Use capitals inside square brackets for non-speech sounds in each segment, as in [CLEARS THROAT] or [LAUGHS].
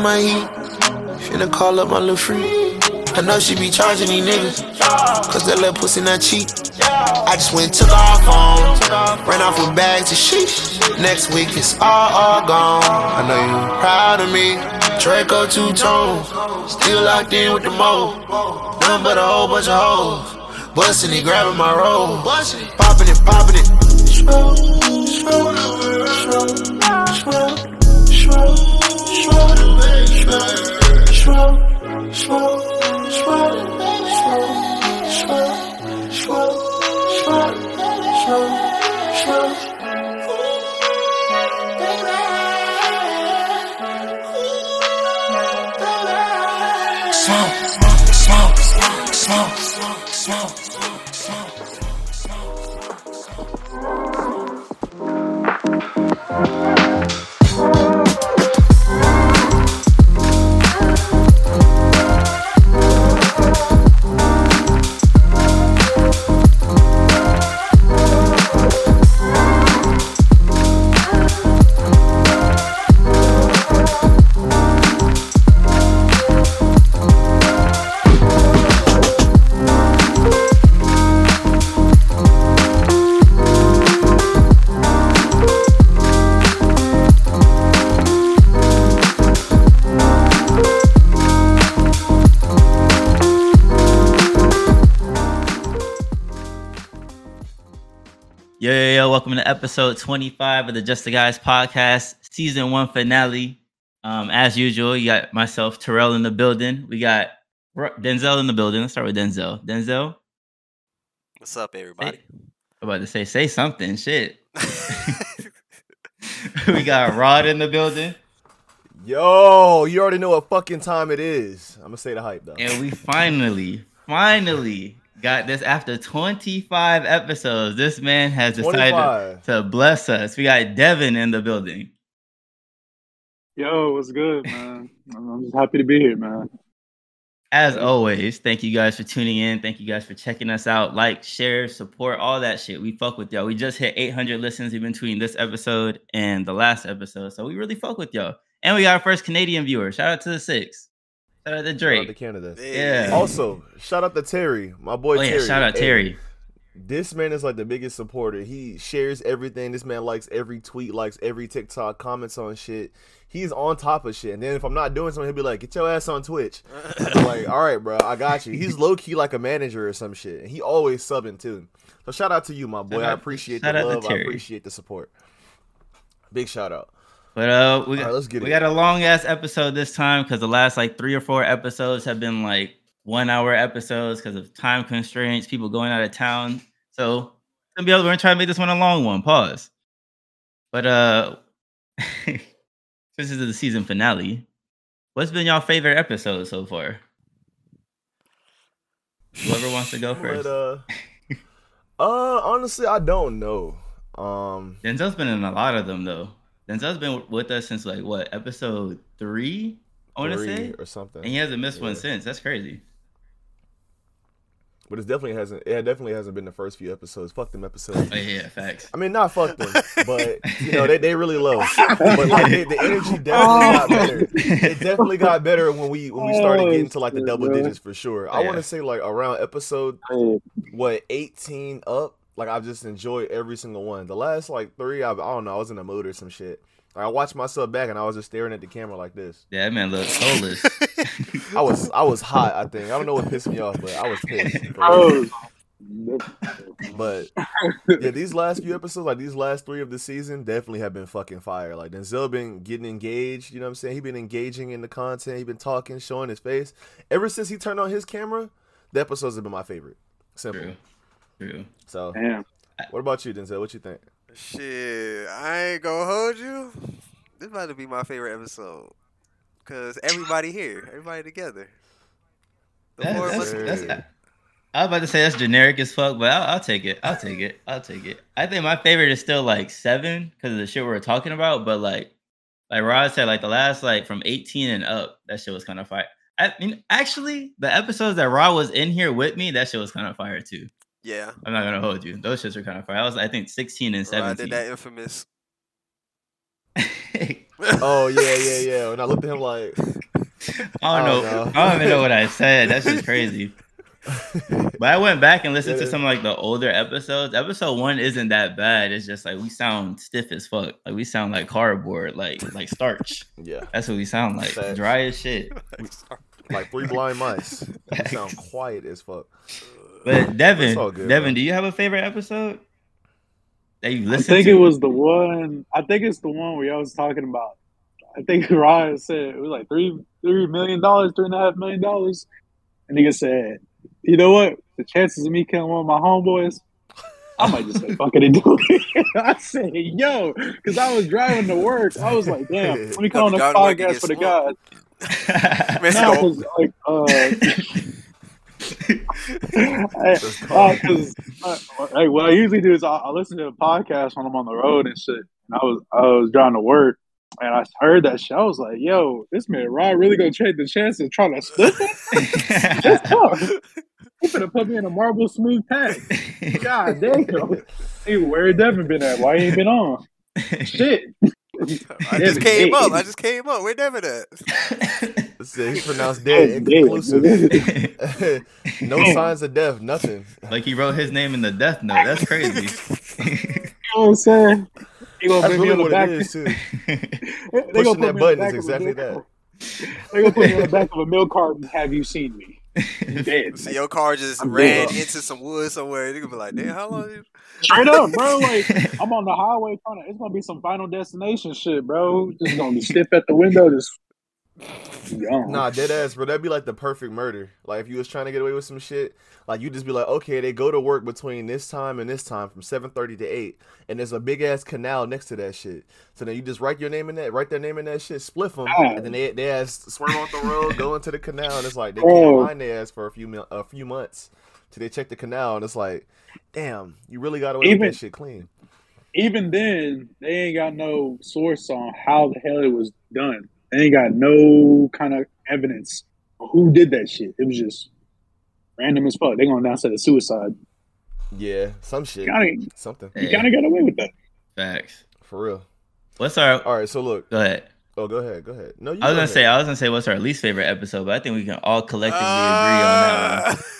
my heat. Finna call up my little free. I know she be charging these niggas. Cause that little pussy not cheap. I just went took off on. Ran off with bags of shit. Next week it's all, all gone. I know you proud of me. Draco two tone. Still locked in with the mo. None but a whole bunch of hoes. Bustin' it, grabbing my roll. Popping it, popping it. Welcome to episode 25 of the Just the Guys podcast, season one finale. Um, as usual, you got myself, Terrell in the building. We got R- Denzel in the building. Let's start with Denzel. Denzel, What's up, everybody? say- I'm about to say, say something. Shit. [LAUGHS] [LAUGHS] we got Rod in the building. Yo, you already know what fucking time it is. I'm gonna say the hype though. And we finally, finally got this after 25 episodes. This man has decided 25. to bless us. We got Devin in the building. Yo, what's good, man? I'm I'm just happy to be here, man. As always, thank you guys for tuning in. Thank you guys for checking us out. Like, share, support, all that shit. We fuck with y'all. We just hit 800 listens in between this episode and the last episode. So we really fuck with y'all. And we got our first Canadian viewer. Shout out to the six. Uh, shout out to Shout out to Canada. Yeah. Also, shout out to Terry, my boy Oh, yeah. Terry. Shout out Hey, Terry. This man is like the biggest supporter. He shares everything. This man likes every tweet, likes every TikTok, comments on shit. He's on top of shit. And then if I'm not doing something, he'll be like, "Get your ass on Twitch." [LAUGHS] I'm like, "All right, bro, I got you." He's low key like a manager or some shit. And he always subbing too. So shout out to you, my boy. Shout I appreciate shout the love. I appreciate the support. Big shout out. But uh, we right, let's get we it. got a long ass episode this time because the last like three or four episodes have been like one hour episodes because of time constraints, people going out of town. So gonna be able we're gonna try to make this one a long one. Pause. But uh, [LAUGHS] this is the season finale. What's been your favorite episode so far? Whoever wants to go [SIGHS] first. But uh, uh, honestly, I don't know. Um, Denzel's been in a lot of them though. Denzel's been with us since like what episode three? I want to say. or something. And he hasn't missed one since. That's crazy. But it definitely hasn't. It definitely hasn't been the first few episodes. Fuck them episodes. Oh, yeah, facts. I mean, not fuck them, but you know they they really low. [LAUGHS] But like they, the energy definitely got better. It definitely got better when we when we started Oh, getting to like the double digits for sure. I Yeah. want to say like around episode what eighteen up. Like I've just enjoyed every single one. The last like three, I, I don't know. I was in a mood or some shit. Like, I watched myself back and I was just staring at the camera like this. Yeah, that man looks soulless. [LAUGHS] I was I was hot. I think I don't know what pissed me off, but I was pissed. for real. bro. But yeah, these last few episodes, like these last three of the season, definitely have been fucking fire. Like Denzel been getting engaged, you know what I'm saying? He been engaging in the content, he been talking, showing his face. Ever since he turned on his camera, the episodes have been my favorite. Simple. True. True. So Damn. what about you, Denzel? What you think? Shit, I ain't gonna hold you. This about to be my favorite episode. Cause everybody here, everybody together. The That- four that's, that's, Hey. I was about to say that's generic as fuck, but I'll, I'll take it. I'll take it. I'll take it. I think my favorite is still like seven because of the shit we were talking about. But like, like Rod said, like the last like from eighteen and up, that shit was kind of fire. I mean, actually, the episodes that Rod was in here with me, that shit was kind of fire too. Yeah. I'm not gonna hold you. Those shits are kind of fire. I was, I think, sixteen and Bro, I did that infamous. [LAUGHS] Oh yeah, yeah, yeah. And I looked at him like, I don't know. Oh, no. I don't even know what I said. That's just crazy. [LAUGHS] But I went back and listened Yeah. to some like the older episodes. Episode one isn't that bad. It's just like we sound stiff as fuck. Like we sound like cardboard, like like starch. yeah, That's what we sound like. Facts. Dry as shit. like three blind mice. [LAUGHS] You sound quiet as fuck. But Devin, good, Devin, bro. do you have a favorite episode that you I think to? it was the one. I think it's the one where y'all was talking about. I think [LAUGHS] Ryan said it was like three three million dollars, three and a half million dollars. And nigga said, "You know what? The chances of me killing one of my homeboys, I might just say fuck it and do it." [LAUGHS] I said, "Yo," because I was driving to work. I was like, "Damn, [LAUGHS] let me call on the Driving to work, you podcast for the guys." Man, No, 'cause, like, uh, Just I, call uh, 'cause, uh, like, what I usually do is I, I listen to a podcast when I'm on the road and shit. And I was I was driving to work, and I heard that shit. I was like, "Yo, this man Rod really gonna take the chance of trying to split that? [LAUGHS] Just talk. He finna put me in a marble smooth pack. God damn. It. Hey, where Devin been at? Why he ain't been on? [LAUGHS] Shit. I just came up. I just came up. Where Devin at? [LAUGHS] Let's he's pronounced oh, dead, inconclusive. [LAUGHS] no signs of death, nothing. like he wrote his name in the death note. That's crazy. [LAUGHS] You know what I'm saying? He gonna That's put me really on the what back. it is too. [LAUGHS] They gonna Pushing put that button on is back of a exactly that. They gonna put me on the back of a milk carton. Have you seen me? Dead. See your car just I'm ran dead. into some wood somewhere. You gonna be like, damn, how long? You... Straight up, bro. Like I'm on the highway trying to. It's gonna be some Final Destination shit, bro. Just gonna be stiff at the window. Just Nah, dead ass, bro. That'd be like the perfect murder. Like if you was trying to get away with some shit, like you'd just be like, okay, they go to work between this time and this time from seven thirty to eight, and there's a big ass canal next to that shit. So then you just write your name in that, write their name in that shit, spliff them, Ah. and then they they ass swerve off the road, go into the canal, and it's like they Oh. can't find their ass for a few a few months till they check the canal, and it's like, damn, you really got away Even- with that shit clean. Even then, they ain't got no source on how the hell it was done. They ain't got no kind of evidence who did that shit. It was just random as fuck. They gonna announce it as suicide. Yeah, some shit, Kind of, something you kind of got away with that. Facts. for real. What's our? All right, so look. Go ahead. Oh, go ahead, go ahead. No, you I was go gonna ahead. say I was gonna say what's our least favorite episode, but I think we can all collectively agree on that one. Ah. [LAUGHS]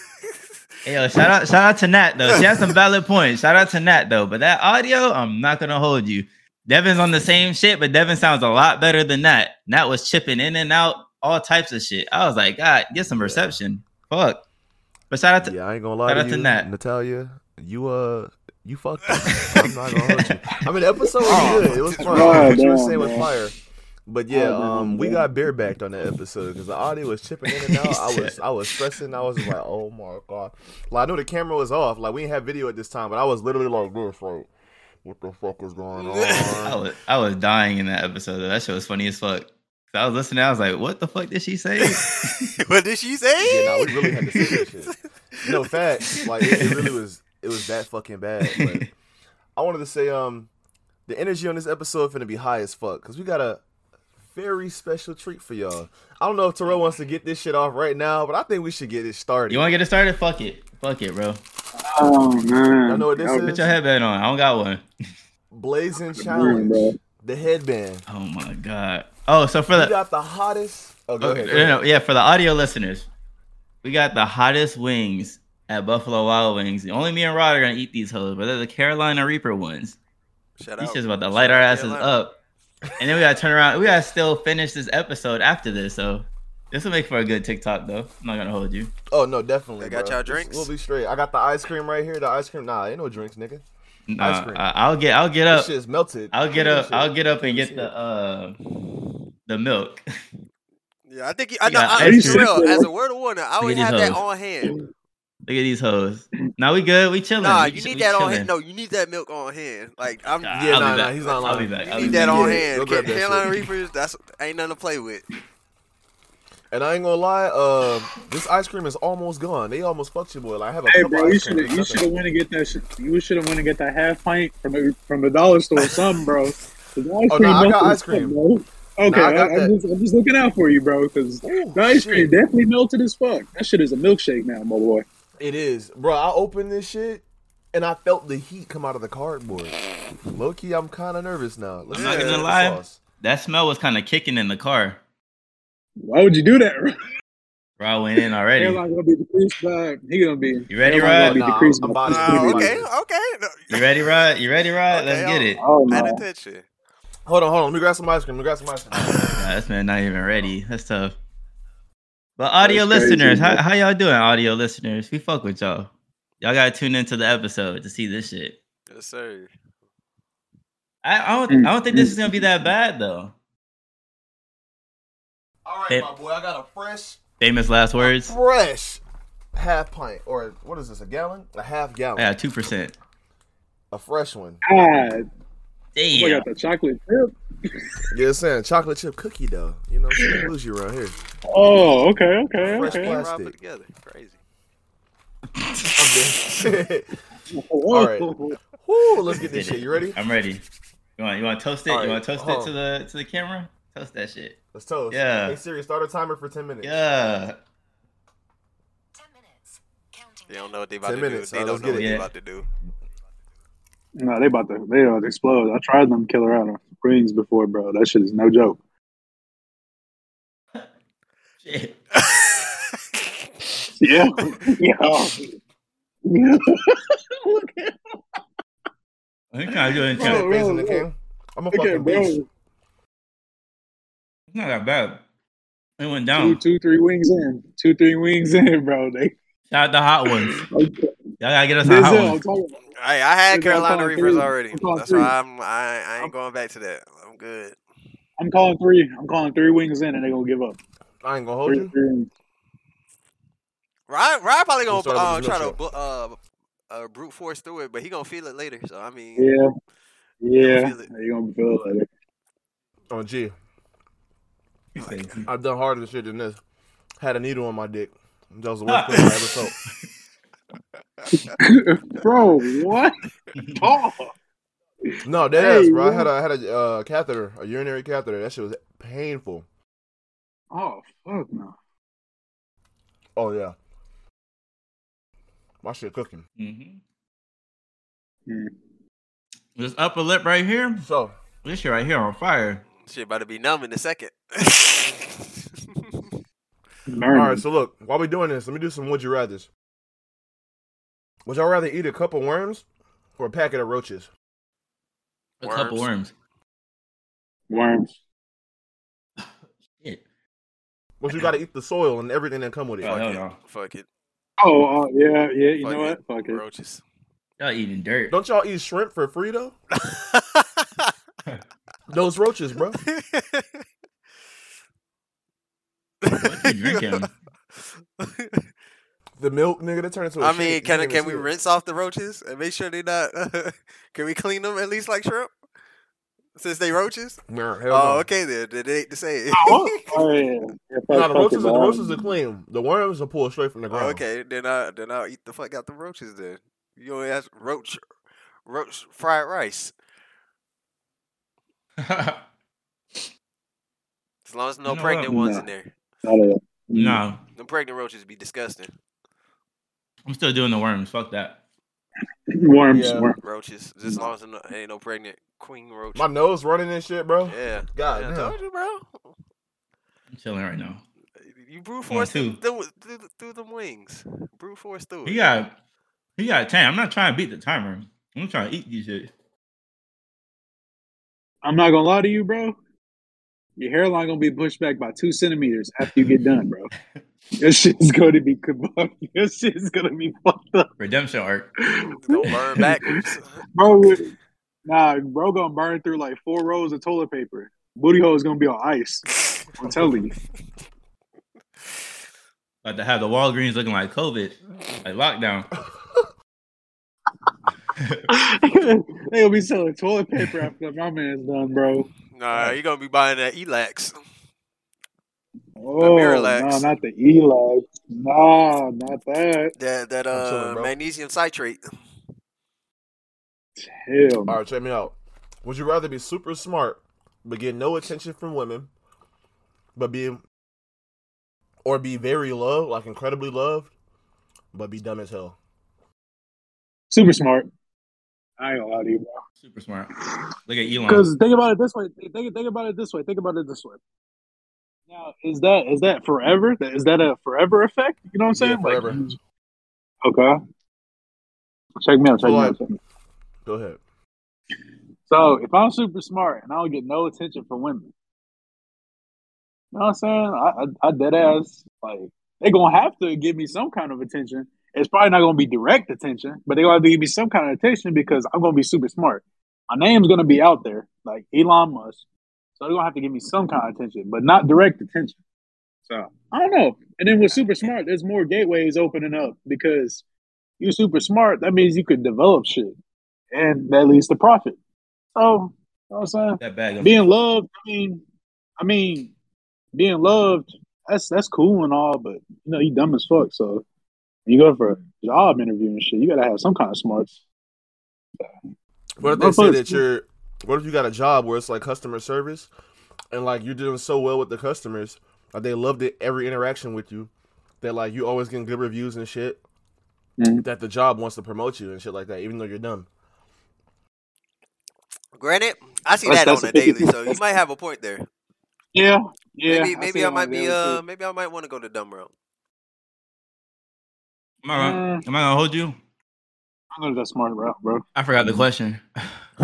Hey, yo, shout out, shout out to Nat though. She has some valid points. Shout out to Nat though. But that audio, I'm not gonna hold you. Devin's on the same shit, but Devin sounds a lot better than that. Nat was chipping in and out, all types of shit. I was like, God, get some reception. Fuck. But shout out to Yeah, I ain't gonna lie Shout to out you, to Nat. Natalia. You uh, you fucked up. [LAUGHS] I'm not gonna hold you. I mean, the episode was Oh, good. It was [LAUGHS] fun. Oh, what you were saying was man. fire. But yeah, Oh, damn, um, we got beer backed on that episode because the audio was chipping in and out. I was, I was stressing. I was like, oh my god. Like I know the camera was off. Like we didn't have video at this time, but I was literally like this, like, what the fuck was going [LAUGHS] I on? was I was dying in that episode. Though. That shit was funny as fuck. I was listening, I was like, what the fuck did she say? [LAUGHS] what did she say? Yeah, no, we really had to say that shit. [LAUGHS] No facts. Like it, it really was. It was that fucking bad. But I wanted to say, um, the energy on this episode is gonna be high as fuck because we got a very special treat for y'all. I don't know if Terrell wants to get this shit off right now, but I think we should get it started. You wanna get it started? Fuck it. Fuck it, bro. Oh man, Y'all know what this Yo, is? Put your headband on. I don't got one. Blazing challenge, bro. the headband. Oh my god. Oh, so for We the got the hottest. Oh, go Okay, ahead. Go no, ahead. no, yeah, for the audio listeners, we got the hottest wings at Buffalo Wild Wings. Only me and Rod are gonna eat these hoes, but they're the Carolina Reaper ones. Shout He's out. just about to Shout light our asses Carolina. up, and then we gotta turn around. We gotta still finish this episode after this, so this will make for a good TikTok though. I'm not gonna hold you. Oh no, definitely. I got bro. y'all drinks? We'll be straight. I got the ice cream right here. The ice cream. Nah, ain't no drinks, nigga. Nah, cream. I, I'll get, I'll get up. This up, shit's melted. I'll get up, I'll get up and get the uh the milk. [LAUGHS] Yeah, I think you, I We know. got I, ice cream. As a word of warning, I always these have that on hand. Look at these hoes. Now we good. We chilling. Nah, We you need we that on hand. No, you need that milk on hand. Like I'm, Nah, Yeah, I'll nah, be nah, back. he's not I'll be back. you I'll need be that back. on Yeah, hand. go grab that Reapers, that's ain't nothing to play with. And I ain't gonna lie, uh, this ice cream is almost gone. They almost fucked you, boy. Like, I have a Hey, bro, you should have you Nothing. should have went and get that shit. You should have went and get that half pint from the from the dollar store or something, bro. 'Cause the ice Oh, cream nah, I got ice cream. bro. Okay, Nah, I got I, am just, I'm just looking out for you, bro, because the ice shit. cream definitely melted as fuck. That shit is a milkshake now, my boy. It is, bro. I opened this shit and I felt the heat come out of the cardboard. Low key, I'm kind of nervous now. Let's I'm not gonna lie. sauce. That smell was kind of kicking in the car. Why would you do that? bro? Bro, went in already. Hairline gonna be decreased by he gonna be. You ready, Rod? Gonna be Nah, decreased I'm about Uh, okay, okay. No, You ready, Rod? You ready, Rod? Let's Okay, get it. Oh Pay no. attention. Hold on, hold on. Let me grab some ice cream. Let me grab some ice cream. Nah, this man not even ready. That's tough. But audio That's crazy, listeners, how, how y'all doing, audio listeners? We fuck with y'all. Y'all gotta tune into the episode to see this shit. Yes, sir. I, I don't I don't think this is gonna be that bad though. All right, Hey. my boy. I got a fresh, Famous last words. fresh half pint, or what is this? A gallon? A half gallon. Yeah, two percent. A fresh one. Ah, God, Damn. we got the chocolate chip. [LAUGHS] Yeah, I'm saying chocolate chip cookie though. You know, she you around here. Oh, okay, okay, Fresh okay. plastic. Rob it together. Crazy. I'm. All [LAUGHS] All right. [LAUGHS] Woo, let's get this shit. You ready? I'm ready. You want you want to toast it? All You want to toast hold it to the to the camera? Toast that shit. Let's toast. Yeah. Hey Siri, start a timer for ten minutes. Yeah. Ten minutes. Counting. They don't know what they about 10 to minutes. do. They All right, don't know get what it. they Yeah. about to do. No, they about to they about to explode. I tried them killer out of rings before, bro. That shit is no joke. [LAUGHS] Shit. [LAUGHS] Yeah, yeah. yeah. [LAUGHS] Look at I'm trying to do it in Bro, chat. Shit, Raising the bro. king. I'm a look fucking at beast. It's not that bad. It went down. two, three wings in. Two, three wings in, bro. They Shout out the hot ones. [LAUGHS] okay. Y'all gotta get us some Denzel, hot I'm ones. Hey, I had I'm Carolina calling Reapers three. already. That's three. why I'm. I, I ain't going back to that. I'm good. I'm calling three. I'm calling three wings in, and they gonna give up. I ain't gonna hold Three, you. three wings. Ryan, Ryan probably gonna uh, try his to uh, uh, brute force through it, but he gonna feel it later. So I mean, Yeah, yeah. feel it. You gonna feel it later. Oh, G. I've done harder shit than this. Had a needle on my dick. That was the worst thing I ever felt. [LAUGHS] bro, what? Oh, [LAUGHS] No, that Hey, ass, bro. I had a I had a uh, catheter, a urinary catheter. That shit was painful. oh, fuck no. Oh yeah. My shit cooking. hmm Hmm. This upper lip right here, So this shit right here on fire. Shit about to be numb in a second. [LAUGHS] All right, so look, while we're doing this, let me do some would you rather's. Would y'all rather eat a cup of worms or a packet of roaches? A couple Worms. worms. Worms. [LAUGHS] Shit. But you got to eat the soil and everything that come with it. Oh, Fuck hell it. no. Fuck it. Oh, uh, yeah, yeah. You Fuck know it. what? Fuck it. Roaches. Y'all eating dirt. Don't y'all eat shrimp for free though? [LAUGHS] Those roaches, bro. What you drinking? The milk, nigga, that turned into. a I mean, You can can't can even we see it. rinse off the roaches and make sure they're not? [LAUGHS] can we clean them at least like shrimp? Since they roaches. Nah, hell Oh, no. okay then. Then They ain't the same. [LAUGHS] Oh, yeah. yeah Nah, the roaches, are, the roaches are clean. The worms are pulled straight from the Oh, ground. okay, then I then I'll eat the fuck out the roaches then. You only have roach roach fried rice. As long as no You know pregnant what? ones Nah. in there. Not at all. Mm. no, The pregnant roaches be disgusting. I'm still doing the worms. Fuck that. [LAUGHS] Worms. Yeah. worms. Roaches. Just as long as no, ain't no pregnant queen roach. My nose running and shit, bro. yeah. God yeah, I damn. told you, bro. I'm chilling right now. You brute force through, two. through, through, through them wings. Brute force through He got, he got ten. I'm not trying to beat the timer. I'm trying to eat these shit. I'm not gonna lie to you, bro. Your hairline gonna be pushed back by two centimeters after you get done, bro. [LAUGHS] Your shit's gonna be kebab. [LAUGHS] Your shit's gonna be fucked up, Redemption arc. It's gonna burn backwards. [LAUGHS] bro. Nah, bro, gonna burn through like four rolls of toilet paper. Booty hole is gonna be on ice. I'm telling you. About to have the Walgreens looking like COVID, like lockdown. They gonna be selling toilet paper after my man's done, bro. Nah, you gonna be buying that Ex-Lax. Oh, Miralax. no, not the Ex-Lax. No, not that. That that I'm chilling, uh bro. magnesium citrate. Hell, All right, check me out. Would you rather be super smart but get no attention from women, but be or be very loved, like incredibly loved, but be dumb as hell? super smart. I ain't gonna lie to you, bro. Super smart. Look at Elon. Because think about it this way. Think, think about it this way. Think about it this way. Now, is that is that forever? Is that a forever effect? You know what I'm saying? Yeah, forever. Like, okay. Check me out. Check me out. Check me out. Go ahead. So if I'm super smart and I don't get no attention from women, you know what I'm saying? I, I, I dead ass like they gonna have to give me some kind of attention. It's probably not gonna be direct attention, but they're gonna have to give me some kind of attention because I'm gonna be super smart. My name's gonna be out there, like Elon Musk. So they're gonna have to give me some kind of attention, but not direct attention. So I don't know. And then with super smart, there's more gateways opening up because you're super smart, that means you could develop shit. And that leads to profit. So, you know what I'm saying? that bag of Being loved, I mean, I mean, being loved, that's that's cool and all, but you know, you dumb as fuck. So you go for a job interview and shit, you gotta have some kind of smarts. What if they say that you're? What if you got a job where it's like customer service, and like you're doing so well with the customers, like they loved it every interaction with you, that like you always getting good reviews and shit, Mhm. that the job wants to promote you and shit like that, even though you're dumb. Granted, I see that on a a daily, [LAUGHS] so you might have a point there. Yeah, yeah. maybe maybe see I, might be uh maybe I might want to go the dumb route. Am I wrong? Mm. Am I gonna hold you? I'm gonna go that smart route, bro. I forgot the question. [LAUGHS]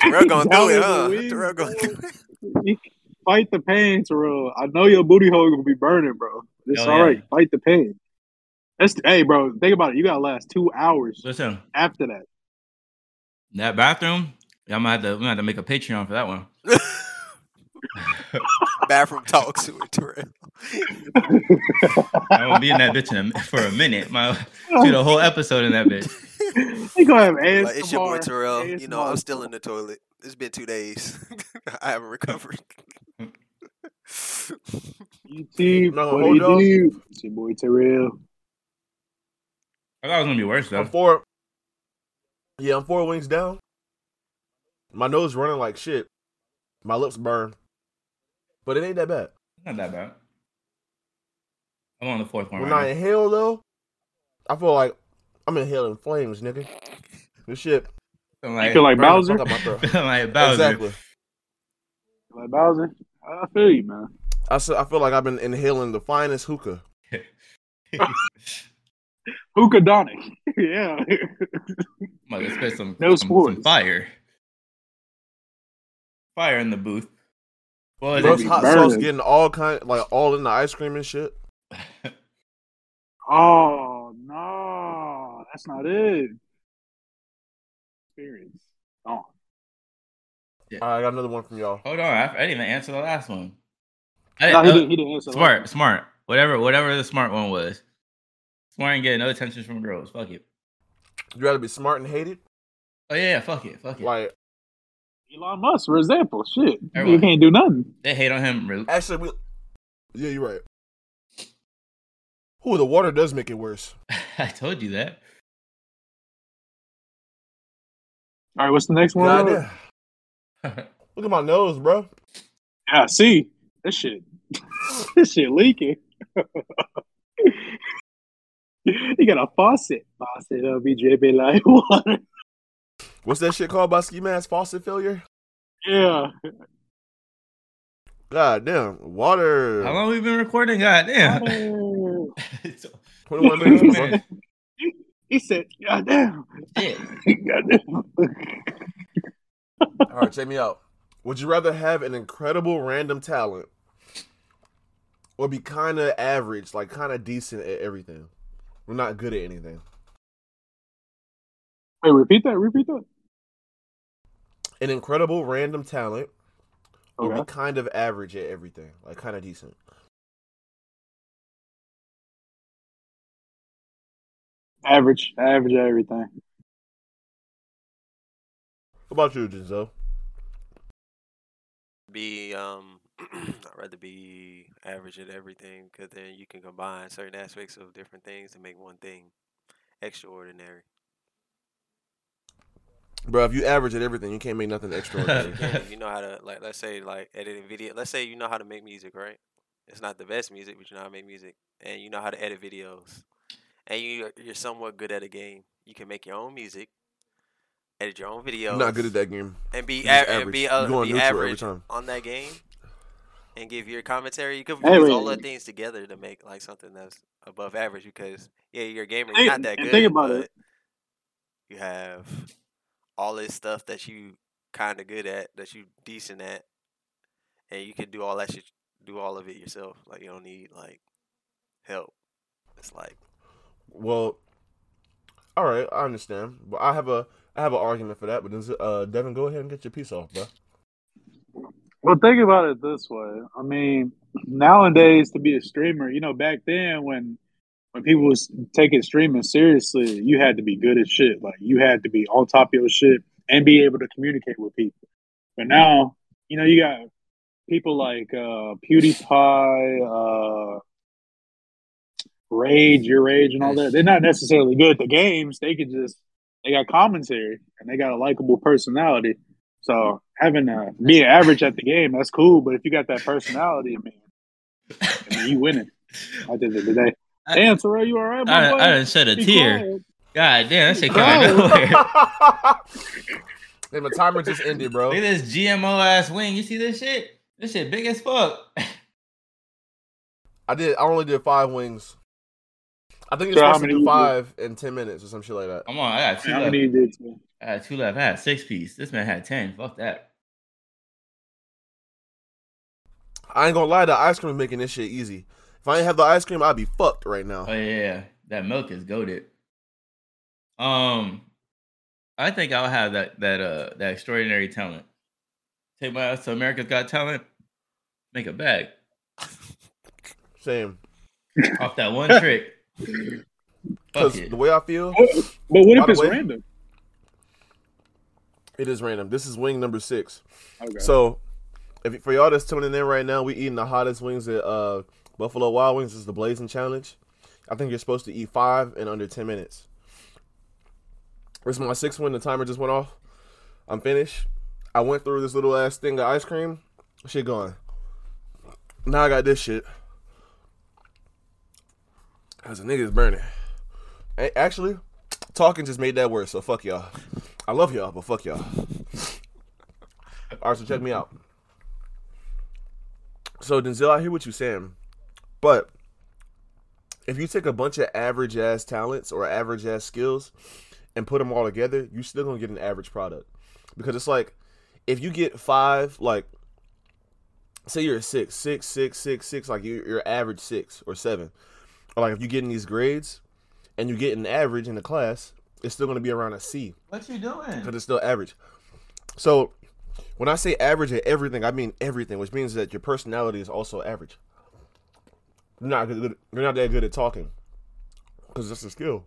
Terrell going That through it, huh? Terrell going bro. through it. [LAUGHS] Fight the pain, Terrell. I know your booty hole gonna be burning, bro. It's Hell all yeah. Fight the pain. That's hey, bro. Think about it. You gotta last two hours Listen, after that. that bathroom. I'm gonna have to. I'm gonna have to make a Patreon for that one. [LAUGHS] [LAUGHS] Bathroom talks with Terrell. [LAUGHS] I'm gonna be in that bitch in a, for a minute. My shoot a whole episode in that bitch. [LAUGHS] You gonna have ASMR. Like, it's your boy Terrell. You know, I'm still in the toilet. It's been two days. I haven't recovered. YouTube. No, what hold do on. you do? It's your boy Terrell. I thought it was gonna be worse though. I'm four. Yeah, I'm four wings down. My nose running like shit. My lips burn, but it ain't that bad. Not that bad. I'm on the fourth one When right I inhale though, I feel like I'm inhaling flames, nigga. This shit. now. I'm You feel like Bowser? fuck out my throat. [LAUGHS] feeling like Bowser. Exactly. Like Bowser? I feel you, man. I said I feel like I've been inhaling the finest hookah. [LAUGHS] Hookadonic. [LAUGHS] yeah. I'm gonna spit some, No some, some fire. Fire in the booth. What was Bro, it? it's hot sauce getting all kind, like all in the ice cream and shit. oh no, that's not it. Experience. Oh. I got another one from y'all. Hold on, I, I didn't even answer the last one. I No, didn't, he uh, didn't. He didn't answer. that. smart, smart. Whatever, whatever the smart one was. Smart and getting no attention from girls. Fuck it. You'd rather be smart and hated? Oh yeah, yeah, fuck it, fuck it. Like Elon Musk, for example. Shit, you can't do nothing. they hate on him. re- actually, we. Yeah, you're right. Ooh, the water does make it worse. [LAUGHS] I told you that. All right, what's the next one? God. Look at my nose, bro. Yeah, see this shit. [LAUGHS] this shit leaking. [LAUGHS] you got a faucet. Faucet uh, will be dripping like water. What's that shit called by ski mask? Faucet failure? Yeah. God damn. Water. How long we been recording? God damn. Oh. [LAUGHS] 21 minutes, bro. he said, God damn. Shit. [LAUGHS] God damn. All right, check me out. Would you rather have an incredible random talent or be kind of average, like kind of decent at everything? We're not good at anything. Wait, repeat that. Repeat that. An incredible random talent or Okay. be kind of average at everything, like kind of decent. Average. Average at everything. What about you, Ginzo? Be um [CLEARS THROAT] I'd rather be average at everything because then you can combine certain aspects of different things to make one thing extraordinary. Bro, if you average at everything, you can't make nothing extraordinary. [LAUGHS] You you know how to like let's say like editing video. Let's say you know how to make music, right? It's not the best music, but you know how to make music, and you know how to edit videos, and you you're somewhat good at a game. You can make your own music, edit your own videos. I'm not good at that game. and be You just a- and average. be, You uh, going be neutral every average time. on that game, and give your commentary. You could Hey, use all the things together to make like something that's above average. Because yeah, you're a gamer. Hey, You're not that and good. think about but it. You have all this stuff that you kind of good at, that you decent at, and you can do all that shit, do all of it yourself. Like you don't need like help. It's like Well, all right, I understand, but I have a I have an argument for that. But then, uh, Devin, go ahead and get your piece off, bro. Well, think about it this way. I mean, nowadays to be a streamer, you know, back then when when people was taking streaming seriously, you had to be good at shit. Like you had to be on top of your shit and be able to communicate with people. But now, you know, you got people like uh PewDiePie, uh Rage, Your Rage, and all that. They're not necessarily good at the games. They could just they got commentary and they got a likable personality. So having a being average at the game, that's cool. But if you got that personality, I mean, I mean you winning at the end of the day. I- Damn, Terrell, you all right, my I, boy? I done shed a Be tear. quiet. God damn, that shit Crying. came out of nowhere. [LAUGHS] hey, my timer just ended, bro. Look at this GMO ass wing. You see this shit? This shit big as fuck. I did. I only did five wings. I think you're So supposed to do you did? five in ten minutes or some shit like that. Come on, I got two How left. many did? Too? I had two left. I had six piece. This man had ten. Fuck that. I ain't gonna lie, the ice cream is making this shit easy. If I ain't have the ice cream, I'd be fucked right now. Oh yeah, yeah. that milk is goaded. Um, I think I'll have that that uh that extraordinary talent. Take my ass to America's Got Talent. Make a bag [LAUGHS] Same. off that one [LAUGHS] trick. Because the way I feel, But what if it's way- random? it is random. This is wing number six. Okay. So, if for y'all that's tuning in right now, we eating the hottest wings at uh, Buffalo Wild Wings. Is the Blazing Challenge. I think you're supposed to eat five in under ten minutes. This is my sixth one. The timer just went off. I'm finished. I went through this little ass thing of ice cream. Shit gone. Now I got this shit. As a nigga's burning. Actually, talking just made that worse. So fuck y'all. I love y'all, but fuck y'all. All right, so check me out. So Denzel, I hear what you're saying, but if you take a bunch of average ass talents or average ass skills and put them all together, you're still gonna get an average product. Because it's like if you get five, like say you're a six, six, six, six, six, like you're, you're average six or seven, or like if you get in these grades and you get an average in the class, it's still gonna be around a C What you doing? because it's still average. So when I say average at everything, I mean everything, which means that your personality is also average. You're not good. You're not that good at talking because that's a skill.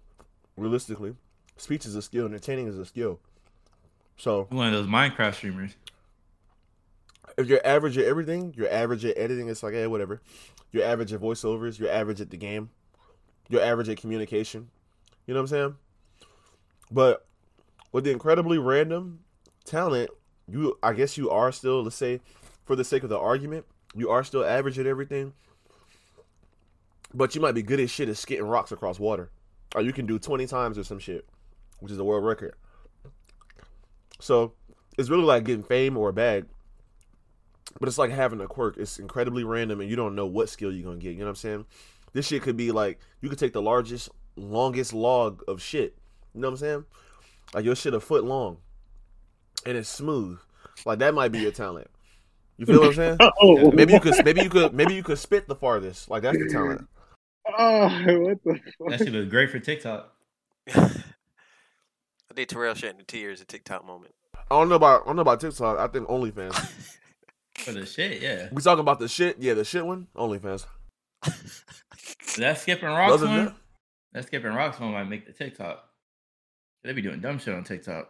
Realistically, speech is a skill. Entertaining is a skill. So One of those Minecraft streamers. if you're average at everything, you're average at editing. It's like, hey, whatever. You're average at voiceovers. You're average at the game. You're average at communication. You know what I'm saying? But with the incredibly random talent, you I guess you are still, let's say, for the sake of the argument, you are still average at everything. But you might be good as shit at skitting rocks across water. Or you can do 20 times or some shit, which is a world record. So it's really like getting fame or a bag. But it's like having a quirk. It's incredibly random and you don't know what skill you're gonna get. You know what I'm saying? This shit could be like you could take the largest, longest log of shit. You know what I'm saying? Like your shit a foot long. And it's smooth. Like that might be your talent. You feel what I'm saying? [LAUGHS] Oh, Maybe you could maybe you could maybe you could spit the farthest. Like that's the talent. Oh, what the That fuck? shit was great for TikTok. [LAUGHS] I think Terrell shedding the tears a TikTok moment. I don't know about I don't know about TikTok. I think OnlyFans. [LAUGHS] For the shit, yeah. We talking about the shit? Yeah, the shit one. OnlyFans. That skipping rocks Other than one. that, That skipping rocks one might make the TikTok. They be doing dumb shit on TikTok.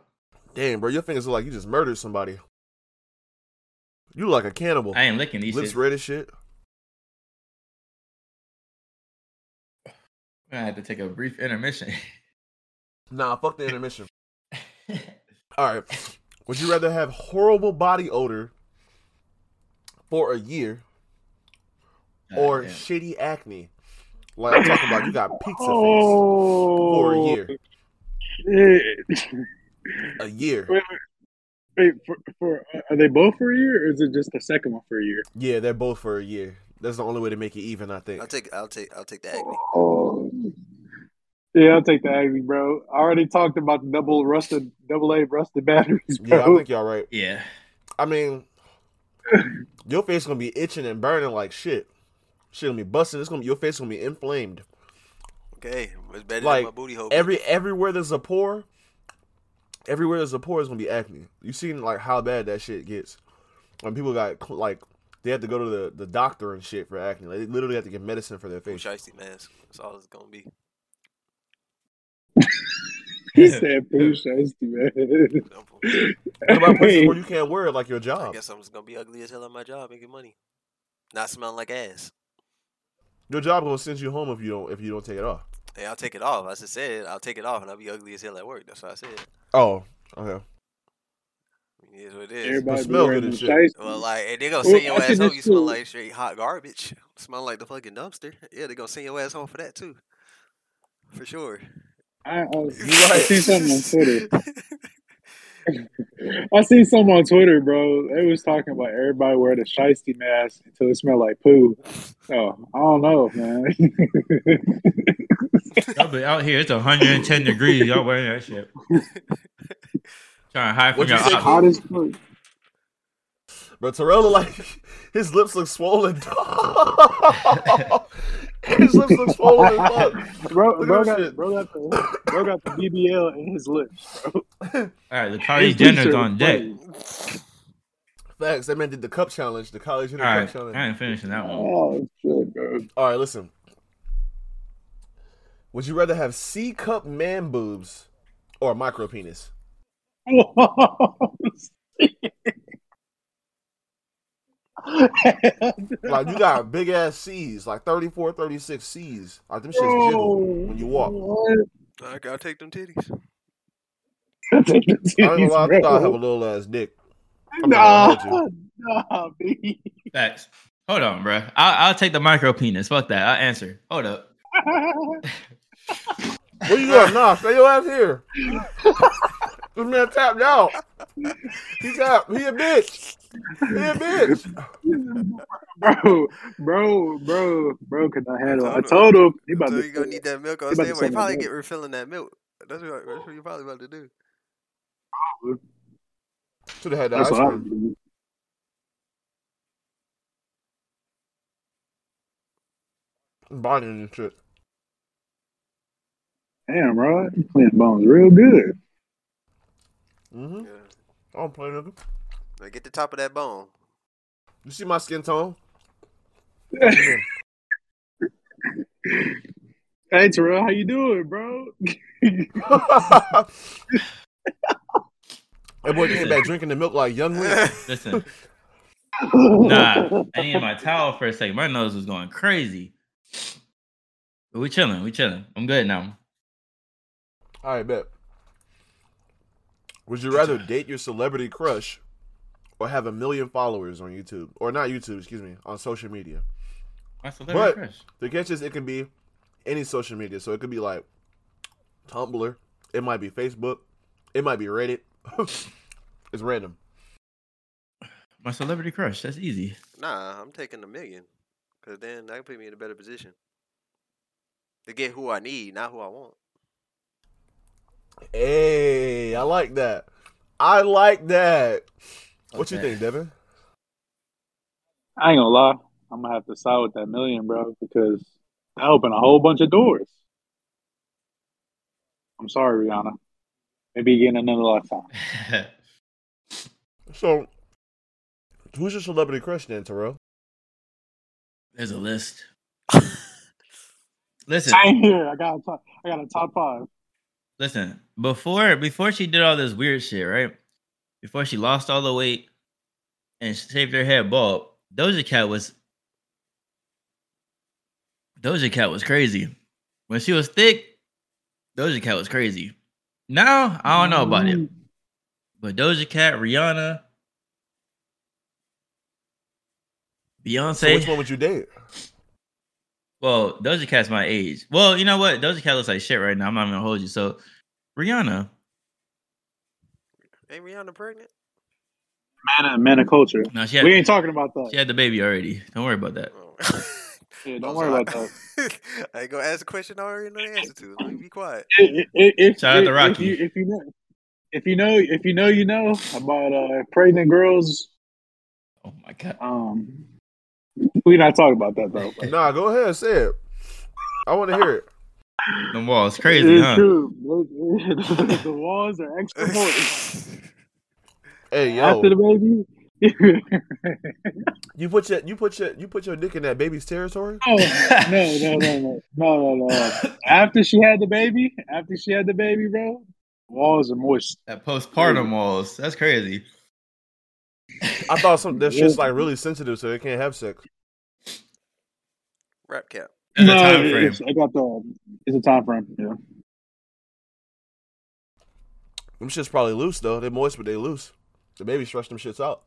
damn, bro, your fingers look like you just murdered somebody. You look like a cannibal. I ain't licking these Lips shit. red as shit. I had to take a brief intermission. Nah, fuck the [LAUGHS] intermission. All right. Would you rather have horrible body odor for a year or Goddamn. shitty acne? Like I'm talking about, you got pizza face Oh, for a year. Shit. A year. Wait, wait, for, for uh, are they both for a year, or is it just the second one for a year? Yeah, they're both for a year. That's the only way to make it even, I think. I'll take I'll take I'll take the acne. Oh, yeah, I'll take the Aggie, bro. I already talked about the double rusted, double A rusted batteries, Bro. Yeah, I think y'all right. Yeah. I mean, your face is gonna be itching and burning like shit. Shit gonna be busting. It's gonna be your face gonna be inflamed. Okay, it's better Like, than my booty hole. Every everywhere there's a pore, everywhere there's a pore is gonna be acne. You seen like how bad that shit gets when people got like they have to go to the, the doctor and shit for acne. Like, they literally have to get medicine for their face. shiesty mask. That's all it's gonna be. He said, "Pooh Shiesty, man." Simple. What about places where [LAUGHS] you can't wear it like your I job? guess I'm just gonna be ugly as hell at my job making money, not smelling like ass. Your job gonna send you home if you don't if you don't take it off. Hey, I'll take it off. I just said I'll take it off and I'll be ugly as hell at work. That's what I said. Oh, okay. It is what it is. Everybody smell be wearing good and them shit. shiesty. Well, like, and they gonna Well, send your ass home. You smell like straight hot garbage. [LAUGHS] Smell like the fucking dumpster. Yeah, they gonna send your ass home for that too. For sure. I, uh, [LAUGHS] I, You I right. seen something on Twitter. [LAUGHS] I seen something on Twitter, bro. They was talking about everybody wear the shiesty mask until it smelled like poo. Oh, I don't know, man. [LAUGHS] Y'all be out here, it's 110 degrees. Y'all wearing that shit. Trying to hide from What'd you your say, ops. Hot as fuck. But Terrell like his lips look swollen. [LAUGHS] his lips look swollen as fuck. [LAUGHS] Bro, Look bro, at that got, shit. bro, got the, bro got the BBL in his lips, bro. [LAUGHS] All right, the Kylie His Jenner's t-shirt on deck. funny. Facts. That man did the cup challenge, the college All Jenner cup right, challenge. I ain't finishing that one. Oh, shit, bro. All right, listen. Would you rather have C cup man boobs or a micro penis? [LAUGHS] Like you got big ass C's, like 34, 36 C's. Like them shits jiggle when you walk. What? I gotta take them titties. Take the I ain't gonna lie, I thought I have a little ass dick. I'm not gonna Nah, hold nah, B. Facts. Hold on, bro. I'll, I'll take the micro penis. Fuck that. I'll answer. Hold up. Where you going? Nah, stay your ass here. [LAUGHS] this man tapped out. He tapped. He a bitch. He a bitch. bro, bro, bro, bro, could not handle. I told told him he about So to. you gonna need that milk on he about to standby. You probably get refilling that milk. That's what, that's what you're probably about to do. Should have had the That's ice cream. would. Body and shit. Damn, bro, you playing bones real good. Mm-hmm. Yeah. I don't play nigga. Now get the top of that bone. You see my skin tone? [LAUGHS] Hey Terrell, how you doing, bro? [LAUGHS] that boy came back drinking the milk like young Link. [LAUGHS] Listen, nah. I needed my towel for a second. My nose was going crazy. But we chilling. We chilling. I'm good now. All right, bet. Would you rather date your celebrity crush or have a million followers on YouTube? Or not YouTube, excuse me, on social media? My celebrity But crush. the catch is it can be any social media. So it could be like Tumblr, it might be Facebook, it might be Reddit. [LAUGHS] it's random. My celebrity crush. That's easy. Nah, I'm taking a million. Cause then that can put me in a better position. To get who I need, not who I want. Hey, I like that. I like that. What you think, Devin? I ain't gonna lie, I'm gonna have to side with that million, bro, because that opened a whole bunch of doors. I'm sorry, Rihanna. Maybe again another lifetime. [LAUGHS] So, who's your celebrity crush then, Terrell? There's a list. [LAUGHS] Listen, Same here. I got a top, I got a top five. Listen. Before before she did all this weird shit, right? Before she lost all the weight, and shaved her head bald. Doja Cat was Doja Cat was crazy. When she was thick, Doja Cat was crazy. Now I don't know about it, but Doja Cat, Rihanna, Beyonce. So which one would you date? Well, Doja Cat's my age. Well, you know what? Doja Cat looks like shit right now. I'm not gonna hold you. So, Rihanna, Ain't Rihanna pregnant? Man, man of culture. no, she had, We ain't talking about that. she had the baby already. Don't worry about that. Oh. [LAUGHS] Yeah, don't worry about that. [LAUGHS] I ain't gonna ask a question I already know the answer to. Let me be quiet. If, if, Shout out to Rocky. If you, if you know, if you know, if you know, you know about uh, pregnant girls. Oh my god. Um, we not talking about that though. Nah, go ahead, say it. I want to hear it. The walls crazy, it's huh? true. [LAUGHS] the walls are extra [LAUGHS] important. Hey, yo, After the baby. [LAUGHS] you put your you put your you put your dick in that baby's territory. Oh no, no, no, no, no, no, no. After she had the baby, after she had the baby, bro, walls are moist. That postpartum walls. That's crazy. I thought some that shit's like really sensitive, so they can't have sex. Rap cap. There's a No, time frame. it's- I got the. It's a time frame. Yeah. Them shit's probably loose though. They're moist, but they loose. The baby stretch them shits out.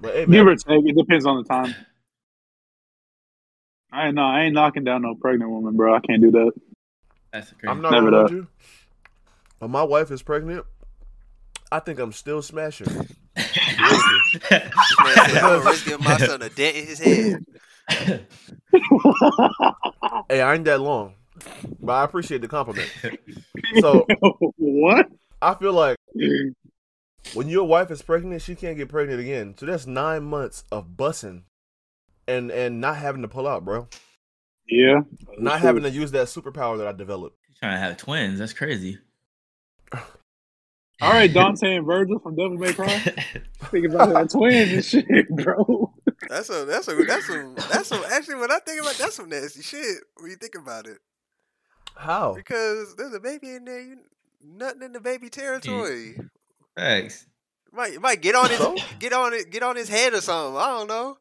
But hey, Give man, or take, it depends on the time. I ain't no, I ain't knocking down no pregnant woman, bro. I can't do that. That's crazy. I'm not Never gonna hold that. you. When my wife is pregnant, I think I'm still smashing. Man said, I'm gonna risk giving my son a dent in his head. [LAUGHS] Hey, I ain't that long, but I appreciate the compliment. So what? I feel like when your wife is pregnant, she can't get pregnant again. So that's nine months of bussing and and not having to pull out, bro. Yeah. Not having to use that superpower that I developed. trying to have twins. That's crazy. [SIGHS] [LAUGHS] All right, Dante and Virgil from Devil May Cry. [LAUGHS] Thinking about that twins and shit, bro. That's a that's a that's some that's some actually when I think about that's some nasty shit when you think about it. How? Because there's a baby in there, you nothing in the baby territory. Thanks. Might might get on his get on it get on his head or something. I don't know.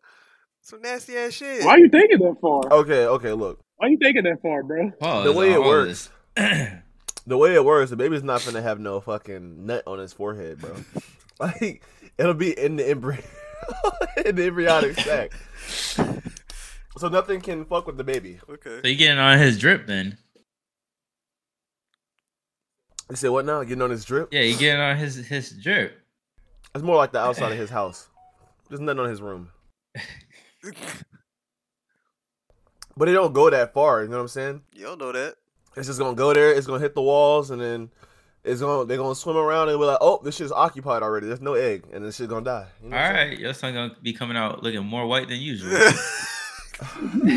Some nasty ass shit. Why you thinking that far? Okay, okay, look. Why you thinking that far, bro? Pause The way it works. [CLEARS THROAT] this. The way it works, the baby's not gonna have no fucking nut on his forehead, bro. [LAUGHS] Like it'll be in the embryo [LAUGHS] in the embryonic sac. So nothing can fuck with the baby. Okay. so you getting on his drip then? You said what now? Getting on his drip? Yeah, you getting on his his drip. It's more like the outside of his house. There's nothing on his room. [LAUGHS] But it don't go that far, you know what I'm saying? You don't know that. It's just gonna go there, it's gonna hit the walls, and then it's gonna they're gonna swim around and be like, oh, this shit's occupied already. There's no egg, and this shit's gonna die. You know All what I'm saying? right, your son gonna be coming out looking more white than usual. [LAUGHS] [LAUGHS]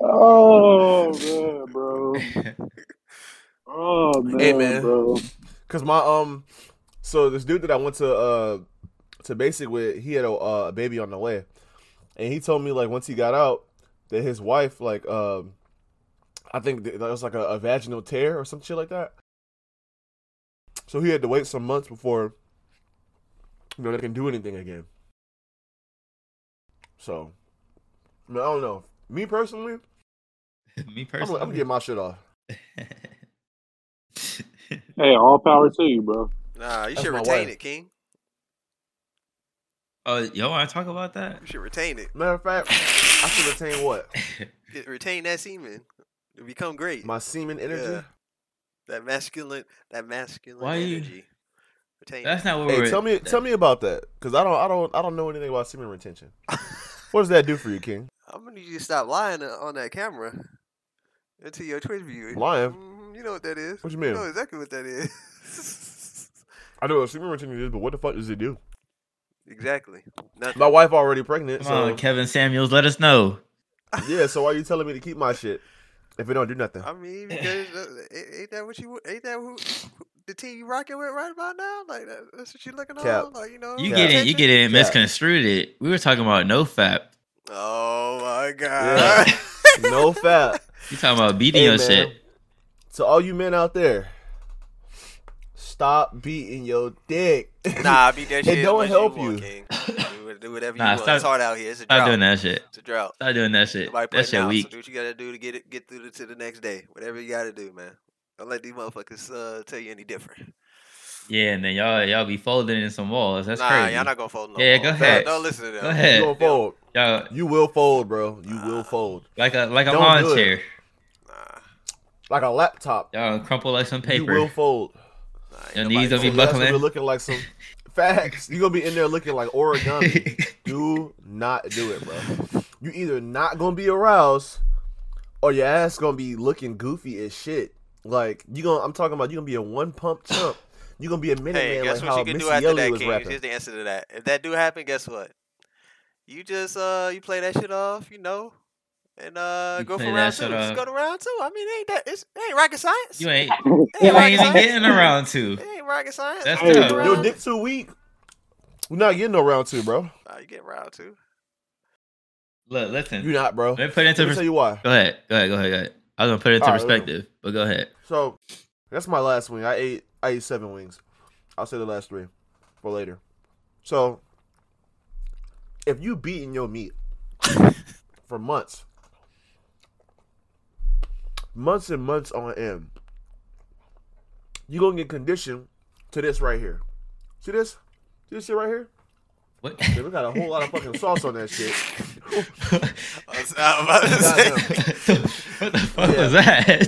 Oh man, bro. [LAUGHS] Oh man, Hey, man. bro. Cause my um, so this dude that I went to uh to basic with, he had a, uh, a baby on the way, and he told me like once he got out that his wife like um, I think that was like a, a vaginal tear or some shit like that. So he had to wait some months before you know they can do anything again. So, I, mean, I don't know. Me personally, [LAUGHS] Me I'm, personally, I'm gonna get my shit off. [LAUGHS] Hey, all power to you, bro. Nah, you That's should retain wife. it, King. oh, y'all want to talk about that? You should retain it. Matter of fact, I should retain what [LAUGHS] Retain that semen. To become great. my semen energy. Yeah. That masculine that masculine Why you- energy. Retain That's not what Hey, we're. tell me, tell me about that, because I don't, I don't, I don't know anything about semen retention. [LAUGHS] What does that do for you, King? I'm gonna need you to stop lying uh, on that camera. Into your Twitch view. Lying? Mhm, You know what that is. What you mean? know exactly what that is. [LAUGHS] I know what semen retention is, but what the fuck does it do? Exactly. Nothing. My wife already pregnant, Come so on, Kevin Samuels, let us know. yeah. So why are you telling me to keep my shit if it don't do nothing? I mean, because uh, ain't that what you ain't that who, who the team you rocking with right about now? Like that, that's what you looking Cap. on? Like you know, You get it, you get it misconstrued it. We were talking about no fap. Oh my god. [LAUGHS] no fat. You talking about beating Hey, your man. shit. To all you men out there, Stop beating your dick. Nah, I beat that [LAUGHS] It shit. as don't help you. Want, you. Do, do whatever [LAUGHS] you Nah, want. stop- it's hard out here. It's a Stop drought. doing that shit. It's a drought. Stop doing that shit. Nobody That playing shit now, weak. So do what you gotta do to get it, get through the, to the next day. Whatever you gotta do, man. Don't let these motherfuckers uh, tell you any different. Yeah, and then y'all y'all be folding in some walls. That's nah, crazy. y'all not gonna fold no Yeah, more. go Don't- ahead. Don't listen to them. Go You ahead. gonna fold. Y'all You will fold, bro. You will fold. like a like a Don't lawn chair. Nah, Like a laptop. Y'all crumple like some paper. You will fold. Nah, ain't Your nobody knees gonna be folding. That's gonna buckling. looking like some [LAUGHS] facts. You're gonna be in there looking like origami. [LAUGHS] do not do it, bro. You either not gonna be aroused, or your ass gonna be looking goofy as shit. Like you gonna, I'm talking about you gonna be a one pump chump. You gonna be a minute Hey, man guess like what how you can Missy do after Elliott that, was King? rapping. Here's the answer to that. If that do happen, guess what? You just uh you play that shit off, you know, and uh You go for round two. Just go to round two. I mean, it ain't that it's it ain't rocket science. You ain't [LAUGHS] It you ain't rocket even science. getting around two. It ain't rocket science. That's You tough. get Your dick too weak. We're not getting no round two, bro. Nah, you get round two. Look, listen. You not, bro. Let me put it into Let me tell you why. Go ahead. Go ahead. Go ahead. Go ahead. I was gonna put it into All right, listen. perspective, but go ahead. So that's my last wing. I ate I ate seven wings. I'll say the last three for later. So if you beating your meat [LAUGHS] for months, months and months on end, you're gonna get conditioned to this right here. See this? See this shit right here? What? Yeah, we got a whole lot of fucking sauce on that shit. I was, about to say. What the fuck Yeah. was that?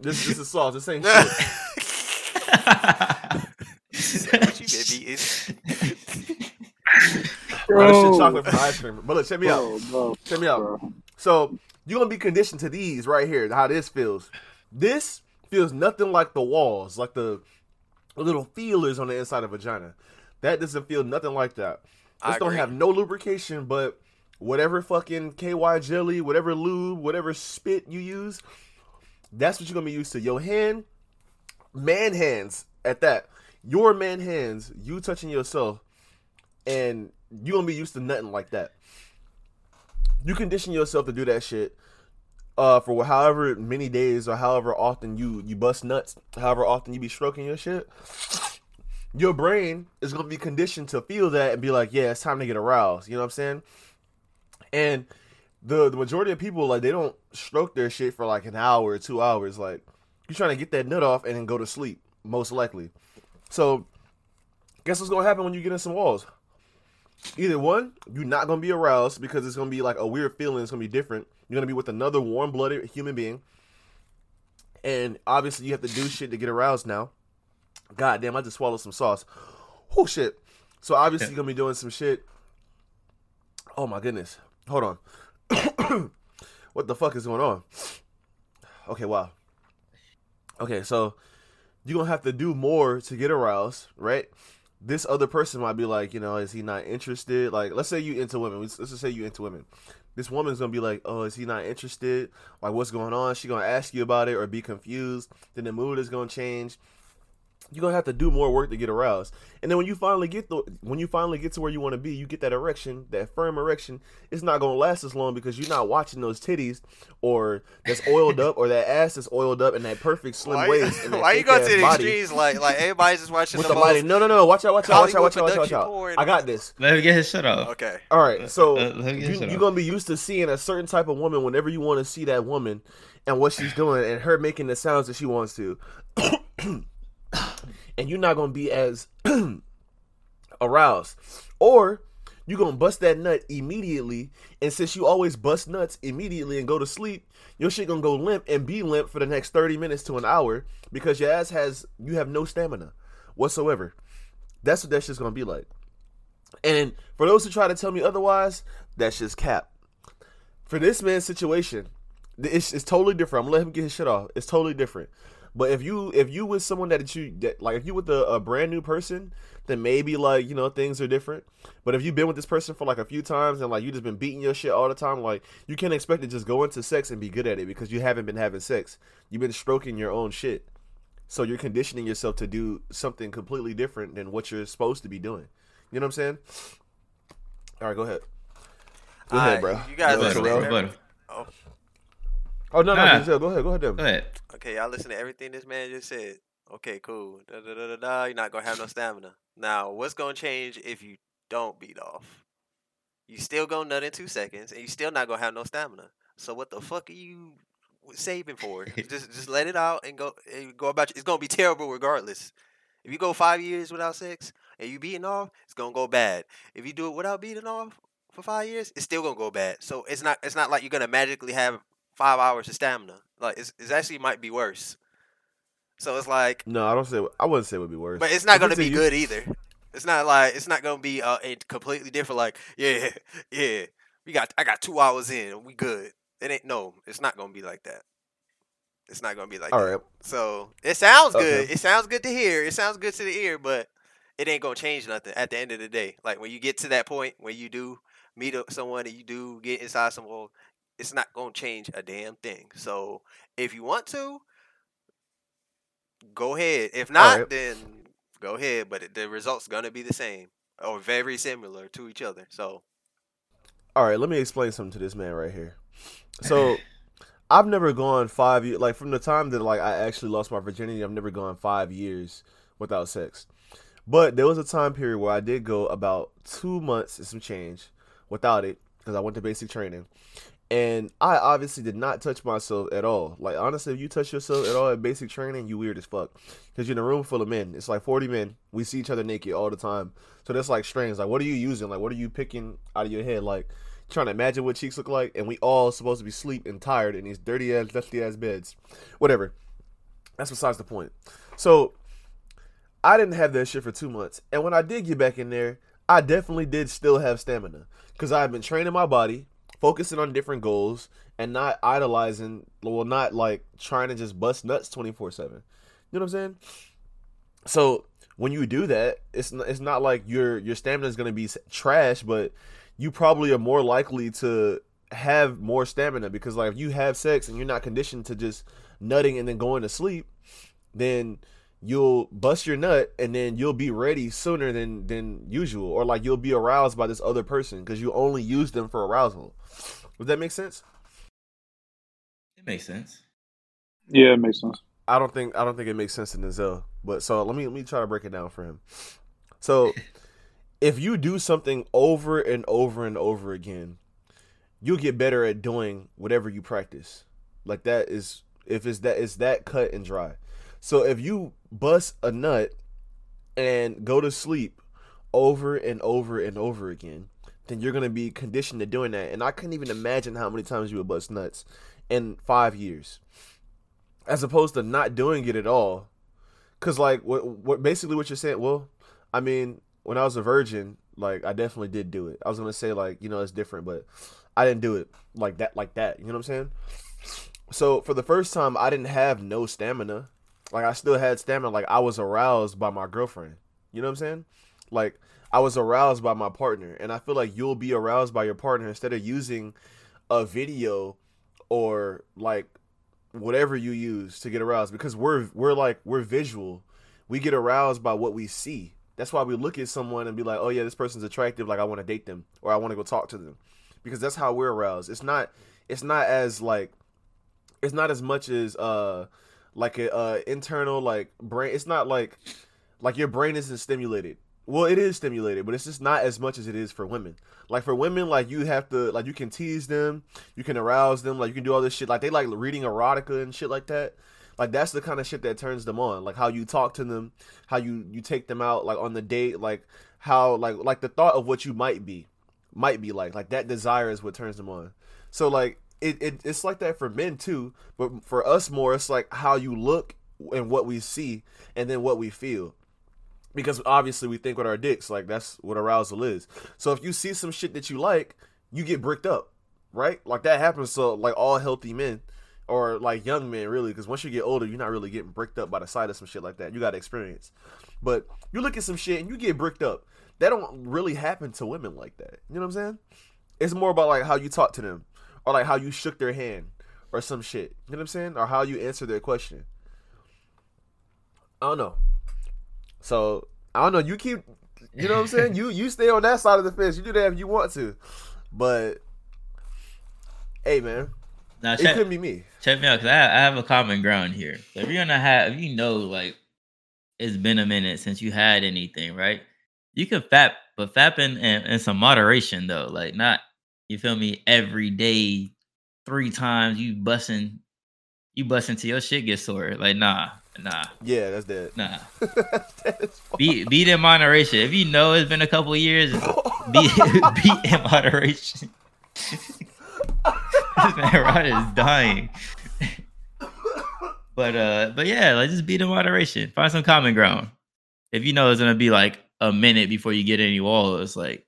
This this is sauce. This ain't shit. [LAUGHS] [LAUGHS] what you been beating? Bro, this shit chocolate from ice cream. But look, check me out. Bro, bro, Check me out. So you're gonna be conditioned to these right here. How this feels. This feels nothing like the walls, like the little feelers on the inside of vagina. That doesn't feel nothing like that. I This don't agree. have no lubrication, but whatever fucking KY jelly, whatever lube, whatever spit you use, that's what you're gonna be used to. Your hand, man hands at that. Your man hands, you touching yourself, and you're gonna be used to nothing like that you condition yourself to do that shit uh for however many days or however often you you bust nuts however often you be stroking your shit your brain is to be conditioned to feel that and be like yeah it's time to get aroused. You know what i'm saying? And the the majority of people like they don't stroke their shit for like an hour or two hours. Like you're trying to get that nut off and then go to sleep most likely. So guess what's to happen when you get in some walls? Either one, you're not gonna be aroused because it's gonna be like a weird feeling. It's gonna be different. You're gonna be with another warm-blooded human being, and obviously you have to do shit to get aroused now. God damn, I just swallowed some sauce. Oh shit. So obviously gonna be doing some shit. Oh my goodness. Hold on. [COUGHS] what the fuck is going on? Okay, wow. Okay, so you're gonna have to do more to get aroused, right? this other person might be like, you know, is he not interested? Like, let's say you into women. Let's just say you into women. This woman's gonna be like, oh, is he not interested? Like, what's going on? She gonna ask you about it or be confused. Then the mood is gonna change. You're gonna have to do more work to get aroused. And then when you finally get the when you finally get to where you want to be, you get that erection, that firm erection. It's not gonna last as long because you're not watching those titties or that's oiled up or that ass that's oiled up and that perfect slim Why, waist. And that why you go to thick-ass the body extremes? Like like everybody's just watching with the, the body. No, no, no. Watch out, watch out, watch out, watch out, watch out, watch out. I got this. Let him get his shit off. Okay. All right, so let you, you're off. gonna be used to seeing a certain type of woman whenever you want to see that woman and what she's doing and her making the sounds that she wants to, [COUGHS] and you're not gonna be as [CLEARS THROAT] aroused, or you're gonna bust that nut immediately, and since you always bust nuts immediately and go to sleep, your shit gonna go limp and be limp for the next 30 minutes to an hour because your ass has you have no stamina whatsoever. That's what that shit's gonna be like. And for those who try to tell me otherwise, that's just cap. For this man's situation, it's, it's totally different. I'm gonna let him get his shit off. It's totally different. But if you if you with someone that you that like if you with a, a brand new person, then maybe like you know things are different. But if you've been with this person for like a few times and like you just been beating your shit all the time, like you can't expect to just go into sex and be good at it because you haven't been having sex. You've been stroking your own shit. So you're conditioning yourself to do something completely different than what you're supposed to be doing. You know what I'm saying? All right, go ahead. Go ahead, bro. You guys Go ahead, listen to Terrell. Rebuttal. every- Oh, no, no, Nah. Denzel, go ahead, go ahead, then. Go ahead. okay, y'all listen to everything this man just said. Okay, cool. Da, da, da, da, da. You're not gonna have no stamina. Now, what's gonna change if you don't beat off? You still gonna nut in two seconds, and you still not gonna have no stamina. So what the fuck are you saving for? [LAUGHS] just just let it out and go and go about. It's gonna be terrible regardless. If you go five years without sex and you beating off, it's gonna go bad. If you do it without beating off for five years, it's still gonna go bad. So it's not it's not like you're gonna magically have five hours of stamina. Like it's, it's actually might be worse. So it's like No, I don't say. I wouldn't say it would be worse. but it's not gonna be you- good either. It's not like it's not gonna be uh a completely different. Like yeah, [LAUGHS] yeah, we got I got two hours in, we good. It ain't no. It's not gonna be like that. It's not gonna be like All that. right. So it sounds good. Okay. It sounds good to hear. It sounds good to the ear, but it ain't gonna change nothing at the end of the day. Like when you get to that point when you do meet up someone and you do get inside someone, it's not gonna change a damn thing. So if you want to, go ahead. If not, right. then go ahead. But the results gonna be the same or very similar to each other. So All right, let me explain something to this man right here. So, I've never gone five years. Like from the time that like I actually lost my virginity, I've never gone five years without sex. But there was a time period where I did go about two months and some change without it because I went to basic training, and I obviously did not touch myself at all. Like honestly, if you touch yourself at all at basic training, you weird as fuck because you're in a room full of men. It's like 40 men. We see each other naked all the time, so that's like strange. Like, what are you using? Like, what are you picking out of your head? Like trying to imagine what cheeks look like, and we all supposed to be sleep and tired in these dirty ass, dusty ass beds. Whatever. That's besides the point. So I didn't have that shit for two months, and when I did get back in there, I definitely did still have stamina because I had been training my body, focusing on different goals, and not idolizing. Well, not like trying to just bust nuts twenty four seven. You know what I'm saying? So when you do that, it's not, it's not like your your stamina is going to be trash, but you probably are more likely to have more stamina because like if you have sex and you're not conditioned to just nutting and then going to sleep, then you'll bust your nut and then you'll be ready sooner than than usual or like you'll be aroused by this other person because you only use them for arousal. Would that make sense? It makes sense. Yeah, it makes sense. I don't think I don't think it makes sense to Denzel. But so let me let me try to break it down for him. So [LAUGHS] if you do something over and over and over again, you'll get better at doing whatever you practice. Like that is if it's that it's that cut and dry. So if you bust a nut and go to sleep over and over and over again, then you're gonna be conditioned to doing that. And I couldn't even imagine how many times you would bust nuts in five years as opposed to not doing it at all. Cause like what what basically what you're saying. Well, I mean, when I was a virgin, like I definitely did do it. I was gonna say like you know it's different, but I didn't do it like that like that. You know what I'm saying? So for the first time, I didn't have no stamina. Like I still had stamina. Like I was aroused by my girlfriend. You know what I'm saying? Like I was aroused by my partner, and I feel like you'll be aroused by your partner instead of using a video or like whatever you use to get aroused because we're we're like we're visual. We get aroused by what we see. That's why we look at someone and be like, "Oh yeah, this person's attractive. Like I want to date them or I want to go talk to them." Because that's how we're aroused. It's not it's not as like it's not as much as uh like a uh internal like brain it's not like like your brain isn't stimulated. Well, it is stimulated, but it's just not as much as it is for women. Like for women, like you have to like you can tease them, you can arouse them, like you can do all this shit. Like they like reading erotica and shit like that. Like that's the kind of shit that turns them on. Like how you talk to them, how you you take them out like on the date, like how like like the thought of what you might be, might be like like that desire is what turns them on. So like it, it it's like that for men too, but for us more, it's like how you look and what we see, and then what we feel. Because obviously we think with our dicks like that's what arousal is. So if you see some shit that you like you get bricked up right? Like that happens to like all healthy men or like young men really. Because once you get older you're not really getting bricked up by the sight of some shit like that. You got experience. But you look at some shit and you get bricked up. That don't really happen to women like that. You know what i'm saying? It's more about like how you talk to them or like how you shook their hand or some shit you know what i'm saying or how you answer their question i don't know so I don't know. You keep, you know what I'm saying. [LAUGHS] You you stay on that side of the fence. You do that if you want to, but hey, man, Now it check, couldn't be me. check me out because I, I have a common ground here. So if you're gonna have, if you know, like it's been a minute since you had anything, right? You can fap, but fapping in, in some moderation though. Like not you feel me every day, three times you busting, you busting till your shit gets sore. Like nah, nah, Yeah, that's dead. nah. [LAUGHS] That is fucked. Be beat in moderation. If you know it's been a couple years, [LAUGHS] be [LAUGHS] beat in moderation. this man Rod is dying. but uh, but yeah, like just beat in moderation. Find some common ground. If you know it's gonna be like a minute before you get any walls, like,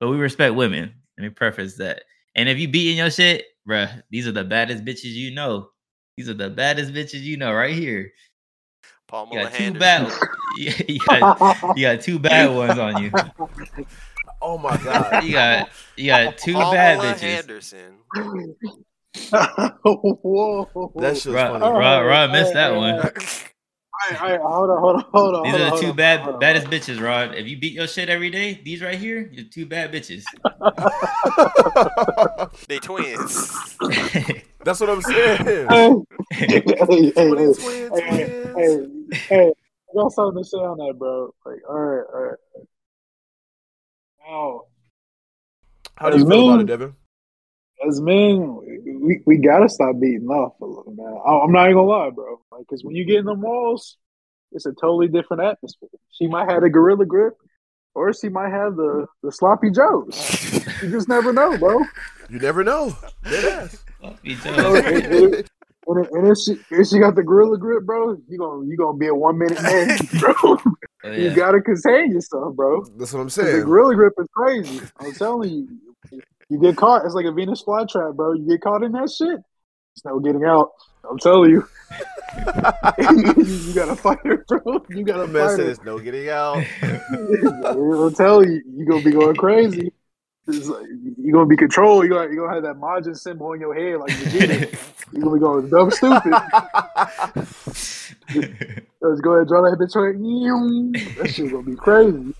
but we respect women. Let me preface that. And if you beating your shit, bruh, these are the baddest bitches you know. These are the baddest bitches you know right here. You got two bad. [LAUGHS] [LAUGHS] You you got, you got two bad ones on you. [LAUGHS] Oh my god. You got you got two bad Pamela bitches. Henderson. Whoa. That shit's Rod, funny. Rod, Rod missed that Hey, one. Hey, hey, hold on, hold on, hold on. These hold are the two hold bad on, baddest bitches, Rod. If you beat your shit every day, these right here, you're two bad bitches. [LAUGHS] [LAUGHS] They twins. [LAUGHS] That's what I'm saying. Hey, hey, hey, hey, Twins, hey, twins, hey, twins. hey, hey, I got something to say on that, bro. Like, all right, all right. Now, How do you feel about it, Men- Devin? As men, we, we gotta stop beating off a little, man. I, I'm not even gonna lie, bro. Like, cause when you get in the walls, it's a totally different atmosphere. She might have the gorilla grip, or she might have the the sloppy joes. You just never know, bro. You never know. Dead ass. You You know, just- and, and, and, and if she if she got the gorilla grip, bro, you gonna you gonna be a one minute man, [LAUGHS] [LAUGHS] bro. oh, You gotta contain yourself, bro. That's what I'm saying. The gorilla grip is crazy. I'm telling you, you get caught. It's like a Venus flytrap, bro. You get caught in that shit. There's no getting out. I'm telling you. [LAUGHS] [LAUGHS] you gotta fight her, bro. You gotta The man fight her. says no getting out. I'm telling you, you're gonna be going crazy. It's like, you gonna be controlled. You gonna you gonna have that Majin symbol on your head like Vegeta. you're gonna be going dumb stupid. [LAUGHS] Let's go ahead and draw that bitch right. That shit gonna be crazy.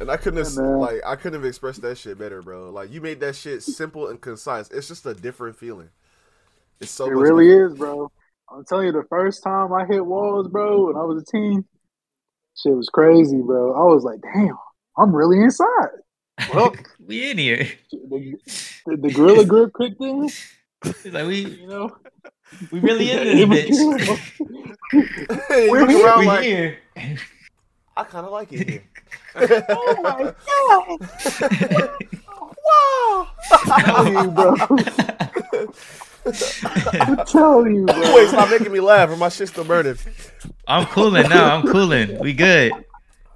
And I couldn't have Yeah, man. like I couldn't have expressed that shit better, bro. Like you made that shit simple and concise. It's just a different feeling. It's so it much really different. is, bro. I'm telling you, the first time I hit walls, bro, when I was a teen, shit was crazy, bro. I was like, damn, I'm really inside. Well, [LAUGHS] we in here. the, the, the gorilla [LAUGHS] grip kicked in, It's like we you know. we really [LAUGHS] in Yeah, this bitch. was- Hey, you We're look here, around we like here. I kind of like it here. oh my god! I'm you, bro. I'm telling you, bro. Wait, stop making me laugh, or my shit's still burning. I'm cooling now. I'm cooling. We good.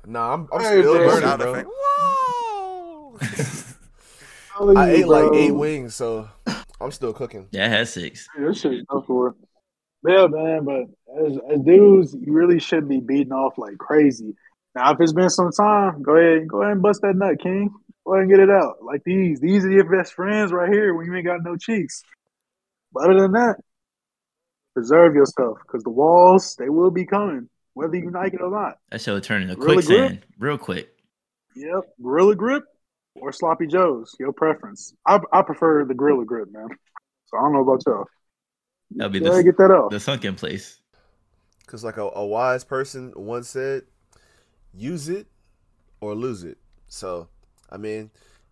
Nah, I'm, I'm Hey, still bro. burning, Sound bro. effect. Whoa. telling I you, ate like eight wings, so I'm still cooking. Yeah, I had six. That shit go for. Yeah, man, but as, as dudes, you really should be beating off like crazy. Now, if it's been some time, go ahead, go ahead and bust that nut, King. Go ahead and get it out. Like these, these are your best friends right here when you ain't got no cheeks. But other than that, preserve yourself because the walls they will be coming, whether you like it or not. That show turned into Gorilla quicksand real quick. Yep, gorilla grip or sloppy joes, your preference. I I prefer the gorilla grip, man. So I don't know about y'all. That'll be Go ahead, the, get that off. the sunken place. Cause like a, a wise person once said, use it or lose it. So, I mean,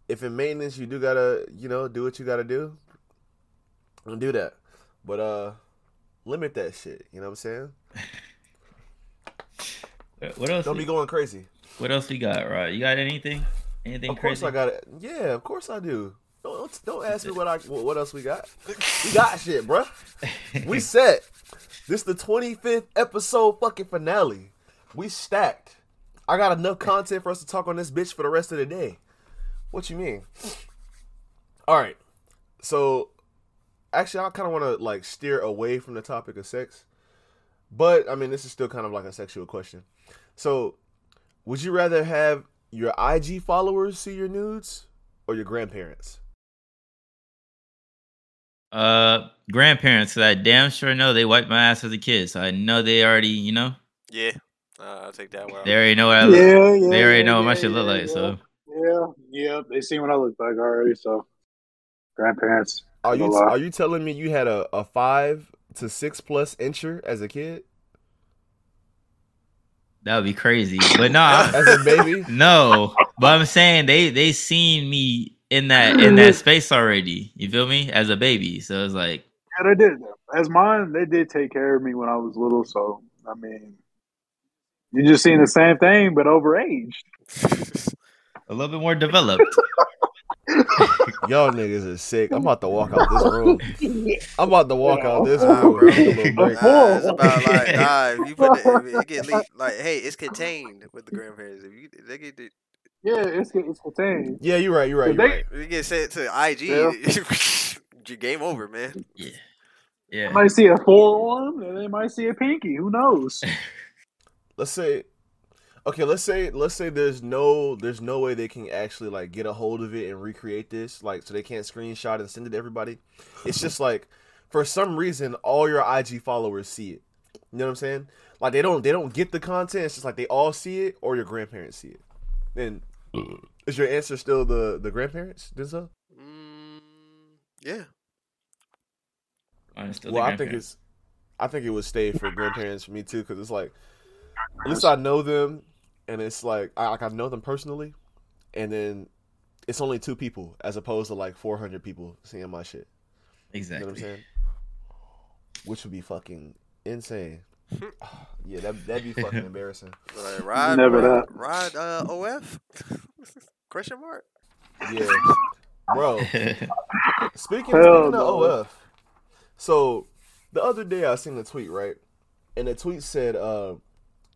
if in maintenance you do gotta, you know, do what you gotta do, and do that. But uh, limit that shit. You know what I'm saying? [LAUGHS] What else? Don't be going crazy. What else we got, right? You got anything? Anything Of course crazy? I got it. Yeah, of course I do. Don't don't, ask me what I what what else we got. We [LAUGHS] got shit, bruh. We set. This the 25th episode fucking finale. We stacked. I got enough content for us to talk on this bitch for the rest of the day. What you mean? All right. So, actually, I kind of want to like steer away from the topic of sex, but I mean, this is still kind of like a sexual question. So, would you rather have your IG followers see your nudes or your grandparents? Uh, grandparents. 'cause I damn sure know they wiped my ass as a kid, so I know they already, you know, Yeah, uh, I'll take that one. they already know what I look. Yeah, yeah. They already know what my yeah, shit look like. yeah. So Yeah, yeah. They seen what I look like already. So, grandparents. Are you No are you telling me you had a, a five to six plus incher as a kid? That would be crazy. But no, [LAUGHS] As a baby, [LAUGHS] no. But I'm saying they they seen me in that in that space already. You feel me? As a baby, so it's like Yeah, they did. As mine, they did take care of me when I was little. So I mean, you just seeing the same thing, but overaged. [LAUGHS] a little bit more developed. [LAUGHS] y'all niggas are sick. I'm about to walk out this room. [LAUGHS] I'm about to walk out this room. bro. Take a little break. Nah, it's about like nah, if you put the, if it get leaked, like hey, it's contained with the grandparents. If you they get the, Yeah, it's it's contained. Yeah, you're right. You're right. You're They- right. you get sent to IG, Yeah. your game over, man. Yeah, They yeah. might see a forearm, and they might see a pinky. Who knows? Let's say, okay. Let's say, let's say there's no, there's no way they can actually like get a hold of it and recreate this, like, so they can't screenshot and send it to everybody. It's just like, for some reason, all your IG followers see it. You know what I'm saying? Like they don't, they don't get the content. It's just like they all see it, or your grandparents see it. Then, is your answer still the the grandparents? Denzel? Mm, yeah, Mine is still well, I think it's, I think it would stay for grandparents for me too, because it's like, at least I know them, and it's like I like I know them personally, and then it's only two people as opposed to like four hundred people seeing my shit. You know exactly. what I'm saying? Which would be fucking insane. [LAUGHS] yeah, that that'd be fucking embarrassing. like, ride, Never ride, that. ride, uh, OF? [LAUGHS] Question mark. Yeah, bro. [LAUGHS] Speaking, Hell speaking no. of OF, so the other day I seen a tweet, right? And the tweet said, uh,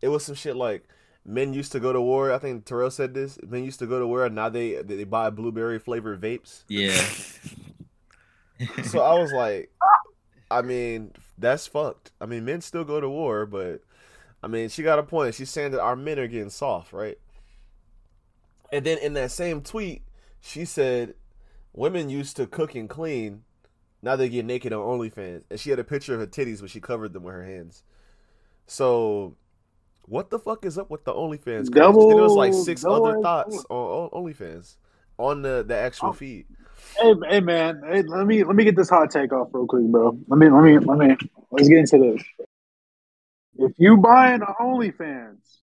it was some shit like men used to go to war. I think Terrell said this. Men used to go to war, and now they they buy blueberry flavored vapes. yeah. [LAUGHS] So I was like, I mean, that's fucked. I mean, men still go to war, but I mean, she got a point. She's saying that our men are getting soft, right? And then in that same tweet, she said, women used to cook and clean. Now they get naked on OnlyFans. And she had a picture of her titties, but she covered them with her hands. So, what the fuck is up with the OnlyFans? There was like six other thoughts on, on OnlyFans on the, the actual Oh. feed. Hey, hey, man. Hey, let me let me get this hot take off real quick, bro. Let me let me let me let's get into this. If you buying an OnlyFans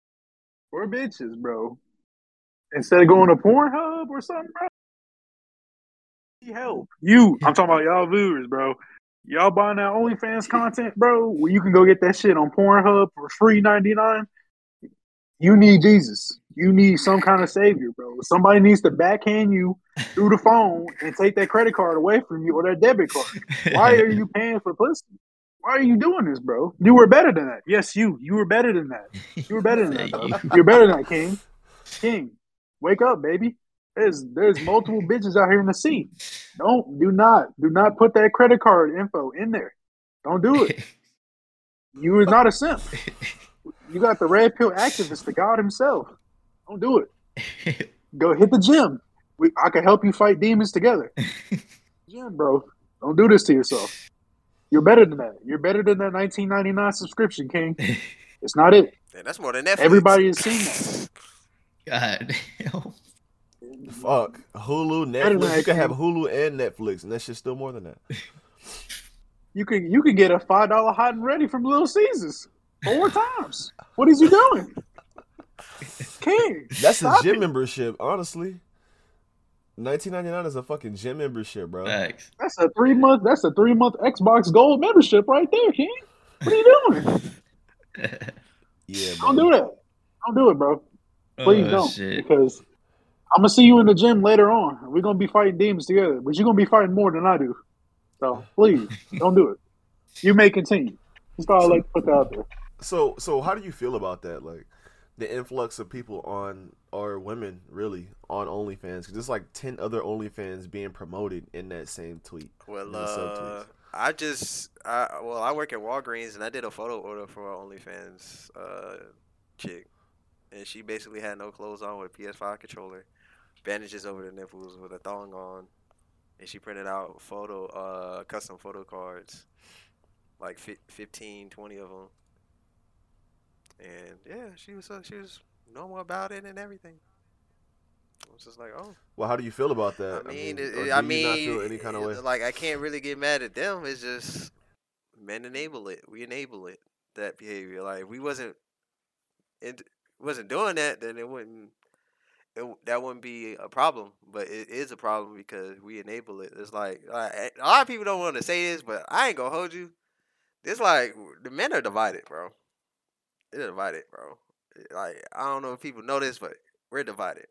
for bitches, bro, instead of going to Pornhub or something, bro, help. You, I'm talking about y'all viewers, bro. Y'all buying that OnlyFans content, bro, where you can go get that shit on Pornhub for free ninety nine. You need Jesus. You need some kind of savior, bro. Somebody needs to backhand you through the phone and take that credit card away from you or that debit card. Why are you [LAUGHS] paying for pussy? Why are you doing this, bro? You were better than that. Yes, you. You were better than that. You were better than that. You're better than that, King. King, wake up, baby. There's there's multiple bitches out here in the sea. Don't do not do not put that credit card info in there. Don't do it. [LAUGHS] You are not a simp. You got the red pill activist, the God himself. Don't do it. Go hit the gym. We, I can help you fight demons together. [LAUGHS] Gym, bro. Don't do this to yourself. You're better than that. You're better than that 1999 subscription, King. [LAUGHS] It's not it. Man, that's more than Netflix. Everybody has seen that. God damn. Oh Fuck Hulu, Better than Netflix. You can have Hulu and Netflix, and that shit's still more than that. [LAUGHS] You could you could get a five dollar hot and ready from Little Caesars four times. What is you doing, King? That's a gym it. membership, honestly. Nineteen ninety nine is a fucking gym membership, bro. Facts. That's a three month. That's a three month Xbox Gold membership right there, King. What are you doing? [LAUGHS] Yeah, Don't do that. Don't do it, bro. Please oh, don't, shit. because I'm gonna see you in the gym later on. We're gonna be fighting demons together, but you're gonna be fighting more than I do. So please [LAUGHS] don't do it. You may continue. Just thought I'd like to put that out there. So, so how do you feel about that? Like the influx of people on or women really on OnlyFans? Because there's like ten other OnlyFans being promoted in that same tweet. Well, uh. I just, I well, I work at Walgreens and I did a photo order for an OnlyFans uh, chick, and she basically had no clothes on with a PS5 controller, bandages over the nipples with a thong on, and she printed out photo, uh, custom photo cards, like fi- 15, 20 of them, and yeah, she was, uh, she was normal about it and everything. I was just like, oh. Well, how do you feel about that? I mean, it, do it- I mean, not feel any kind of way. like I can't really get mad at them. It's just men enable it. We enable it. That behavior. Like if we wasn't and wasn't doing that, then it wouldn't. It, that wouldn't be a problem, but it is a problem because we enable it. It's like, like eh, a lot of people don't want to say this, but I ain't gonna hold you. It's like the men are divided, bro. They're divided, bro. Eh, like I don't know if people know this, but we're divided.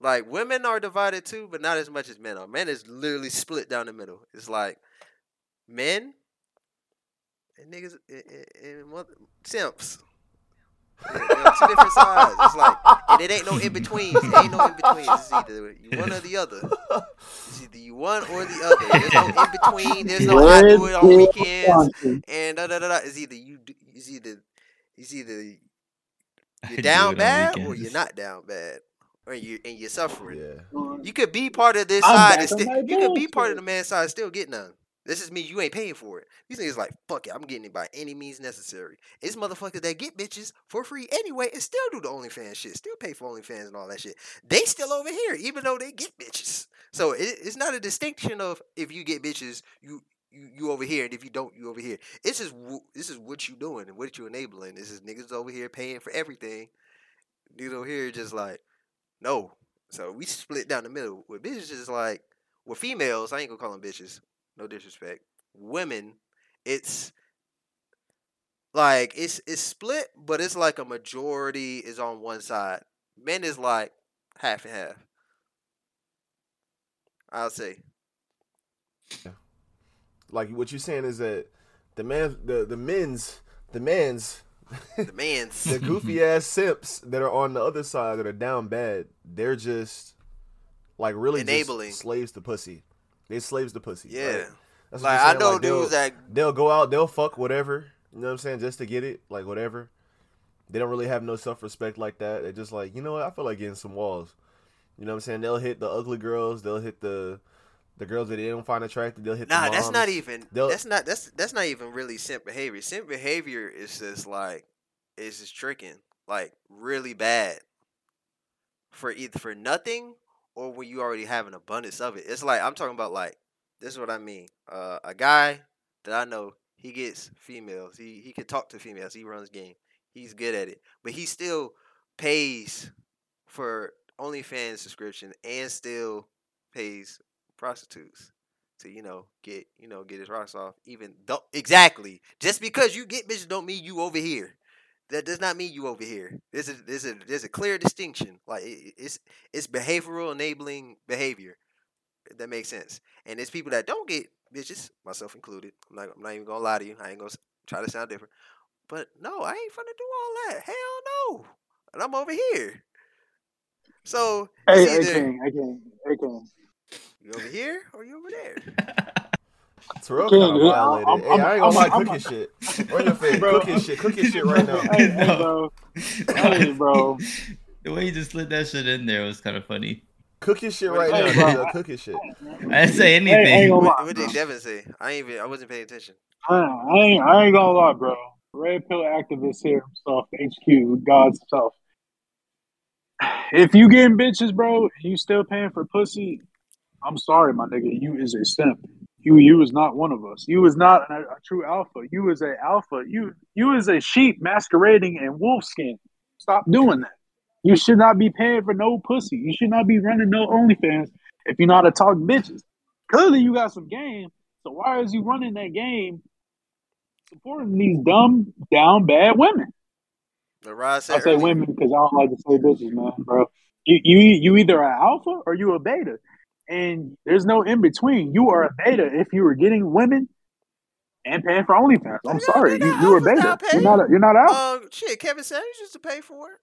Like women are divided too, but not as much as men are. Men is literally split down the middle. It's like men and niggas and, and, and simps. They're- they're on two different sides. It's like, and it ain't no in between. It ain't no in between. It's [LAUGHS] either one or the other. It's either you one or the other. There's no in between. There's no I do it on Red weekends Johnson. and da da da da. It's either you. Do, it's either. It's either I you're [LAUGHS] down it bad or you're not down bad, or you and you're suffering. Yeah. You could be part of this I'm side. back And still, you could be part of the man's side and still get none. This is me. you ain't paying for it. These niggas like, fuck it, I'm getting it by any means necessary. It's motherfuckers that get bitches for free anyway and still do the OnlyFans shit, still pay for OnlyFans and all that shit. They still over here, even though they get bitches. So it, it's not a distinction of if you get bitches, you you, you over here, and if you don't, you over here. This is this is what you doing and what you enabling. This is niggas over here paying for everything. Niggas over here just like, no. So we split down the middle. With bitches just like with females, I ain't gonna call them bitches. No disrespect. Women, it's like it's it's split, but it's like a majority is on one side. Men is like half and half. I'll say. Yeah. Like what you're saying is that the man, the the men's, the men's, The man's [LAUGHS] the goofy [LAUGHS] ass simps that are on the other side that are down bad, they're just like really Enabling. slaves to pussy. They slaves to pussy. right? Yeah. That's Like I know like, they'll- dudes that they'll go out, they'll fuck whatever, you know what I'm saying, just to get it, like whatever. They don't really have no self respect like that. They're just like, you know what, I feel like getting some walls. You know what I'm saying? They'll hit the ugly girls, they'll hit the the girls that they don't find attractive, they'll hit Nah, the that's not even They'll- that's not that's that's not even really simp behavior. Simp behavior is just like it's just tricking. Like really bad. For either for nothing or when you already have an abundance of it. It's like I'm talking about like this is what I mean. Uh a guy that I know, he gets females. He he can talk to females. He runs game. He's good at it. But he still pays for OnlyFans subscription and still pays prostitutes to you know get you know get his rocks off. Even though exactly, just because you get bitches don't mean you over here. That does not mean you over here. This is this is there's a clear distinction. Like it, it's it's behavioral enabling behavior. If that makes sense. And there's people that don't get bitches, myself included. I'm not I'm not even gonna lie to you. I ain't gonna try to sound different. But no, I ain't finna do all that. Hell no. And I'm over here. So Hey, it's hey, either King, hey, King, hey, you over here or you over there. [LAUGHS] Terrell King, kind of violated. I'm- hey, I'm- I ain't gonna I'm- lie, I'm- cook his shit. [LAUGHS] Run your face, Bro. cook his shit, cook his shit right now. [LAUGHS] Hey, hey, No. bro. Hey, [LAUGHS] bro. The way you just slid that shit in there was kind of funny. Cook his shit right you now. say, bro? Cook his shit. I didn't say anything. hey, What, lie, what did Devin say? I ain't even I wasn't paying attention. I, I ain't, I ain't gonna lie, bro. Red pill activist here himself, HQ, God's self. If you getting bitches, bro, and you still paying for pussy, I'm sorry, my nigga. You is a simp. You you is not one of us. You is not a, a true alpha. You is a alpha. You you is a sheep masquerading in wolf skin. Stop doing that. You should not be paying for no pussy. You should not be running no OnlyFans if you know how to talk bitches. Clearly, you got some game. So why is you running that game supporting these dumb, down bad women? The Rod I say women because I don't like to say bitches, man, bro. You you you either a alpha or you a beta, and there's no in between. You are a beta if you were getting women and paying for OnlyFans. I'm They're sorry, they're you not you're beta. now, You're not a, you're not alpha. Um, shit, Kevin Samuels used to pay for it.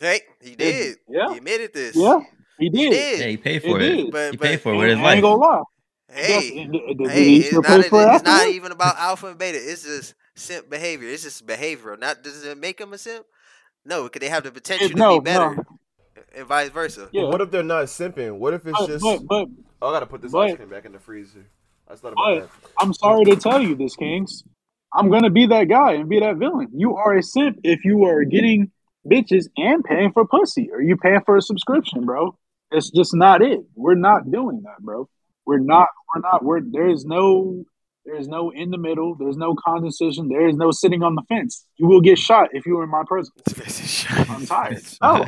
Hey, he did. yeah. He admitted this. yeah, he he did. did. Yeah, he paid for it. did. But He but paid for it And with his I ain't gonna lie. hey, Yes, did- did hey, he it's still not pay a- for it it's not even about alpha and beta. It's just simp behavior. It's just behavioral. Not does it make him a simp? No, because they have the potential to no, be better, no. And vice versa. Yeah. But what if they're not simping? What if it's But, just? but but oh, I gotta put this but- ice cream back in the freezer. I thought about But I'm sorry to tell you this, Kings. I'm gonna be that guy and be that villain. You are a simp if you are getting bitches and paying for pussy, or you paying for a subscription, bro. It's just not it. We're not doing that, bro. We're not. We're not. We're there is no There is no in the middle. There's no condescension. There is no sitting on the fence. You will get shot if you are in my presence. [LAUGHS] I'm tired. Oh,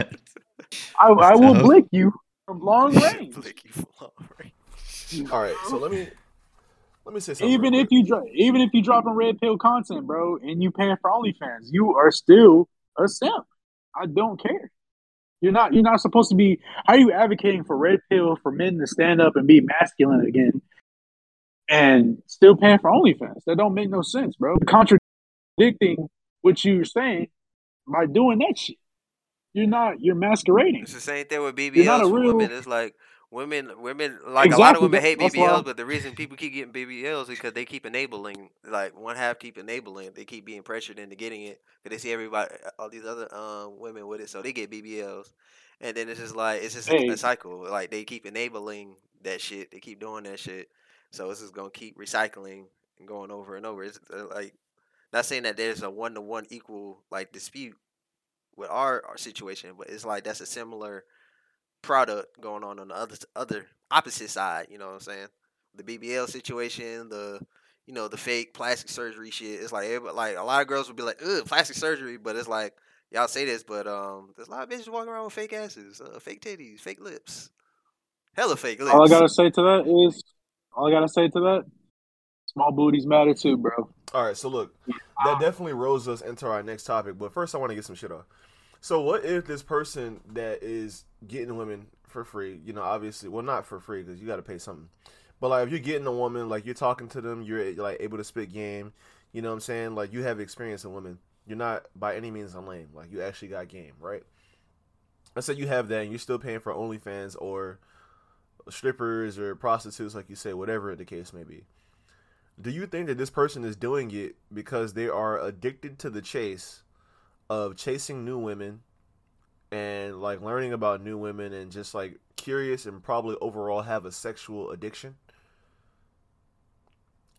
I, I will blink you from long [LAUGHS] range. Flick you from long range. All right, so let me let me say something. Even if you dro- even if you dropping red pill content, bro, and you paying for OnlyFans, you are still a simp. I don't care. You're not you're not supposed to be. How are you advocating for red pill for men to stand up and be masculine again, and still paying for OnlyFans? That don't make no sense, bro. Contradicting what you're saying by doing that shit. You're not. You're masquerading. It's the same thing with BBLs a for real- women. It's like women, women like a lot of women hate that's why- BBLs, but the reason people keep getting BBLs is because they keep enabling. Like one half keep enabling, they keep being pressured into getting it because they see everybody, all these other um women with it, so they get BBLs, and then it's just like it's just a- Hey. a cycle. Like they keep enabling that shit, they keep doing that shit, so it's just gonna keep recycling and going over and over. It's uh, like not saying that there's a one to one equal like dispute with our, our situation, but it's like that's a similar product going on on the other other opposite side. You know what I'm saying? The BBL situation, the you know the fake plastic surgery shit. It's like like a lot of girls would be like, "Ugh, plastic surgery," but it's like y'all say this, but um, there's a lot of bitches walking around with fake asses, uh, fake titties, fake lips, hella fake lips. All I gotta say to that is, all I gotta say to that, small booties matter too, bro. All right, so look, that definitely rolls us into our next topic. But first, I want to get some shit off. So, what if this person that is getting women for free, you know, obviously, well, not for free because you got to pay something, but like if you're getting a woman, like you're talking to them, you're like able to spit game, you know what I'm saying? Like you have experience in women. You're not by any means a lame. Like you actually got game, right? I said you have that, and you're still paying for OnlyFans or strippers or prostitutes, like you say, whatever the case may be. Do you think that this person is doing it because they are addicted to the chase of chasing new women and like learning about new women and just like curious and probably overall have a sexual addiction?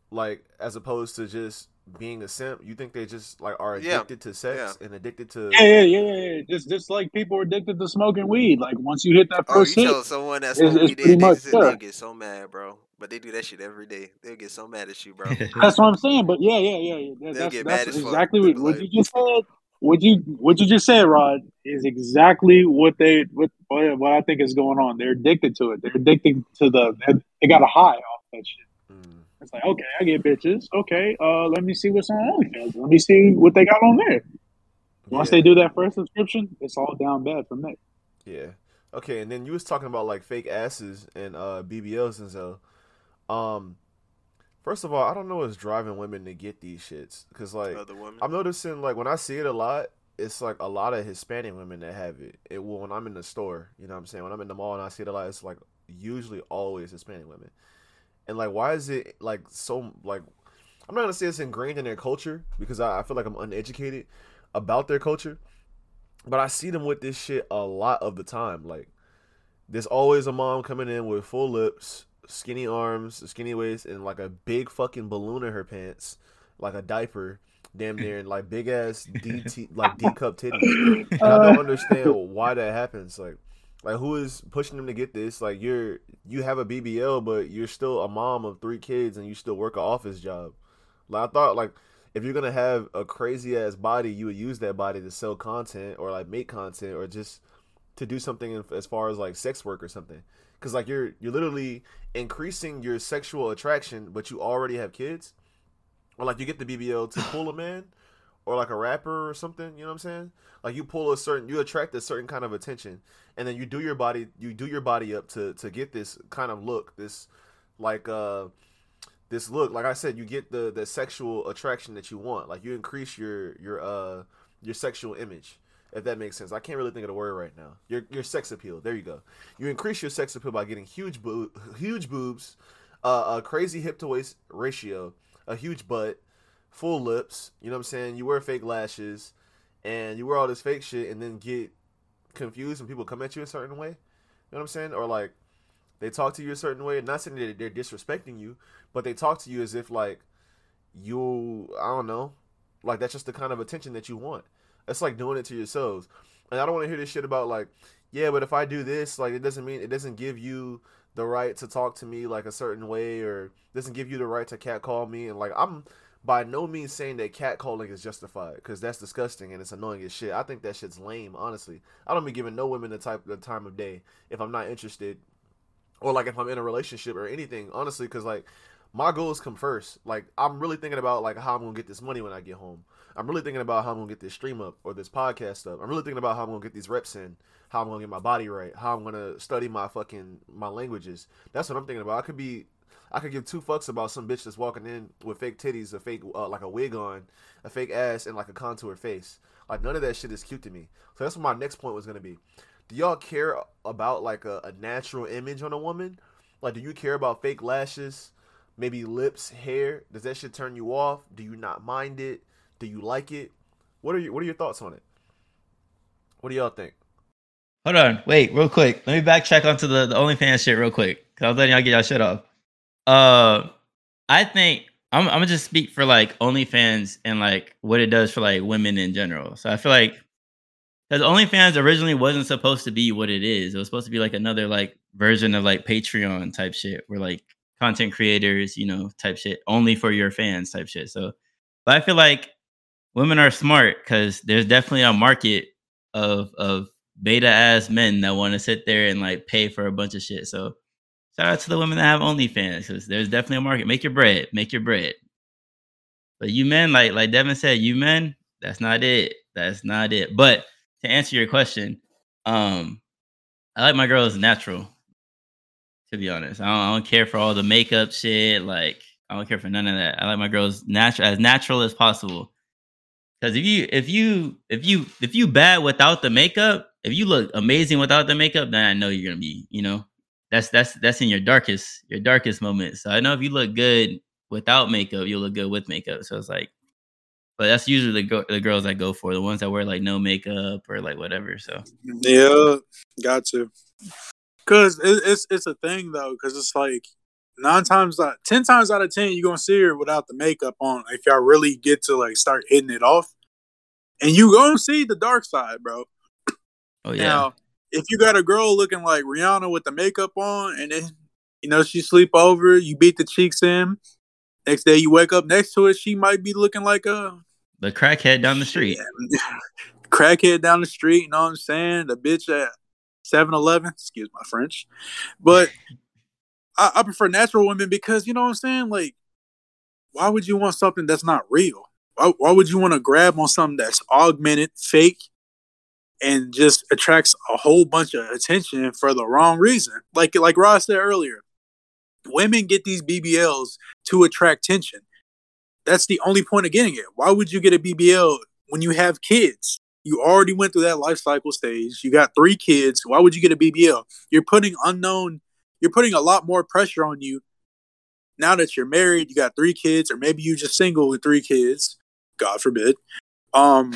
Like as opposed to just being a simp, you think they just like are Yeah, addicted to sex and addicted to Yeah, yeah, yeah, yeah, yeah. Just, just like people are addicted to smoking weed. Like once you hit that Oh, you first hit, tell someone that's It's- it's pretty did, they, much just- sure. they'll get so mad, bro. But they do that shit every day. They'll get so mad at you, bro. that's what I'm saying. But yeah, yeah, yeah, yeah. That- That's, get that's mad as fuck. exactly They'll what, what like- you just said. What you what you just said, Rod, is exactly what they what what I think is going on. They're addicted to it. They're addicted to the they got a high off that shit. Mm. It's like, okay, I get bitches. Okay, uh, let me see what's on OnlyFans. Let me see what they got on there. Once Yeah. they do that first subscription, it's all down bad from there. Yeah. Okay, and then you was talking about like fake asses and uh BBLs and so. Um, first of all, I don't know what's driving women to get these shits because like. I'm noticing like when I see it a lot, it's like a lot of Hispanic women that have it. It when I'm in the store, you know what I'm saying? When I'm in the mall and I see it a lot, it's like usually always Hispanic women. And like why is it like so like I'm not gonna say it's ingrained in their culture because I, I feel like I'm uneducated about their culture. But I see them with this shit a lot of the time. Like there's always a mom coming in with full lips, skinny arms, skinny waist, and like a big fucking balloon in her pants, like a diaper, damn near, and like big ass [LAUGHS] D T like D cup titties. And I don't uh, understand [LAUGHS] why that happens. Like, like who is pushing them to get this? Like you're you have a BBL, but you're still a mom of three kids, and you still work an office job. Like I thought, like if you're gonna have a crazy ass body, you would use that body to sell content or like make content or just to do something as far as like sex work or something. Because like you're you're literally increasing your sexual attraction, but you already have kids, or like you get the BBL to [SIGHS] pull a man, or like a rapper or something. You know what I'm saying? Like you pull a certain, you attract a certain kind of attention, and then you do your body, you do your body up to to get this kind of look, this like uh this look. Like I said, you get the the sexual attraction that you want. Like you increase your your uh your sexual image if that makes sense. I can't really think of the word right now. Your your sex appeal. There you go. You increase your sex appeal by getting huge boo- huge boobs, uh, a crazy hip to waist ratio, a huge butt, full lips. You know what I'm saying? You wear fake lashes, and you wear all this fake shit, and then get confused when people come at you a certain way. You know what I'm saying? Or like they talk to you a certain way. Not saying that they're disrespecting you, but they talk to you as if like you I don't know, like that's just the kind of attention that you want. It's like doing it to yourselves. And I don't want to hear this shit about like, yeah, but if I do this, like it doesn't mean it doesn't give you the right to talk to me like a certain way or doesn't give you the right to catcall me and like I'm by no means saying that catcalling is justified because that's disgusting and it's annoying as shit. I think that shit's lame, honestly. I don't be giving no women the type the time of day if I'm not interested or like if I'm in a relationship or anything, honestly, because like my goals come first. Like I'm really thinking about like how I'm gonna get this money when I get home. I'm really thinking about how I'm gonna get this stream up or this podcast up. I'm really thinking about how I'm gonna get these reps in, how I'm gonna get my body right, how I'm gonna study my fucking my languages. That's what I'm thinking about. I could be I could give two fucks about some bitch that's walking in with fake titties, a fake uh, like a wig on, a fake ass, and like a contour face. Like none of that shit is cute to me. So that's what my next point was gonna be. Do y'all care about like a, a natural image on a woman? Like, do you care about fake lashes, maybe lips, hair? Does that shit turn you off? Do you not mind it? Do you like it? What are you What are your thoughts on it? What do y'all think? Hold on, wait, real quick. Let me backtrack onto the, the OnlyFans shit real quick. Cause I was letting y'all get y'all shit off. Uh I think I'm I'm gonna just speak for like OnlyFans and like what it does for like women in general. So I feel like because OnlyFans originally wasn't supposed to be what it is. It was supposed to be like another like version of like Patreon type shit, where like content creators, you know, type shit, only for your fans type shit. So, but I feel like women are smart because there's definitely a market of of beta ass men that want to sit there and like pay for a bunch of shit. So, shout out to the women that have OnlyFans because there's definitely a market. Make your bread, make your bread. But you men, like like Devin said, you men, that's not it. That's not it. But to answer your question, um, I like my girls natural. To be honest, I don't, I don't care for all the makeup shit. Like, I don't care for none of that. I like my girls natural, as natural as possible. Because if you if you if you if you bad without the makeup, if you look amazing without the makeup, then I know you're gonna be, you know, that's that's that's in your darkest your darkest moment. So I know if you look good without makeup, you'll look good with makeup. So it's like, but that's usually the go- the girls I go for, the ones that wear like no makeup or like whatever. So Yeah, got to. Cause it, it's it's a thing though, cause it's like nine times out, ten times out of ten, you're gonna see her without the makeup on. If y'all really get to like start hitting it off, and you gonna see the dark side, bro. oh yeah, Now, if you got a girl looking like Rihanna with the makeup on, and then you know she sleep over, you beat the cheeks in. Next day you wake up next to it, she might be looking like a the crackhead down the street. [LAUGHS] crackhead down the street. You know what I'm saying? The bitch at 7-Eleven. Excuse my French, but I, I prefer natural women because you know what I'm saying. Like, why would you want something that's not real? Why, why would you want to grab on something that's augmented, fake, and just attracts a whole bunch of attention for the wrong reason? Like like Ross said earlier, women get these BBLs to attract attention. That's the only point of getting it. Why would you get a BBL when you have kids? You already went through that life cycle stage. You got three kids. Why would you get a BBL? You're putting unknown, you're putting a lot more pressure on you now that you're married, you got three kids, or maybe you just single with three kids, God forbid. Um,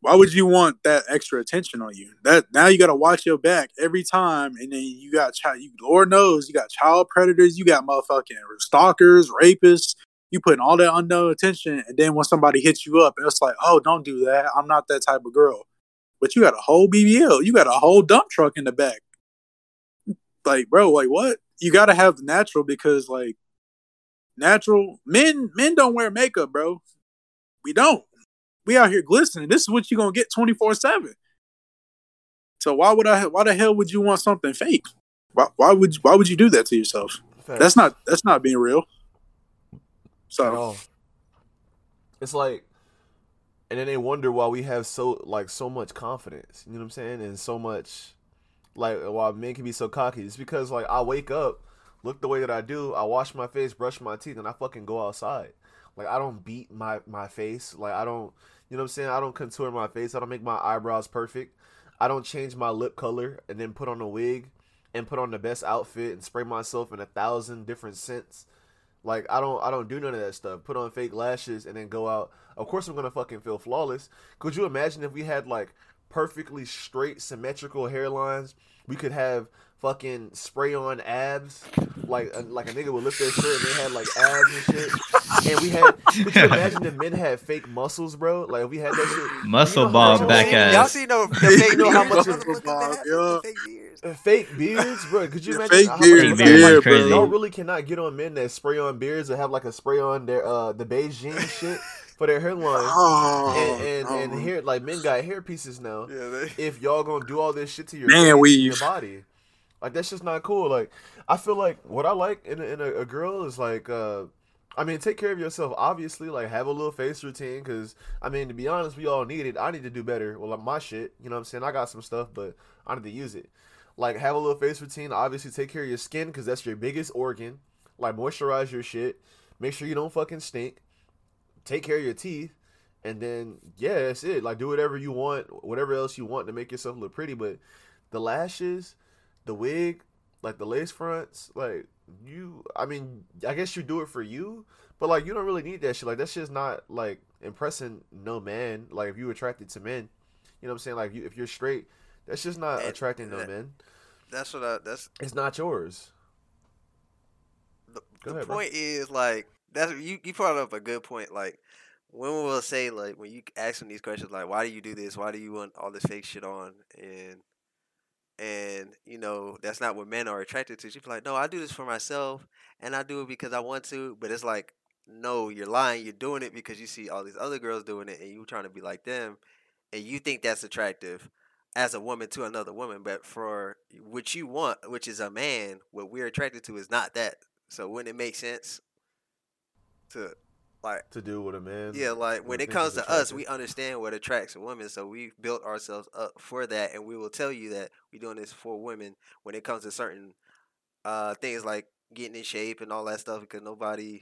why would you want that extra attention on you? That now you got to watch your back every time, and then you got child. You, Lord knows you got child predators, you got motherfucking stalkers, rapists. You putting all that unknown attention, and then when somebody hits you up, it's like, oh, don't do that. I'm not that type of girl. But you got a whole BBL, you got a whole dump truck in the back. Like, bro, like what? You got to have natural because, like, natural men men don't wear makeup, bro. We don't. We out here glistening. This is what you're gonna get twenty four seven. So why would I? Why the hell would you want something fake? Why, why would why would you do that to yourself? That's not that's not being real. So. It's like, and then they wonder why we have so like so much confidence. You know what I'm saying? And so much, like why men can be so cocky. It's because like I wake up, look the way that I do, I wash my face, brush my teeth, and I fucking go outside. Like I don't beat my my face. Like I don't, you know what I'm saying? I don't contour my face. I don't make my eyebrows perfect. I don't change my lip color and then put on a wig and put on the best outfit and spray myself in a thousand different scents. Like I don't I don't do none of that stuff. Put on fake lashes and then go out. Of course I'm gonna fucking feel flawless. Could you imagine if we had like perfectly straight symmetrical hairlines? We could have fucking spray on abs. Like a, like a nigga would lift their shirt and they had like abs and shit. And we had [LAUGHS] could you imagine if men had fake muscles, bro? Like we had that shit. Muscle You know how bob much- back Y'all ass. see no the fake You know how beards? [LAUGHS] much is Motherfuckers that Bob, have yeah. fake beards. [LAUGHS] fake beards, bro. Could you Yeah, imagine fake how beards, much- Fake beards yeah, crazy. Y'all really cannot get on men that spray on beards or have like a spray on their uh the Beijing shit for their hairline. Oh, and and, no. and hair like men got hair pieces now. Yeah, they, If y'all gonna do all this shit to your Man weave. your body, like that's just not cool. Like I feel like what I like in a, in a, a girl is like uh. I mean, take care of yourself. Obviously, like have a little face routine. Cause I mean, to be honest, we all need it. I need to do better. Well, like my shit, you know what I'm saying. I got some stuff, but I need to use it. Like have a little face routine. Obviously, take care of your skin because that's your biggest organ. Like moisturize your shit. Make sure you don't fucking stink. Take care of your teeth, and then yeah, that's it. Like do whatever you want, whatever else you want to make yourself look pretty. But the lashes, the wig, like the lace fronts, like you. I mean, I guess you do it for you, but like you don't really need that shit. Like that shit's not like impressing no man. Like if you attracted to men, you know what I'm saying. Like you, if you're straight, that's just not And attracting no that- men. that's what I. That's It's not yours. the, the ahead, bro. point is like that's you. You brought up a good point. Like women will say like when you ask them these questions like why do you do this? Why do you want all this fake shit on? And and you know that's not what men are attracted to. She's like, no, I do this for myself, and I do it because I want to. But it's like, no, you're lying. You're doing it because you see all these other girls doing it, and you're trying to be like them, and you think that's attractive as a woman to another woman. But for what you want, which is a man, what we're attracted to is not that. So wouldn't it make sense to like To do with a man. yeah, like when it comes to us, we understand what attracts a woman, so we've built ourselves up for that, and we will tell you that we're doing this for women when it comes to certain uh things like getting in shape and all that stuff, because nobody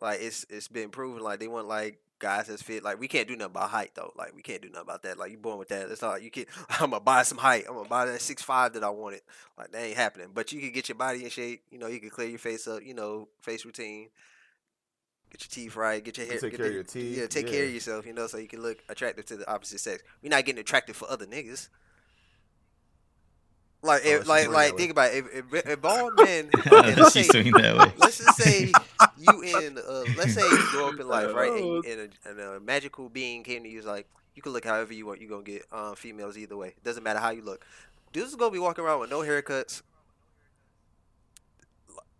like it's it's been proven like they want like guys that's fit. Like we can't do nothing about height though. Like we can't do nothing about that. Like you born with that. It's not like you can. [LAUGHS] I'm gonna buy some height. I'm gonna buy that six five that I wanted. Like that ain't happening. But you can get your body in shape. You know, you can clear your face up. You know, face routine. Get your teeth right. Get your hair. take get care of your teeth, Yeah, take care of yourself. You know, so you can look attractive to the opposite sex. We're not getting attractive for other niggas. Like, Oh, if, like, like, think about it. If, if, if bald men, [LAUGHS] okay, let's say, that way. let's just say [LAUGHS] you in uh, let's say you grow up in life right and, you, [LAUGHS] and, a, and a magical being came to you is like you can look however you want you're gonna get um, females either way It doesn't matter how you look dudes is gonna be walking around with no haircuts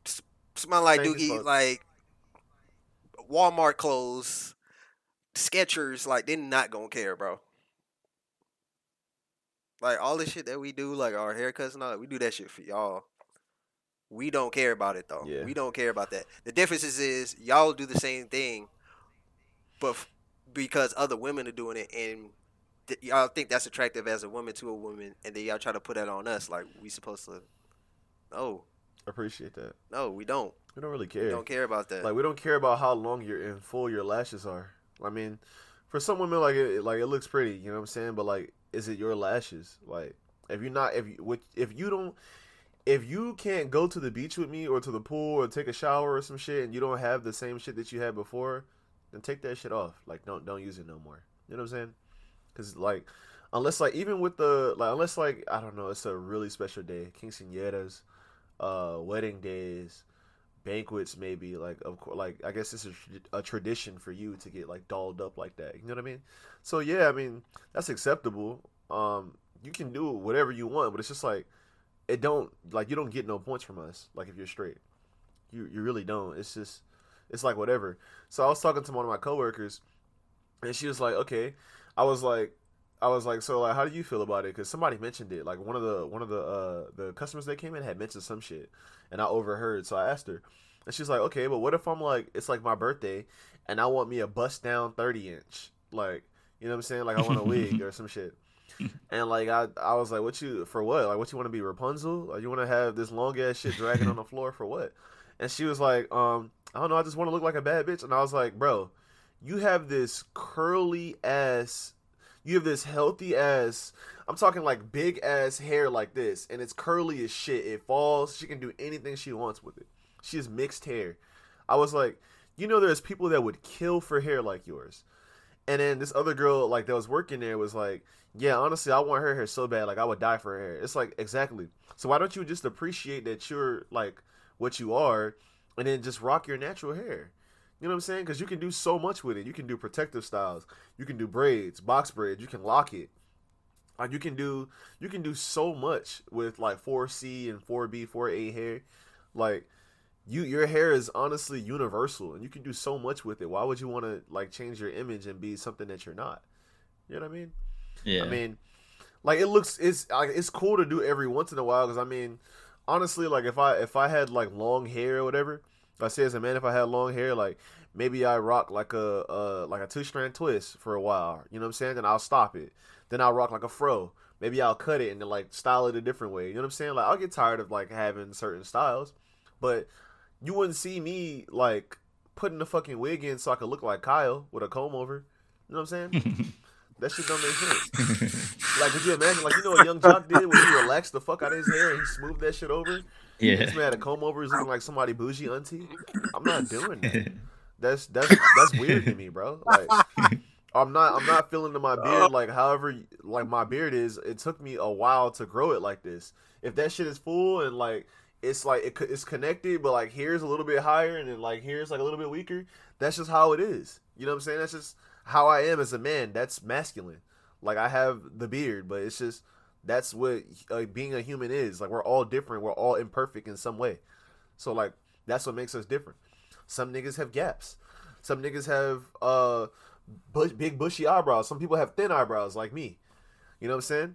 s- smell like Crazy doogie like walmart clothes Skechers like they're not gonna care bro like all the shit that we do like our haircuts and all that we do that shit for y'all we don't care about it though. Yeah. We don't care about that. The difference is, is y'all do the same thing, but f- because other women are doing it, and th- y'all think that's attractive as a woman to a woman, and then y'all try to put that on us, like we supposed to. No, Appreciate that. no, we don't. We don't really We care. don't care about that. Like we don't care about how long your in full your lashes are. I mean, for some women, like it, like it looks pretty. You know what I'm saying? But like, is it your lashes? Like, if you're not, if you, which, if you don't, if you can't go to the beach with me or to the pool or take a shower or some shit, and you don't have the same shit that you had before, then take that shit off. Like, don't don't use it no more. You know what I'm saying? Because like, unless like even with the like, unless like I don't know, it's a really special day, quinceañeras, uh, wedding days banquets maybe like of course like i guess this is a tradition for you to get like dolled up like that you know what i mean? So yeah i mean that's acceptable. Um you can do whatever you want but it's just like it don't like you don't get no points from us like if you're straight. You you really don't. It's just it's like whatever. So i was talking to one of my coworkers and she was like okay. I was like I was like, so like, how do you feel about it? Because somebody mentioned it. Like one of the one of the uh the customers that came in had mentioned some shit, and I overheard. So I asked her, and she's like, okay, but what if I'm like, it's like my birthday, and I want me a bust down thirty inch, like, you know what I'm saying? Like I want a wig or some shit. [LAUGHS] And like I, I was like, what you for what? Like what you want to be Rapunzel? Like you want to have this long ass shit dragging on the floor for what? And she was like, um, I don't know, I just want to look like a bad bitch. And I was like, bro, you have this curly ass you have this healthy ass i'm talking like big ass hair like this and it's curly as shit. It falls. She can do anything she wants with it. She has mixed hair. I was like you know there's people that would kill for hair like yours. And then this other girl like that was working there was like yeah honestly i want her hair so bad like i would die for her hair. It's like exactly. So why don't you just appreciate that you're like what you are and then just rock your natural hair you know what I'm saying? Because you can do so much with it. You can do protective styles. You can do braids, box braids. You can lock it. Like you can do you can do so much with like 4C and 4B, 4A hair. Like you your hair is honestly universal and you can do so much with it. Why would you want to like change your image and be something that you're not? You know what I mean? Yeah. I mean, like it looks it's like it's cool to do every once in a while because I mean, honestly, like if I if I had like long hair or whatever, I say as a man, if I had long hair, like maybe I rock like a uh like a two strand twist for a while. You know what I'm saying? Then I'll stop it. Then I'll rock like a fro. Maybe I'll cut it and then like style it a different way. You know what I'm saying? Like I'll get tired of like having certain styles, but you wouldn't see me like putting the fucking wig in so I could look like Kyle with a comb over. You know what I'm saying? [LAUGHS] that shit don't make sense. Like, could you imagine, like, you know what Young Joc did when he relaxed the fuck out of his hair and he smoothed that shit over? Yeah. This man had a comb over, is looking like somebody bougie auntie. I'm not doing that. [LAUGHS] That's that's that's weird to me, bro. Like, I'm not I'm not feeling to my beard like however like my beard is. It took me a while to grow it like this. If that shit is full and like it's like it, it's connected, but like here's a little bit higher and then like here's like a little bit weaker. That's just how it is. You know what I'm saying? That's just how I am as a man. That's masculine. Like I have the beard, but it's just that's what uh, being a human is. Like we're all different. We're all imperfect in some way. So like that's what makes us different. Some niggas have gaps. Some niggas have uh bush, big bushy eyebrows. Some people have thin eyebrows like me. You know what I'm saying?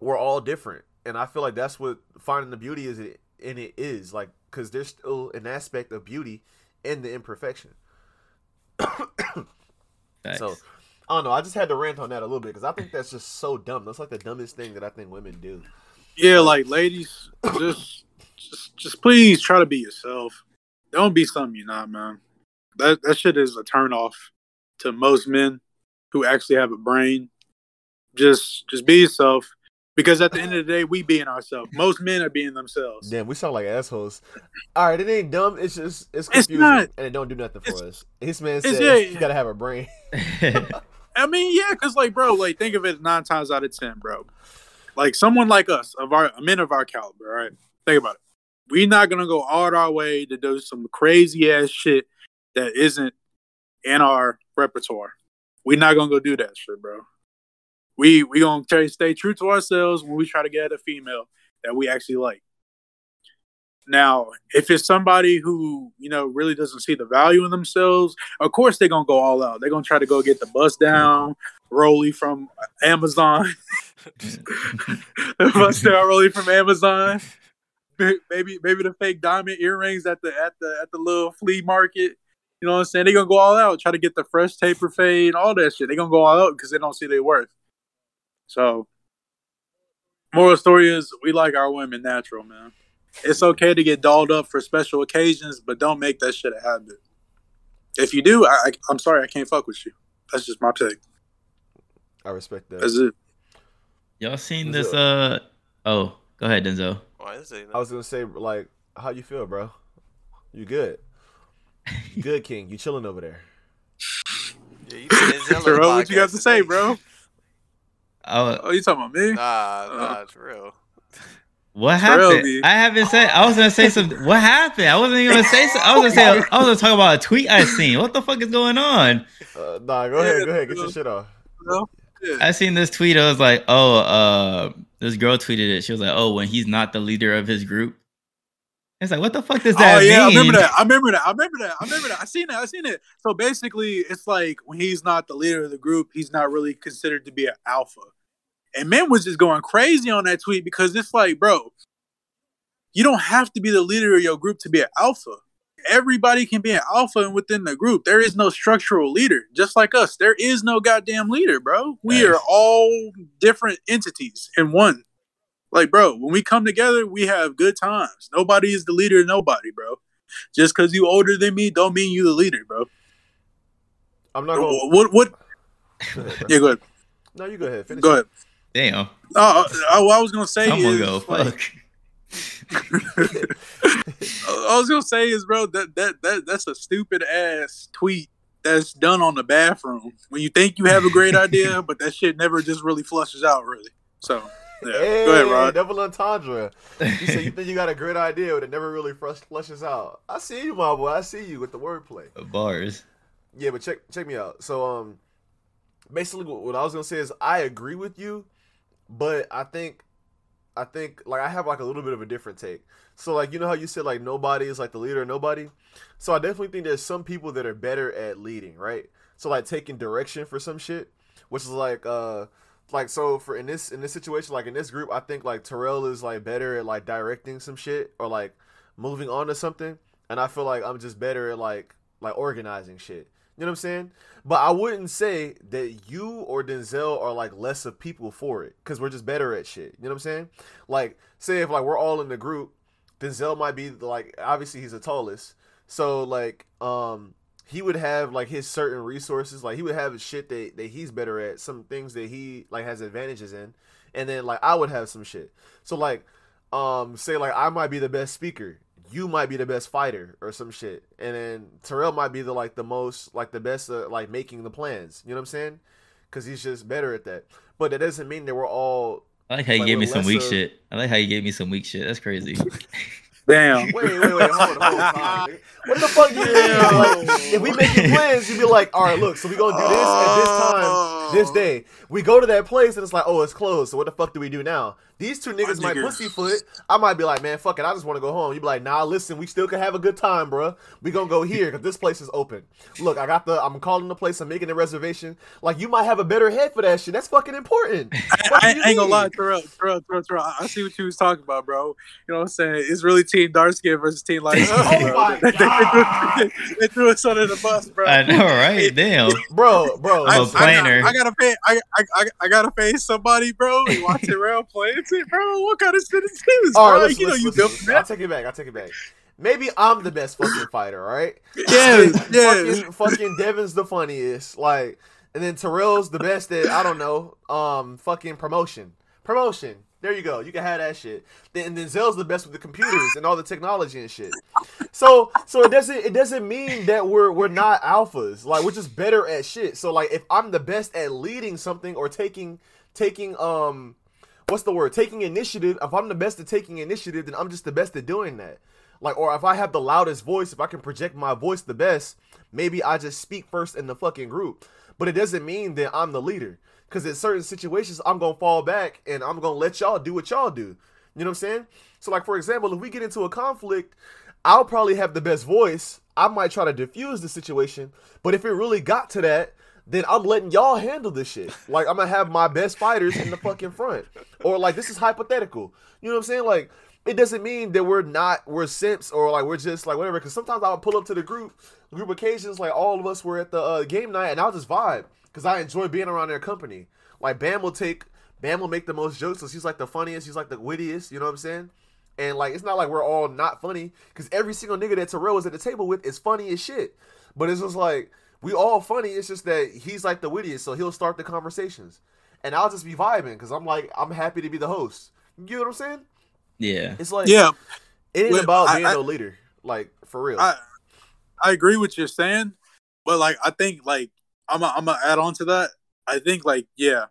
We're all different, and I feel like that's what finding the beauty is in it is like because there's still an aspect of beauty in the imperfection. [COUGHS] So I don't know. I just had to rant on that a little bit because I think that's just so dumb. That's like the dumbest thing that I think women do. Yeah, like ladies, just just just please try to be yourself. Don't be something you're not, man. That that shit is a turn off to most men who actually have a brain. Just just be yourself. Because at the end of the day, we being ourselves. Most men are being themselves. Damn, we sound like assholes. All right, it ain't dumb. It's just it's It's confusing not. and it don't do nothing for us. This man it's- said yeah, you gotta have a brain. [LAUGHS] [LAUGHS] I mean, yeah, because like, bro, like, think of it nine times out of ten, bro. Like someone like us, of our men of our caliber, right? Think about it. We're not gonna go all our way to do some crazy ass shit that isn't in our repertoire. We're not gonna go do that shit, bro. We we gonna try to stay true to ourselves when we try to get a female that we actually like. Now, if it's somebody who you know really doesn't see the value in themselves, of course they're gonna go all out. They're gonna try to go get the bus down Rolly from Amazon. [LAUGHS] The Bust down Rolly from Amazon. Maybe maybe the fake diamond earrings at the at the at the little flea market. You know what I'm saying? They're gonna go all out, try to get the fresh taper fade, all that shit. They're gonna go all out because they don't see their worth. So moral story is we like our women natural, man. It's okay to get dolled up for special occasions, but don't make that shit a habit. If you do, I, I, I'm sorry, I can't fuck with you. That's just my take. I respect that. That's it. Y'all seen Denzel. this? Uh oh, go ahead, Denzel. Why is it? I was gonna say like, how you feel, bro? You good? You good, King? You chilling over there? Yeah, you Denzel on [LAUGHS] what you got to say, bro? Oh, Oh, you talking about me? Nah, nah, it's real. What Terrell happened? be- I haven't said. I was gonna say something. What happened? I wasn't even gonna say. So, I was gonna say. I was gonna talk about a tweet I seen. What the fuck is going on? Uh, nah, go ahead, go ahead, get your shit off. I seen this tweet. I was like, oh, uh, this girl tweeted it. She was like, oh, when he's not the leader of his group. It's like, what the fuck does that oh mean? yeah, I remember that. I remember that. I remember that. I remember that. I seen that. I seen it. So basically, it's like when he's not the leader of the group, he's not really considered to be an alpha. And men was just going crazy on that tweet because it's like, bro, you don't have to be the leader of your group to be an alpha. Everybody can be an alpha and within the group. There is no structural leader. Just like us, there is no goddamn leader, bro. We are all different entities in one. Like, bro, when we come together, we have good times. Nobody is the leader of nobody, bro. Just because you older than me, don't mean you the leader, bro. I'm not gonna. What? What? Ahead. [LAUGHS] Yeah, go ahead. No, you go ahead. Finish Go it. Ahead. Damn. Uh, what I was gonna say Someone is, go. like, Fuck. [LAUGHS] I was gonna say is, bro, that that that that's a stupid ass tweet that's done on the bathroom when you think you have a great idea, [LAUGHS] but that shit never just really flushes out, really. So, yeah, Hey, go ahead, Rod. double entendre. You say you think you got a great idea, but it never really flush, flushes out. I see you, my boy. I see you with the wordplay. Bars. Yeah, but check check me out. So um, basically, what, what I was gonna say is I agree with you but I think, I think like I have like a little bit of a different take. So like you know how you said like nobody is like the leader nobody. So I definitely think there's some people that are better at leading, right? So like taking direction for some shit, which is like uh like so for in this in this situation like in this group I think like Terrell is like better at like directing some shit or like moving on to something, and I feel like I'm just better at like like organizing shit. You know what I'm saying? But I wouldn't say that you or Denzel are like less of people for it because we're just better at shit. You know what I'm saying? Like, say if like we're all in the group, Denzel might be like obviously he's the tallest, so like um he would have like his certain resources, like he would have shit that that he's better at, some things that he like has advantages in, and then like I would have some shit. So like um say like I might be the best speaker you might be the best fighter or some shit, and then Terrell might be the like the most like the best uh, like making the plans. You know what I'm saying? Because he's just better at that. But that doesn't mean that we're all. I like how you Like, gave me some weak lesser- shit. I like how you gave me some weak shit. That's crazy. [LAUGHS] Damn. Wait, wait, wait, hold on, hold on. [LAUGHS] What the fuck you mean? Like, if we making plans, you'd be like, all right, look, so we gonna do this at this time, this day. We go to that place and it's like, oh, it's closed. So what the fuck do we do now? These two niggas might niggas. pussyfoot. I might be like, man, fuck it, I just want to go home. You be like, nah, listen, we still can have a good time, bro. We gonna go here because this place is open. Look, I got the, I'm calling the place, I'm making a reservation. Like, you might have a better head for that shit. That's fucking important. Fuck I, you I ain't gonna lie, Terrell, Terrell, Terrell, Terrell. I I see what you was talking about, bro. You know what I'm saying? It's really Team dark skin versus Team Light. Skin, Oh my they, [LAUGHS] they, threw, [LAUGHS] they threw us under the bus, bro. I know, right? [LAUGHS] Damn. Bro, bro. I'm a listen. I, planner. I, gotta pay. I, I, I, I gotta pay somebody, bro. You watch Terrell playing it, bro. What kind of shit is this, All right, listen, you know listen, you listen. I'll take it back. I'll take it back. Maybe I'm the best fucking fighter, right? [LAUGHS] Yeah, yeah. Fucking, fucking Devin's the funniest. Like, and then Terrell's the best at, I don't know, um, fucking promotion. Promotion. There you go. You can have that shit. Then and then Zell's the best with the computers and all the technology and shit. So so it doesn't it doesn't mean that we're we're not alphas. Like we're just better at shit. So like if I'm the best at leading something or taking taking um what's the word? Taking initiative. If I'm the best at taking initiative, then I'm just the best at doing that. Like, or if I have the loudest voice, if I can project my voice the best, maybe I just speak first in the fucking group. But it doesn't mean that I'm the leader. Because in certain situations, I'm gonna fall back and I'm gonna let y'all do what y'all do. You know what I'm saying? So, like for example, if we get into a conflict, I'll probably have the best voice. I might try to diffuse the situation, but if it really got to that, then I'm letting y'all handle this shit. Like I'm gonna have my best fighters in the fucking front. Or like this is hypothetical. You know what I'm saying? Like it doesn't mean that we're not we're simps or like we're just like whatever. Because sometimes I'll pull up to the group group occasions like all of us were at the uh, game night and I'll just vibe because I enjoy being around their company. Like Bam will take Bam will make the most jokes, so he's like the funniest, he's like the wittiest. You know what I'm saying? And like it's not like we're all not funny because every single nigga that Terrell was at the table with is funny as shit. But it's just like we all funny. It's just that he's like the wittiest, so he'll start the conversations, and I'll just be vibing because I'm like I'm happy to be the host. You know what I'm saying? Yeah. It's like Yeah, it ain't Well, about I- being I- no leader, like for real. I I agree with you saying, but like I think like I'm i I'm gonna add on to that. I think like yeah,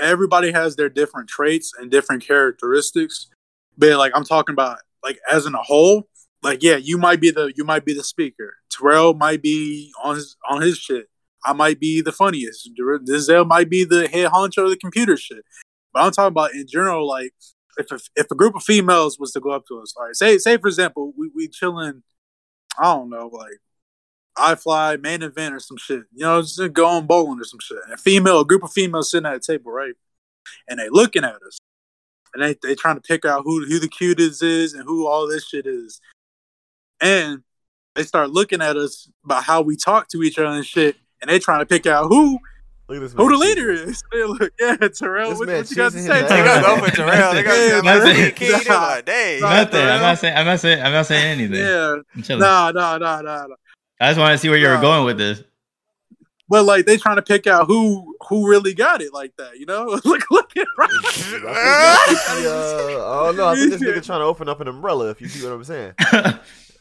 everybody has their different traits and different characteristics, but like I'm talking about like as in a whole. Like yeah, you might be the you might be the speaker. Terrell might be on his on his shit. I might be the funniest. Denzel might be the head honcho of the computer shit. But I'm talking about in general, like if a, if a group of females was to go up to us, all right, say say for example, we we chilling, I don't know, like I fly main event or some shit, you know, just going bowling or some shit. And a female, a group of females sitting at a table, right, and they looking at us, and they they trying to pick out who who the cutest is and who all this shit is, and they start looking at us about how we talk to each other and shit, and they trying to pick out who Look at this who the leader is. [LAUGHS] They look, yeah, Terrell, This what, what you got to say? his They gotta Terrell? go for Terrell. They gotta [LAUGHS] Yeah, go. King. King. Nah. Like, dang. Nah. Nothing. I'm not saying. I'm not saying. I'm not saying anything. Yeah, I'm chilling. nah, nah, nah, nah, nah. I just want to see where you were going with this. But like they trying to pick out who who really got it like that, you know? [LAUGHS] look, look at I think this is the, uh, I don't know. I think this nigga trying to open up an umbrella. If you see what I'm saying.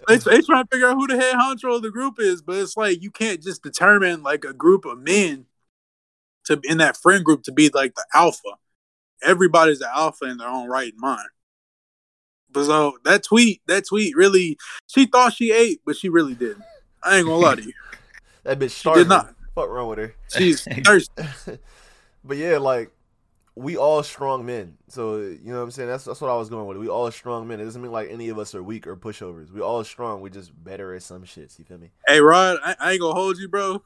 They, they trying to figure out who the head honcho of the group is, but it's like you can't just determine like a group of men to in that friend group to be like the alpha. Everybody's the alpha in their own right mind. But so that tweet, that tweet really, she thought she ate, but she really didn't. I ain't gonna lie to you. [LAUGHS] That bitch She starving. did not. Fuck wrong with her. She's [LAUGHS] thirsty. but yeah, like we all strong men. So you know what I'm saying. That's that's what I was going with. We all strong men. It doesn't mean like any of us are weak or pushovers. We all strong. We just better at some shits. You feel me? Hey Rod, I, I ain't gonna hold you, bro.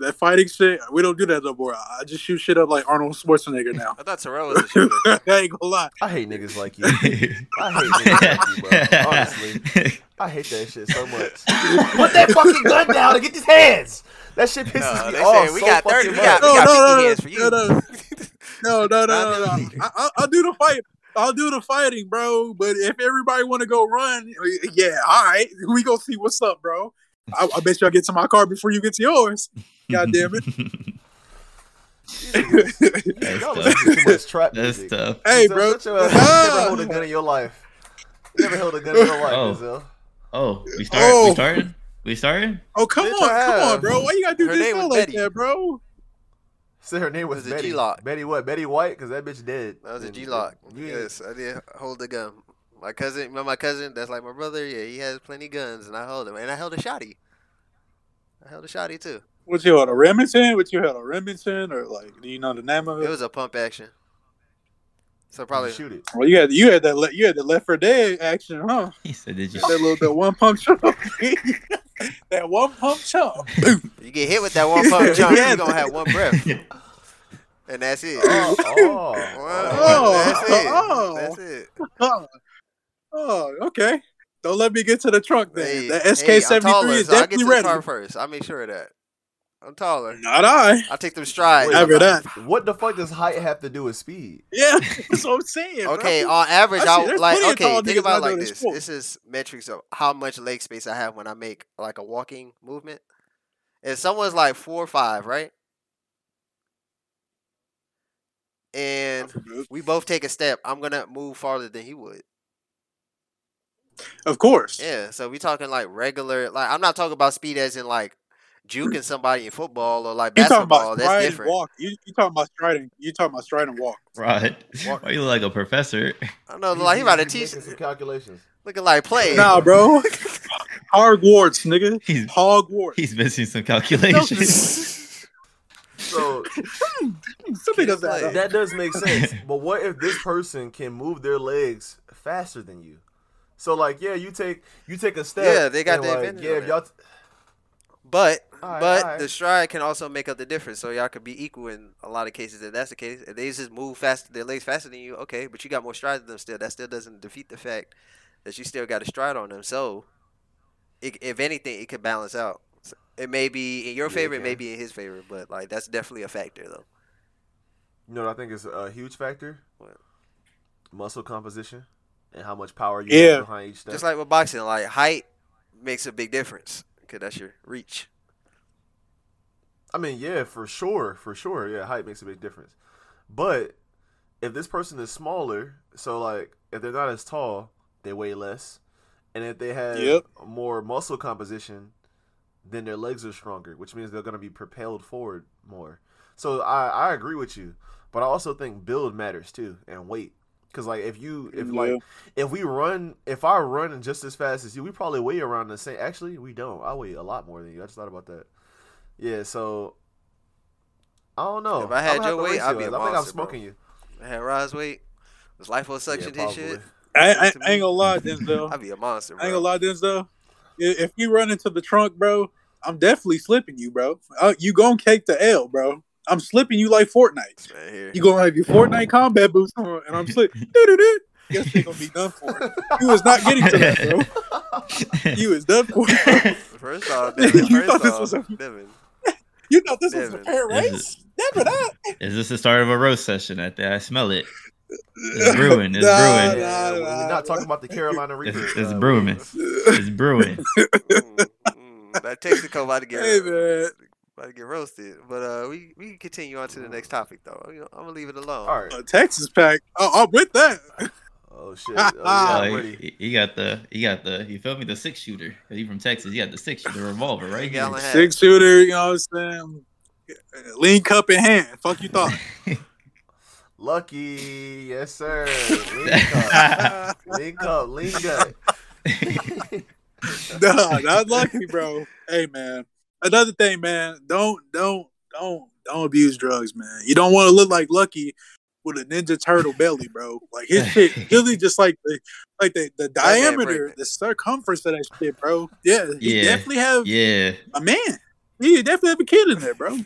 That fighting shit, we don't do that no more. I just shoot shit up like Arnold Schwarzenegger now. I thought Terrell was a shooter. [LAUGHS] I ain't gonna lie. I hate niggas like you. I hate niggas like you, bro. Honestly, I hate that shit so much. [LAUGHS] Put that fucking gun down and get these hands. That shit pisses No, me off. we so got 30 we much. got- we No, no, 50 no, hands for no, you. [LAUGHS] no, no, no, no, no, Not no. me. I, I, I'll do the fight. I'll do the fighting, bro. But if everybody want to go run, yeah, all right, we go see what's up, bro. I, I bet you I'll get to my car before you get to yours. God damn it. [LAUGHS] That's Y'all tough. too much trap That's music. tough. hey, Denzel, bro. shut your ass. You never hold a gun in your life. You never held a gun in your life, Oh. Denzel. Oh, we start. Oh. We started. We started. Oh, come Bitch, on, I come on, bro. Why you gotta do Her this name was like Betty. that, bro? Said her name was, was Betty. G-Lock. Betty what? Betty White? Because that bitch dead. That was a And- G lock. You ain't- Yes, I did hold the gun. My cousin, remember my cousin? That's like my brother. Yeah, he has plenty of guns, and I hold him. And I held a shotty. I held a shotty too. What you held a Remington? What you held a Remington, or like, do you know the name of it? It was a pump action. So you probably shoot it. well, you had you had that le- you had the Left 4 Dead action, huh? [LAUGHS] He said, "Did you?" That little bit one pump chump. that one pump [LAUGHS] chump. Boom. [LAUGHS] you get hit with that one pump jump, Yeah. you're gonna have one breath, and that's it. Oh, [LAUGHS] oh. Well, Oh, that's it. oh. That's it. Oh, [LAUGHS] oh, okay. Don't let me get to the trunk then. Hey, that SK I'm seventy taller, three is so I get definitely to ready. the car first. I make sure of that. I'm taller. Not I. I take them strides. Wait, that. What the fuck does height have to do with speed? Yeah, [LAUGHS] that's what I'm saying. bro. Okay, on average, I see- I there's like plenty of tall okay. Think about it like this. full. This is metrics of how much leg space I have when I make like a walking movement. If someone's like four or five, right, and we both take a step, I'm gonna move farther than he would. Of course. Yeah, so we talking like regular. Like I'm not talking about speed as in like juking somebody in football or like You talking basketball. about That's different. walk? You you talking about striding? You talking about stride and walk? Right. What? Why you look like a professor? I know, like he about to teach, some calculations. looking like play. Nah, bro. [LAUGHS] Hogwarts, nigga. He's Hogwarts. he's missing some calculations. [LAUGHS] So Something does play. that. that does make [LAUGHS] sense. But what if this person can move their legs faster than you? So like, yeah, you take you take a step. Yeah, they got and, the like, advantage Yeah, if y'all. T- But Alright, but alright. the stride can also make up the difference. So y'all could be equal in a lot of cases. If that's the case, if they just move faster, their legs faster than you, okay. But you got more stride than them still. That still doesn't defeat the fact that you still got a stride on them. So, it, if anything, it could balance out. So it may be in your Yeah, it favor, it may be in his favor, but like that's definitely a factor though. You know what I think is a huge factor? What? Muscle composition and how much power you Yeah. have behind each step. Just like with boxing, like height makes a big difference because that's your reach. I mean, yeah, for sure, for sure, yeah, height makes a big difference. But if this person is smaller, so like if they're not as tall, they weigh less, and if they have Yep. more muscle composition, then their legs are stronger, which means they're going to be propelled forward more. So I I agree with you, but I also think build matters too and weight. Cause like if you if Yeah. like if we run if I run just as fast as you, we probably weigh around the same. Actually, we don't. I weigh a lot more than you. I just thought about that. Yeah, so I don't know. If I had your weight, I'd be a ass. I think I'm monster, bro. smoking you. I had rise weight, was life on suction yeah, and shit. I, I, I ain't gonna lie, Denzel. [LAUGHS] I'd be a monster, I ain't gonna lie, Denzel. I- If you run into the trunk, bro, I'm definitely slipping you, bro. Uh, you gonna cake the L, bro. I'm slipping you like Fortnite. Man, here. You gonna have your Fortnite combat boots on, and I'm slipping. [LAUGHS] Your shit gonna be done for. You was not getting to that, bro. You was done for. [LAUGHS] First off, Devin, [LAUGHS] You first thought this off, was a- Devin. You thought this was a Devin. fair This race? Never that. Is this the start of a roast session? I think I smell it. It's brewing. It's Nah, brewing. Yeah, nah, we're not talking about the Carolina It's, Reapers. it's uh, brewing. It's brewing. [LAUGHS] Mm, mm. That Texaco about to get Hey man, about to get roasted. But uh, we we can continue on to the next topic though. I'm gonna leave it alone. All right. a Texas pack. Oh, I'm with that. [LAUGHS] Oh shit. Oh, yeah, I'm Like, ready. he- he got the he got the you feel me the six shooter. 'Cause He from Texas. He got the six shooter revolver right here. Six shooter. You know what I'm saying? Lean cup in hand. Fuck you thought. [LAUGHS] Lucky, yes sir. Link [LAUGHS] up, link up, link up. [LAUGHS] nah, not lucky, bro. Hey, man. Another thing, man. Don't, don't, don't, don't abuse drugs, man. You don't want to look like Lucky with a Ninja Turtle belly, bro. Like his shit [LAUGHS] really just like the like the, the diameter, the circumference of that shit, bro. Yeah, he Yeah. definitely have Yeah. a man. He definitely have a kid in there, bro.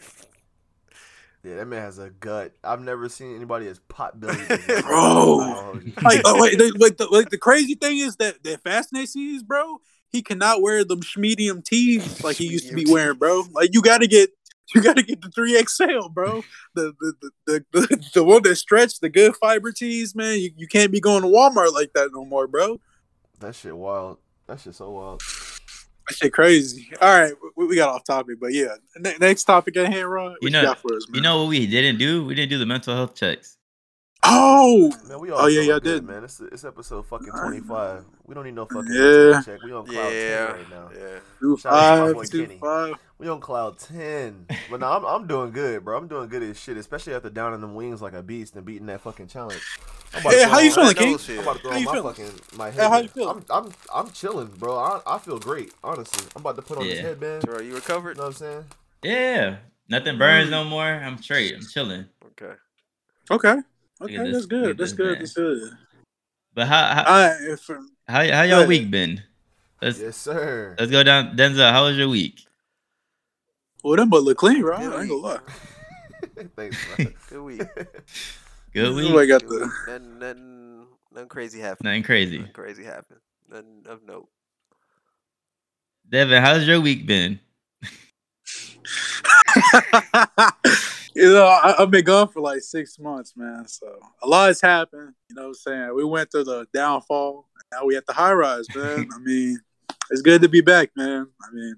Yeah, that man has a gut. I've never seen anybody as pot bellied. [LAUGHS] Bro. Oh, [LAUGHS] like, oh, wait, the, like, the, like the crazy thing is that that fascinates me is, bro. He cannot wear them medium tees like he used to be wearing, bro. Like you got to get. You got to get the three XL, bro. The the, the the the the one that stretch the good fiber tees, man. You, you can't be going to Walmart like that no more, bro. that shit wild. That shit so wild. That shit crazy. All right, we, we got off topic, but yeah. Ne- next topic at hand, Ron. You you, know- got for us, man? You know what we didn't do? We didn't do the mental health checks. Oh, Man, we all Oh, yeah, feeling y'all good, did. man. It's, it's episode fucking twenty five. We don't need no fucking Yeah. check. We on cloud Yeah, ten right now. yeah. two Shout out to my five, boy five. We on cloud ten. But no, I'm I'm doing good, bro. I'm doing good as shit, especially after downing them wings like a beast and beating that fucking challenge. I'm about to Hey, how you feeling, King? I'm about to throw How you my feeling? fucking my Yeah, how you feeling? I'm I'm I'm chilling, bro. I, I feel great, honestly. I'm about to put on this headband. Terrell, you You recovered? know what I'm saying? Yeah. Nothing burns mm-hmm. no more. I'm straight. I'm chilling. Okay. Okay, Look okay, this- that's good. That's good. man. That's good. But how how All right, if, um, how, how y'all week been? Let's Yes, sir. let's go down. Denzel, how was your week? well, them but look clean, right? Good I ain't gonna lie. [LAUGHS] Thanks, bro. [LAUGHS] Good week. Good week. Somebody got Good the. Nothing, nothing, nothing crazy happened. Nothing crazy. Nothing crazy happened. Nothing of note. Devin, how's your week been? [LAUGHS] you know, I, I've been gone for like six months, man. So a lot has happened. You know what I'm saying? We went through the downfall. and Now we at the high rise, man. [LAUGHS] I mean, it's good to be back, man. I mean,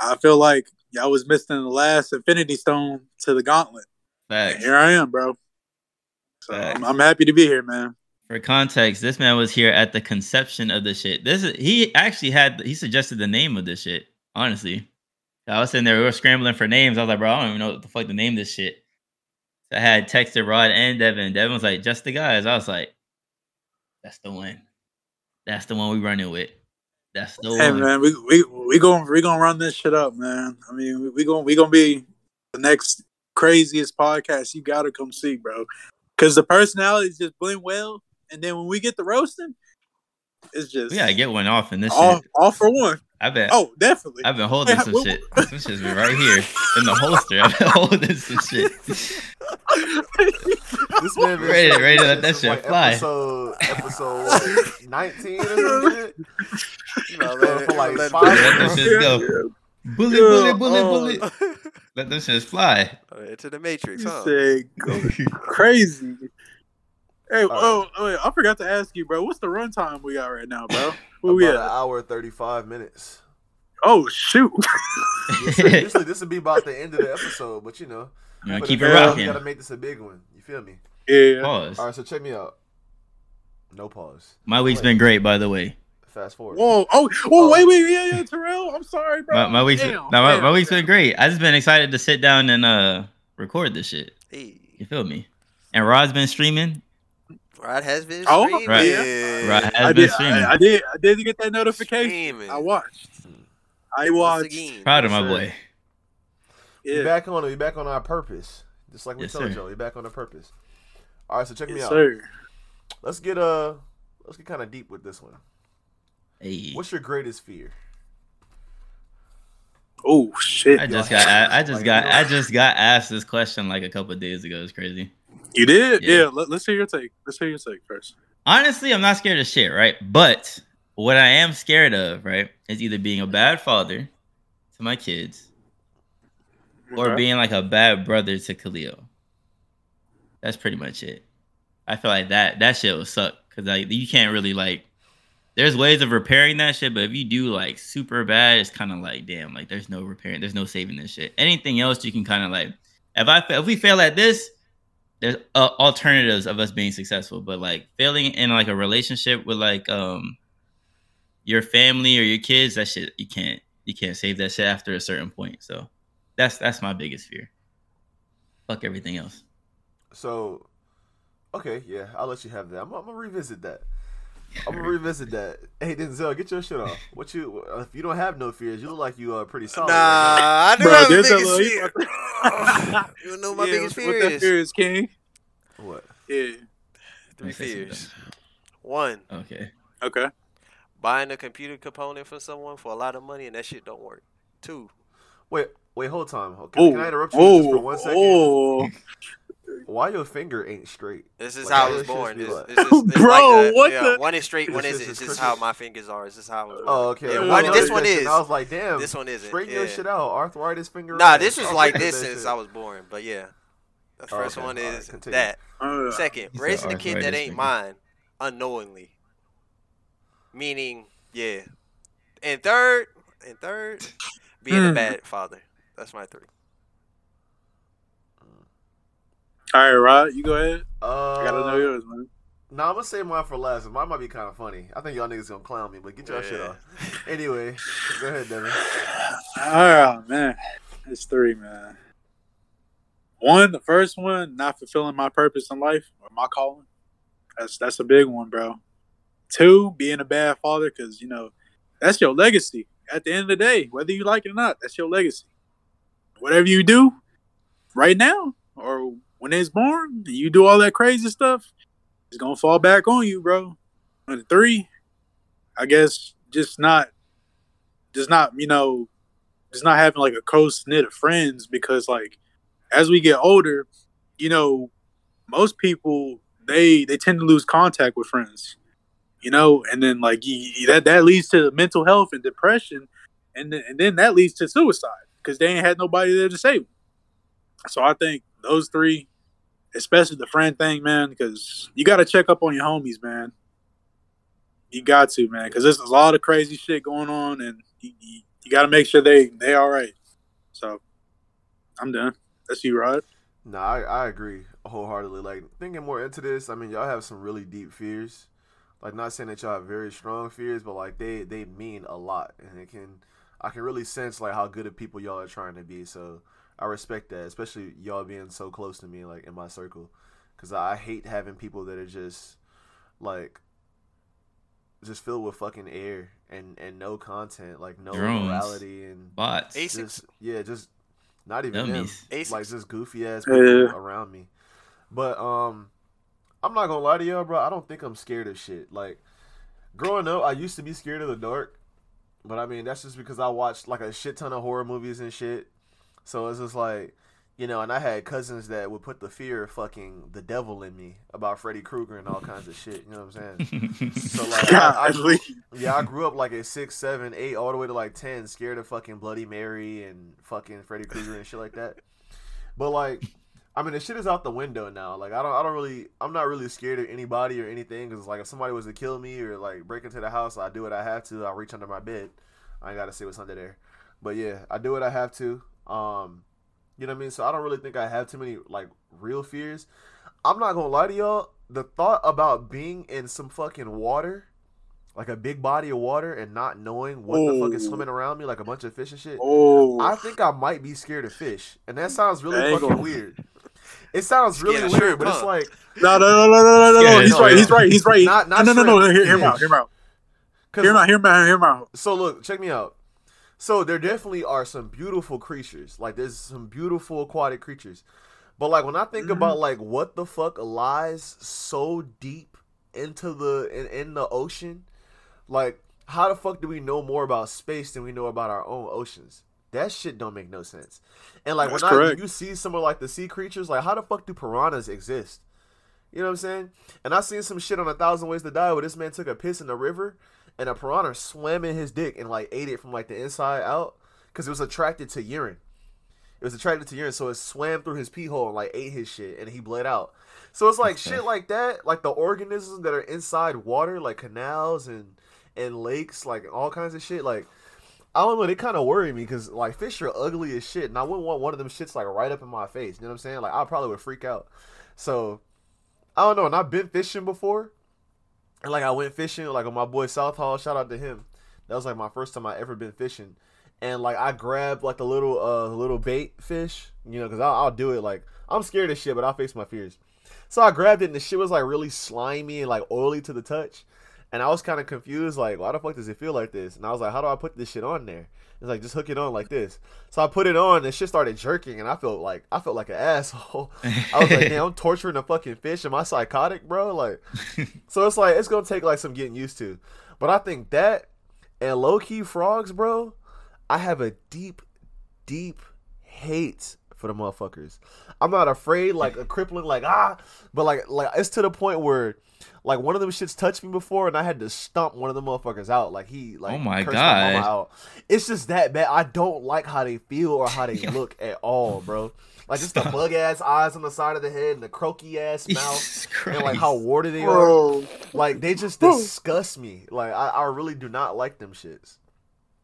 I feel like I was missing the last Infinity Stone to the gauntlet. And Facts. here I am, bro. So I'm, I'm happy to be here, man. For context, this man was here at the conception of the shit. This is he actually had he suggested the name of this shit. Honestly, I was sitting there, we were scrambling for names. I was like, bro, I don't even know what the fuck to name this shit. So I had texted Rod and Devin. Devin was like, just the guys. I was like, that's the one. That's the one we running with. That's the Hey one. Hey man, we we we going we gonna run this shit up, man. I mean, we, we gonna we gonna be the next craziest podcast. You gotta come see, bro, because the personalities just blend well, and then when we get the roasting, it's just We gotta get one off in this all shit. all for one. I bet. Oh, definitely. I've been [LAUGHS] holding Hey, some what- shit. [LAUGHS] Some shit's been right here in the holster. I've been holding some shit. [LAUGHS] This man been Ready- saying ready to let that shit like, fly. Episode episode what, 19 or some shit. You know, For- for like let- five Let them minutes. shits go. Bullet, bullet, bullet, bullet. Oh. Let them shits fly. Oh, into the Matrix, huh? say crazy. Hey, All oh, oh, wait, I forgot to ask you, bro. What's the runtime we got right now, bro? Where About we got an hour 35 minutes. Oh shoot! [LAUGHS] Usually, usually [LAUGHS] this would be about the end of the episode, but you know, You keep it fans, We rocking. gotta make this a big one. You feel me? yeah. Pause. All right, so check me out. No pause. My week's been great, by the way. Fast forward. Whoa! Oh, oh, wait, wait, yeah, yeah, Terrell. I'm sorry, bro. My, my week's Damn, no, my, damn, my week's damn. been great. I just been excited to sit down and uh record this shit. Hey, You feel me? And Rod's been streaming. Rod has been Oh, streaming. Right. yeah. Rod has I been did, streaming. I, I did. I did get that notification. Streaming. I watched. I watched. again. Proud of my Sir. boy. We Yeah. back on it. We back on our purpose. Just like we Yes, told y'all, we back on our purpose. All right, so check me out. sir. Let's get uh, let's get kind of deep with this one. Hey, What's your greatest fear? Oh shit! I just got I, I just Like, got you know- I just got asked this question like a couple of days ago. It's crazy. You did? Yeah. Yeah. let, us hear your take. Let's hear your take first. Honestly, I'm not scared of shit, right? But what I am scared of, right, is either being a bad father to my kids or being like a bad brother to Khalil. That's pretty much it. I feel like that that shit will suck because like you can't really like. There's ways of repairing that shit, but if you do like super bad, it's kind of like damn, like there's no repairing, there's no saving this shit. Anything else, you can kind of like. If I if we fail at this, there's uh, alternatives of us being successful, but like failing in like a relationship with like um your family or your kids, that shit you can't you can't save that shit after a certain point. So that's that's my biggest fear. Fuck everything else. So, okay, yeah, I'll let you have that. I'm, I'm gonna revisit that. I'm gonna revisit that. Hey Denzel, get your shit off. What you? If you don't have no fears, you look like you are pretty solid. Nah, right I do Bro, have a Denzel, biggest fear. about you know my Yeah, biggest what fear that is? fear is, King. What? Yeah. Three fears. One, Okay. Okay. buying a computer component from someone for a lot of money and that shit don't work. Two, Wait, wait, hold time. Okay, Oh, can I interrupt you just for one second? oh, Why your finger ain't straight? this is Like, how how I was born. be It's, like- it's just, it's Bro, like that. what yeah, the- One is straight, one isn't. is It's just how my fingers are. It's just how I was born. Oh, okay. Yeah, one, this one is. I was like, damn. This one isn't. Straighten your shit out. Arthritis finger. Nah, ass. this was I'll like this since. I was born. But yeah, the Oh, first okay. one is continue. that. Uh, Second, He said raising a kid that ain't finger. mine unknowingly. Meaning, yeah. And third, and third, being a Hmm. bad father. That's my three. All right, Rod, you go ahead. Uh, I gotta know yours, man. Nah, I'm gonna save mine for last. Mine might be kind of funny. I think y'all niggas gonna clown me, but get your shit Yeah. off. Anyway, go ahead, Devin. Oh man, it's three, man. One, the first one, not fulfilling my purpose in life or my calling. That's that's a big one, bro. Two, being a bad father, because you know that's your legacy. At the end of the day, whether you like it or not, that's your legacy. Whatever you do, right now or when it's born, and you do all that crazy stuff, it's gonna fall back on you, bro. And three, I guess, just not, just not, you know, just not having like a close knit of friends because like as we get older, you know, most people they they tend to lose contact with friends, you know, and then like that that leads to mental health and depression, and then, and then that leads to suicide because they ain't had nobody there to save them. So I think those three, especially the friend thing, man, because you got to check up on your homies, man. You got to, man, because there's a lot of crazy shit going on, and you, you, you got to make sure they they all right. So I'm done. That's you, Rod. No, I, I agree wholeheartedly. Like thinking more into this, I mean, y'all have some really deep fears. Like not saying that y'all have very strong fears, but like they they mean a lot, and it can I can really sense like how good of people y'all are trying to be. So I respect that, especially y'all being so close to me, like in my circle, because I hate having people that are just like just filled with fucking air and and no content, like no Drones. morality and Bots. Ace- just yeah, just not even them. Dummies. Asics. Like just goofy ass Yeah. people around me. But um, I'm not gonna lie to y'all, bro. I don't think I'm scared of shit. Like growing up, I used to be scared of the dark, but I mean that's just because I watched like a shit ton of horror movies and shit. So it's just like, you know, and I had cousins that would put the fear of fucking the devil in me about Freddy Krueger and all kinds of shit. You know what I'm saying? So [LAUGHS] like, I, I grew, yeah, I grew up like at six, seven, eight, all the way to like ten, scared of fucking Bloody Mary and fucking Freddy Krueger and shit like that. But like, I mean, the shit is out the window now. Like, I don't, I don't really, I'm not really scared of anybody or anything. Cause like, if somebody was to kill me or like break into the house, I do what I have to. I reach under my bed. I ain't gotta see what's under there. But yeah, I do what I have to. Um, you know what I mean? So I don't really think I have too many like real fears. I'm not gonna lie to y'all. The thought about being in some fucking water, like a big body of water, and not knowing what the fuck is Oh. swimming around me, like a bunch of fish and shit. Oh, I think I might be scared of fish, and that sounds really Dang. fucking weird. It sounds really Scared of weird, shrimp, but it's like no, no, no, no, no, no, no, Yeah. He's no, right. no. He's right. He's right. Not- not no, no, no, no. shrimp, Hear, hear him out. Hear him out. 'cause Hear him out. Hear him out. Hear him out. So look, check me out. So there definitely are some beautiful creatures. Like there's some beautiful aquatic creatures. But like when I think mm-hmm. about like what the fuck lies so deep into the in, in the ocean, like how the fuck do we know more about space than we know about our own oceans? That shit don't make no sense. And like That's when I, you see some of like the sea creatures, like how the fuck do piranhas exist? You know what I'm saying? And I seen some shit on a thousand ways to die where this man took a piss in the river and a piranha swam in his dick and like ate it from like the inside out because it was attracted to urine. It was attracted to urine, so it swam through his pee hole and like ate his shit and he bled out. So it's like shit like that, like the organisms that are inside water, like canals and and lakes, like all kinds of shit. Like I don't know, they kind of worry me because like fish are ugly as shit, and I wouldn't want one of them shits like right up in my face. You know what I'm saying? Like I probably would freak out. So I don't know, and I've been fishing before, and like I went fishing like with my boy Southall. Shout out to him. That was like my first time I ever been fishing, and like I grabbed like a little uh little bait fish, you know, because I'll, I'll do it. Like I'm scared of shit, but I'll face my fears. So I grabbed it, and the shit was like really slimy and like oily to the touch. And I was kind of confused, like, why the fuck does it feel like this? And I was like, how do I put this shit on there? It's like just hook it on like this. So I put it on, and shit started jerking, and I felt like I felt like an [LAUGHS] asshole. I was like, damn, I'm torturing a fucking fish. Am I psychotic, bro? Like, [LAUGHS] so it's like it's gonna take like some getting used to. But I think that and low key frogs, bro. I have a deep, deep hate for the motherfuckers. I'm not afraid, like a crippling, like ah, but like like it's to the point where. Like one of them shits touched me before, and I had to stomp one of the motherfuckers out. Like he, like Oh my cursed mama God. out. It's just that bad. I don't like how they feel or how they [LAUGHS] look at all, bro. Like just the bug ass eyes on the side of the head and the croaky ass [LAUGHS] mouth, and like how warty they are. Like they just disgust me. Like I, I really do not like them shits.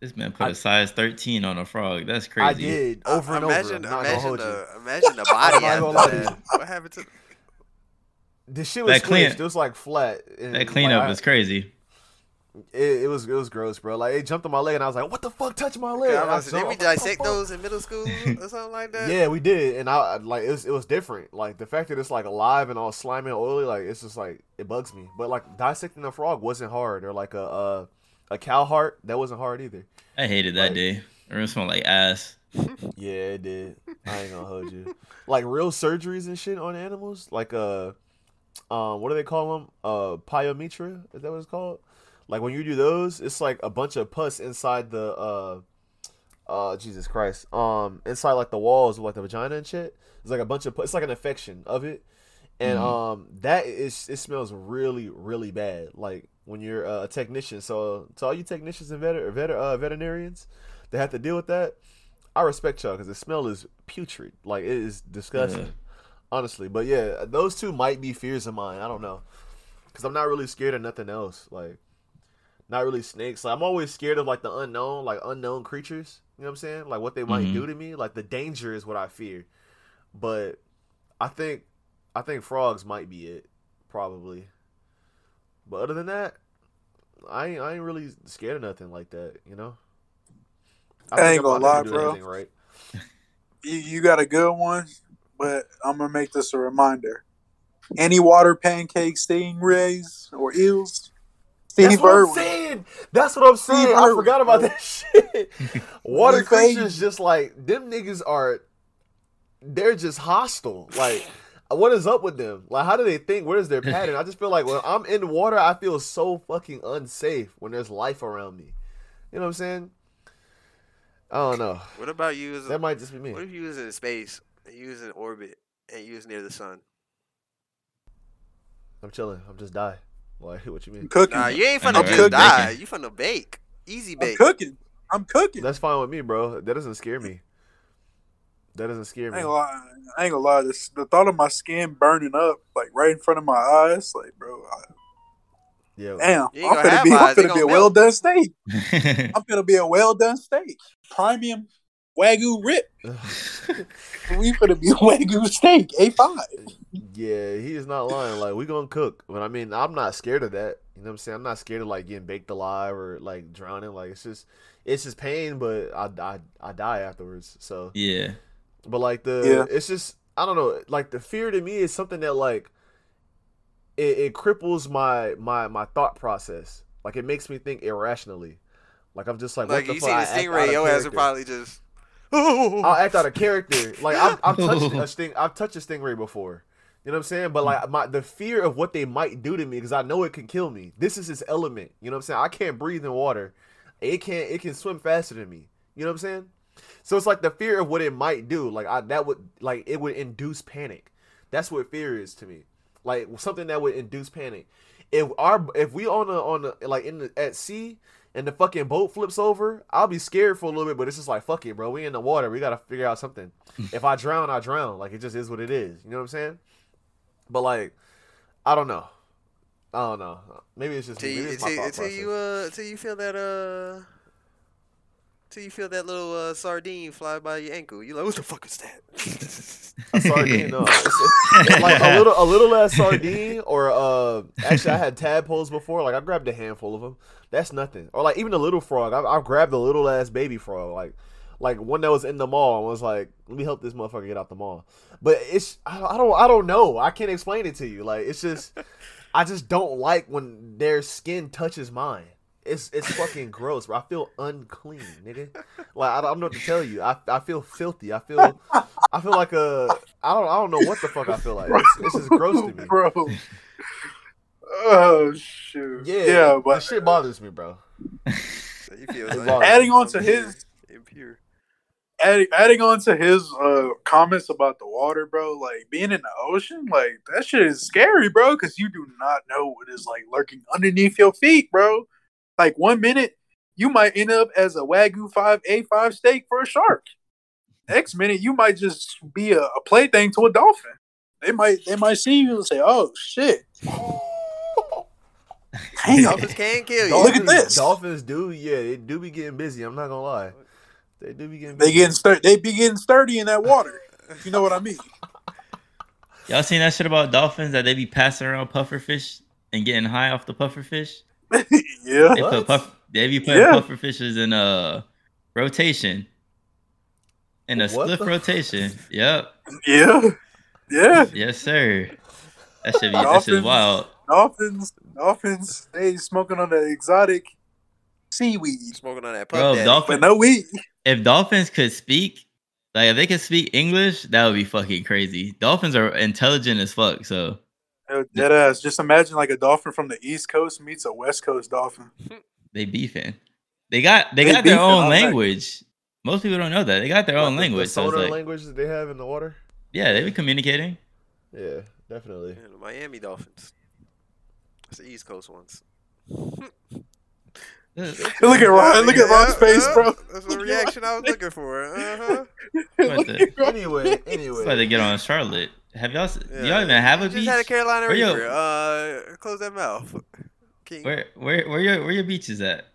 This man put I- a size 13 on a frog. That's crazy. I did over and imagine, over. I'm imagine the, [LAUGHS] imagine the body I'm not after that. What happened to? The shit was That clean- squished. It was like flat. and, That cleanup I- is crazy. It, it was it was gross, bro. Like it jumped on my leg, and I was like, "What the fuck touched my leg?" Okay, I And I was about to say, did we jumped, what the dissect fuck? those in middle school [LAUGHS] or something like that? Yeah, we did, and I I- like it was it was different. Like the fact that it's like alive and all slimy and oily, like it's just like it bugs me. But like dissecting a frog wasn't hard, or like a a, a cow heart that wasn't hard either. I hated that Like- day. It really smelled like ass. [LAUGHS] Yeah, it did. I ain't gonna hold you. Like real surgeries and shit on animals, like uh, um, what do they call them? Uh, pyometra. Is that what it's called? Like when you do those, it's like a bunch of pus inside the uh, uh, Jesus Christ, um, inside like the walls of like the vagina and shit. It's like a bunch of pus. It's like an infection of it, and Mhm. um, that is it smells really really bad. Like when you're uh, a technician. So to all you technicians and vet, vet uh, veterinarians that have to deal with that. I respect y'all because the smell is putrid. Like it is disgusting, Yeah. honestly. But yeah, those two might be fears of mine. I don't know because I'm not really scared of nothing else. Like not really snakes. Like I'm always scared of like the unknown, like unknown creatures. You know what I'm saying? Like what they might Mhm. do to me. Like the danger is what I fear. But I think I think frogs might be it, probably. But other than that, I ain't, I ain't really scared of nothing like that. You know. I think ain't gonna lie, think I'm doing bro. Right. [LAUGHS] you, you got a good one, but I'm gonna make this a reminder. Any water pancakes, stingrays, or eels? Steve That's what I'm saying. That's what I'm saying. I Irwin, forgot about that [LAUGHS] shit. [LAUGHS] Water creatures just like them niggas are. They're just hostile. Like, what is up with them? Like, how do they think? Where is their [LAUGHS] pattern? I just feel like when I'm in the water, I feel so fucking unsafe when there's life around me. You know what I'm saying? I don't know. What about you? As That might just be me. What if you was in space and you was in orbit and you was near the sun? I'm chilling. I'm just die. Like, [LAUGHS] what you I'm mean? cooking. Nah, you ain't I finna just die. Bacon. You finna bake. Easy I'm bake. cooking. I'm cooking. That's fine with me, bro. That doesn't scare me. That doesn't scare me. I me. ain't gonna lie. I ain't gonna lie. This, the thought of my skin burning up, like right in front of my eyes, like, bro, I, Yeah. damn, I'm gonna gonna be, I'm gonna be a well done steak. [LAUGHS] I'm gonna be a well done steak, premium wagyu rip. [LAUGHS] we gonna be a wagyu steak, a five. Yeah, he is not lying. Like we gonna cook, but I mean, I'm not scared of that. You know what I'm saying? I'm not scared of like getting baked alive or like drowning. Like it's just, it's just pain, but I I, I die afterwards. So, yeah. But like the, Yeah. it's just I don't know. Like the fear to me is something that like, it, it cripples my my my thought process. Like it makes me think irrationally. Like I'm just like, Like what the you fuck? see the stingray, your ass would probably just. [LAUGHS] I'll act out of character. Like I've, I've [LAUGHS] touched a sting. I've touched a stingray before. You know what I'm saying? But like my the fear of what they might do to me because I know it can kill me. This is its element. You know what I'm saying? I can't breathe in water. It can't. It can swim faster than me. You know what I'm saying? So it's like the fear of what it might do. Like I that would like it would induce panic. That's what fear is to me. Like something that would induce panic. If our if we on a on a like in the at sea and the fucking boat flips over, I'll be scared for a little bit, but it's just like fuck it, bro. We in the water. We gotta figure out something. [LAUGHS] if I drown, I drown. Like it just is what it is. You know what I'm saying? But like, I don't know. I don't know. Maybe it's just me. you, Maybe it's my till, you, uh, till you feel that, uh, till you feel that little uh, sardine fly by your ankle. You like, what the fuck is that? A sardine, [LAUGHS] no. It's, it's like a little, a little less sardine, or uh, actually, I had tadpoles before. Like I grabbed a handful of them. That's nothing. Or like even a little frog. I, I grabbed a little ass baby frog, like, like one that was in the mall. and was like, let me help this motherfucker get out the mall. But it's, I, I don't, I don't know. I can't explain it to you. Like it's just, I just don't like when their skin touches mine. It's it's fucking gross, bro. I feel unclean, nigga. Like I, don't- I don't know what to tell you. I, I feel filthy. I feel I feel like a I don't I don't know what the fuck I feel like. It's, it's just gross to me. bro. Oh shoot. Yeah, yeah, that but shit bothers me, bro. So you feel It like bothers adding on to his impure. adding, adding on to his uh comments about the water, bro, like being in the ocean, like that shit is scary, bro, because you do not know what is like lurking underneath your feet, bro. Like one minute you might end up as a wagyu five A five steak for a shark. Next minute you might just be a, a plaything to a dolphin. They might they might see you and say, "Oh shit, damn." [LAUGHS] Dolphins can kill you. Look at this. Dolphins do, yeah, they do be getting busy. I'm not gonna lie. They do be getting They getting stur- they be getting sturdy in that water. If you know what I mean? Y'all seen that shit about dolphins that they be passing around puffer fish and getting high off the puffer fish? [LAUGHS] yeah. They What? put puff, they be putting Yeah. puffer fishes in a rotation. In a What split the- rotation. Yep. Yeah. Yeah. Yes, sir. That should be that shit Dolphins. wild. Dolphins, dolphins, they smoking on the exotic seaweed, Smoking on that puff Bro, daddy. dolphin but no weed. if dolphins could speak, like if they could speak English, that would be fucking crazy. Dolphins are intelligent as fuck, so Yo, Dead ass. Just imagine like a dolphin from the East Coast meets a West Coast dolphin. [LAUGHS] they beefing. They got they, They got their own I'm like- language. Most people don't know that. They got their own the- language. The so it's sonar like, language that they have in the water. yeah, they be communicating. Yeah, definitely. Yeah, the Miami Dolphins. That's the East Coast ones. [LAUGHS] Look at Ron. Look at Ron's face, bro. That's the reaction I was looking for. Uh-huh. [LAUGHS] What the- Anyway, About anyway. to get on Charlotte. Have y'all? s Yeah. Y'all even have a Just beach? had a Carolina Where yo- Reaper. Uh, close that mouth. King. Where where where your where your beaches at?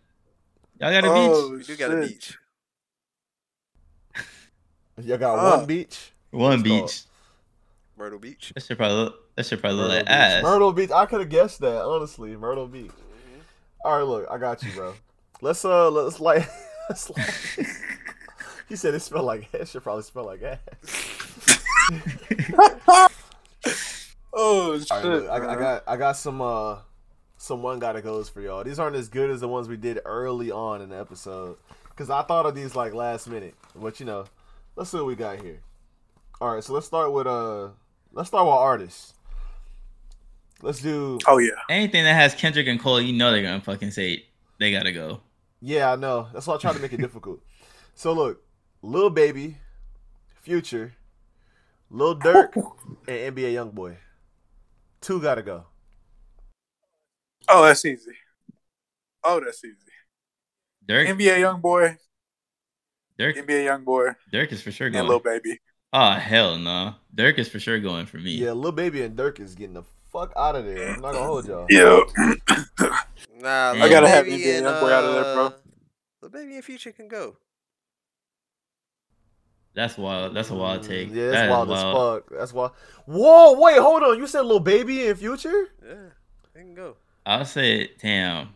Y'all got a Oh, we do got a beach. [LAUGHS] Y'all got Uh, one beach. beach? One What's called? beach. Myrtle Beach. That should probably look, that should probably look Myrtle like Beach. ass. Myrtle Beach. I could have guessed that, honestly. Myrtle Beach. All right, look, I got you, bro. Let's uh, let's like, [LAUGHS] let's like. [LAUGHS] he said it smelled like ass. Should probably smell like ass. [LAUGHS] Oh shit! All right, look, I, I got, I got some uh, some one gotta goes for y'all. These aren't as good as the ones we did early on in the episode, because I thought of these like last minute. But you know, let's see what we got here. All right, so let's start with uh, let's start with artists. Let's do. Oh yeah. Anything that has Kendrick and Cole, you know they're gonna fucking say they gotta go. Yeah, I know. That's why I try to make it difficult. So look, Lil Baby, Future, Lil Durk, and NBA YoungBoy. Two gotta go. Oh, that's easy. Oh, that's easy. Durk, NBA young boy, Durk, NBA young boy, Durk is for sure going. and going. little baby. Oh hell no, Durk is for sure going for me. Yeah, Lil Baby and Durk is getting the fuck out of there. I'm not gonna hold y'all. Yeah. Nah, I gotta have Baby NBA and, Youngboy out of there, bro. uh, Lil Baby and Future can go. That's wild. That's a wild take. Mm, Yeah, that's is wild, as fuck. That's wild. Whoa, wait, hold on. You said little Baby in Future? Yeah, they can go. I'll say, damn.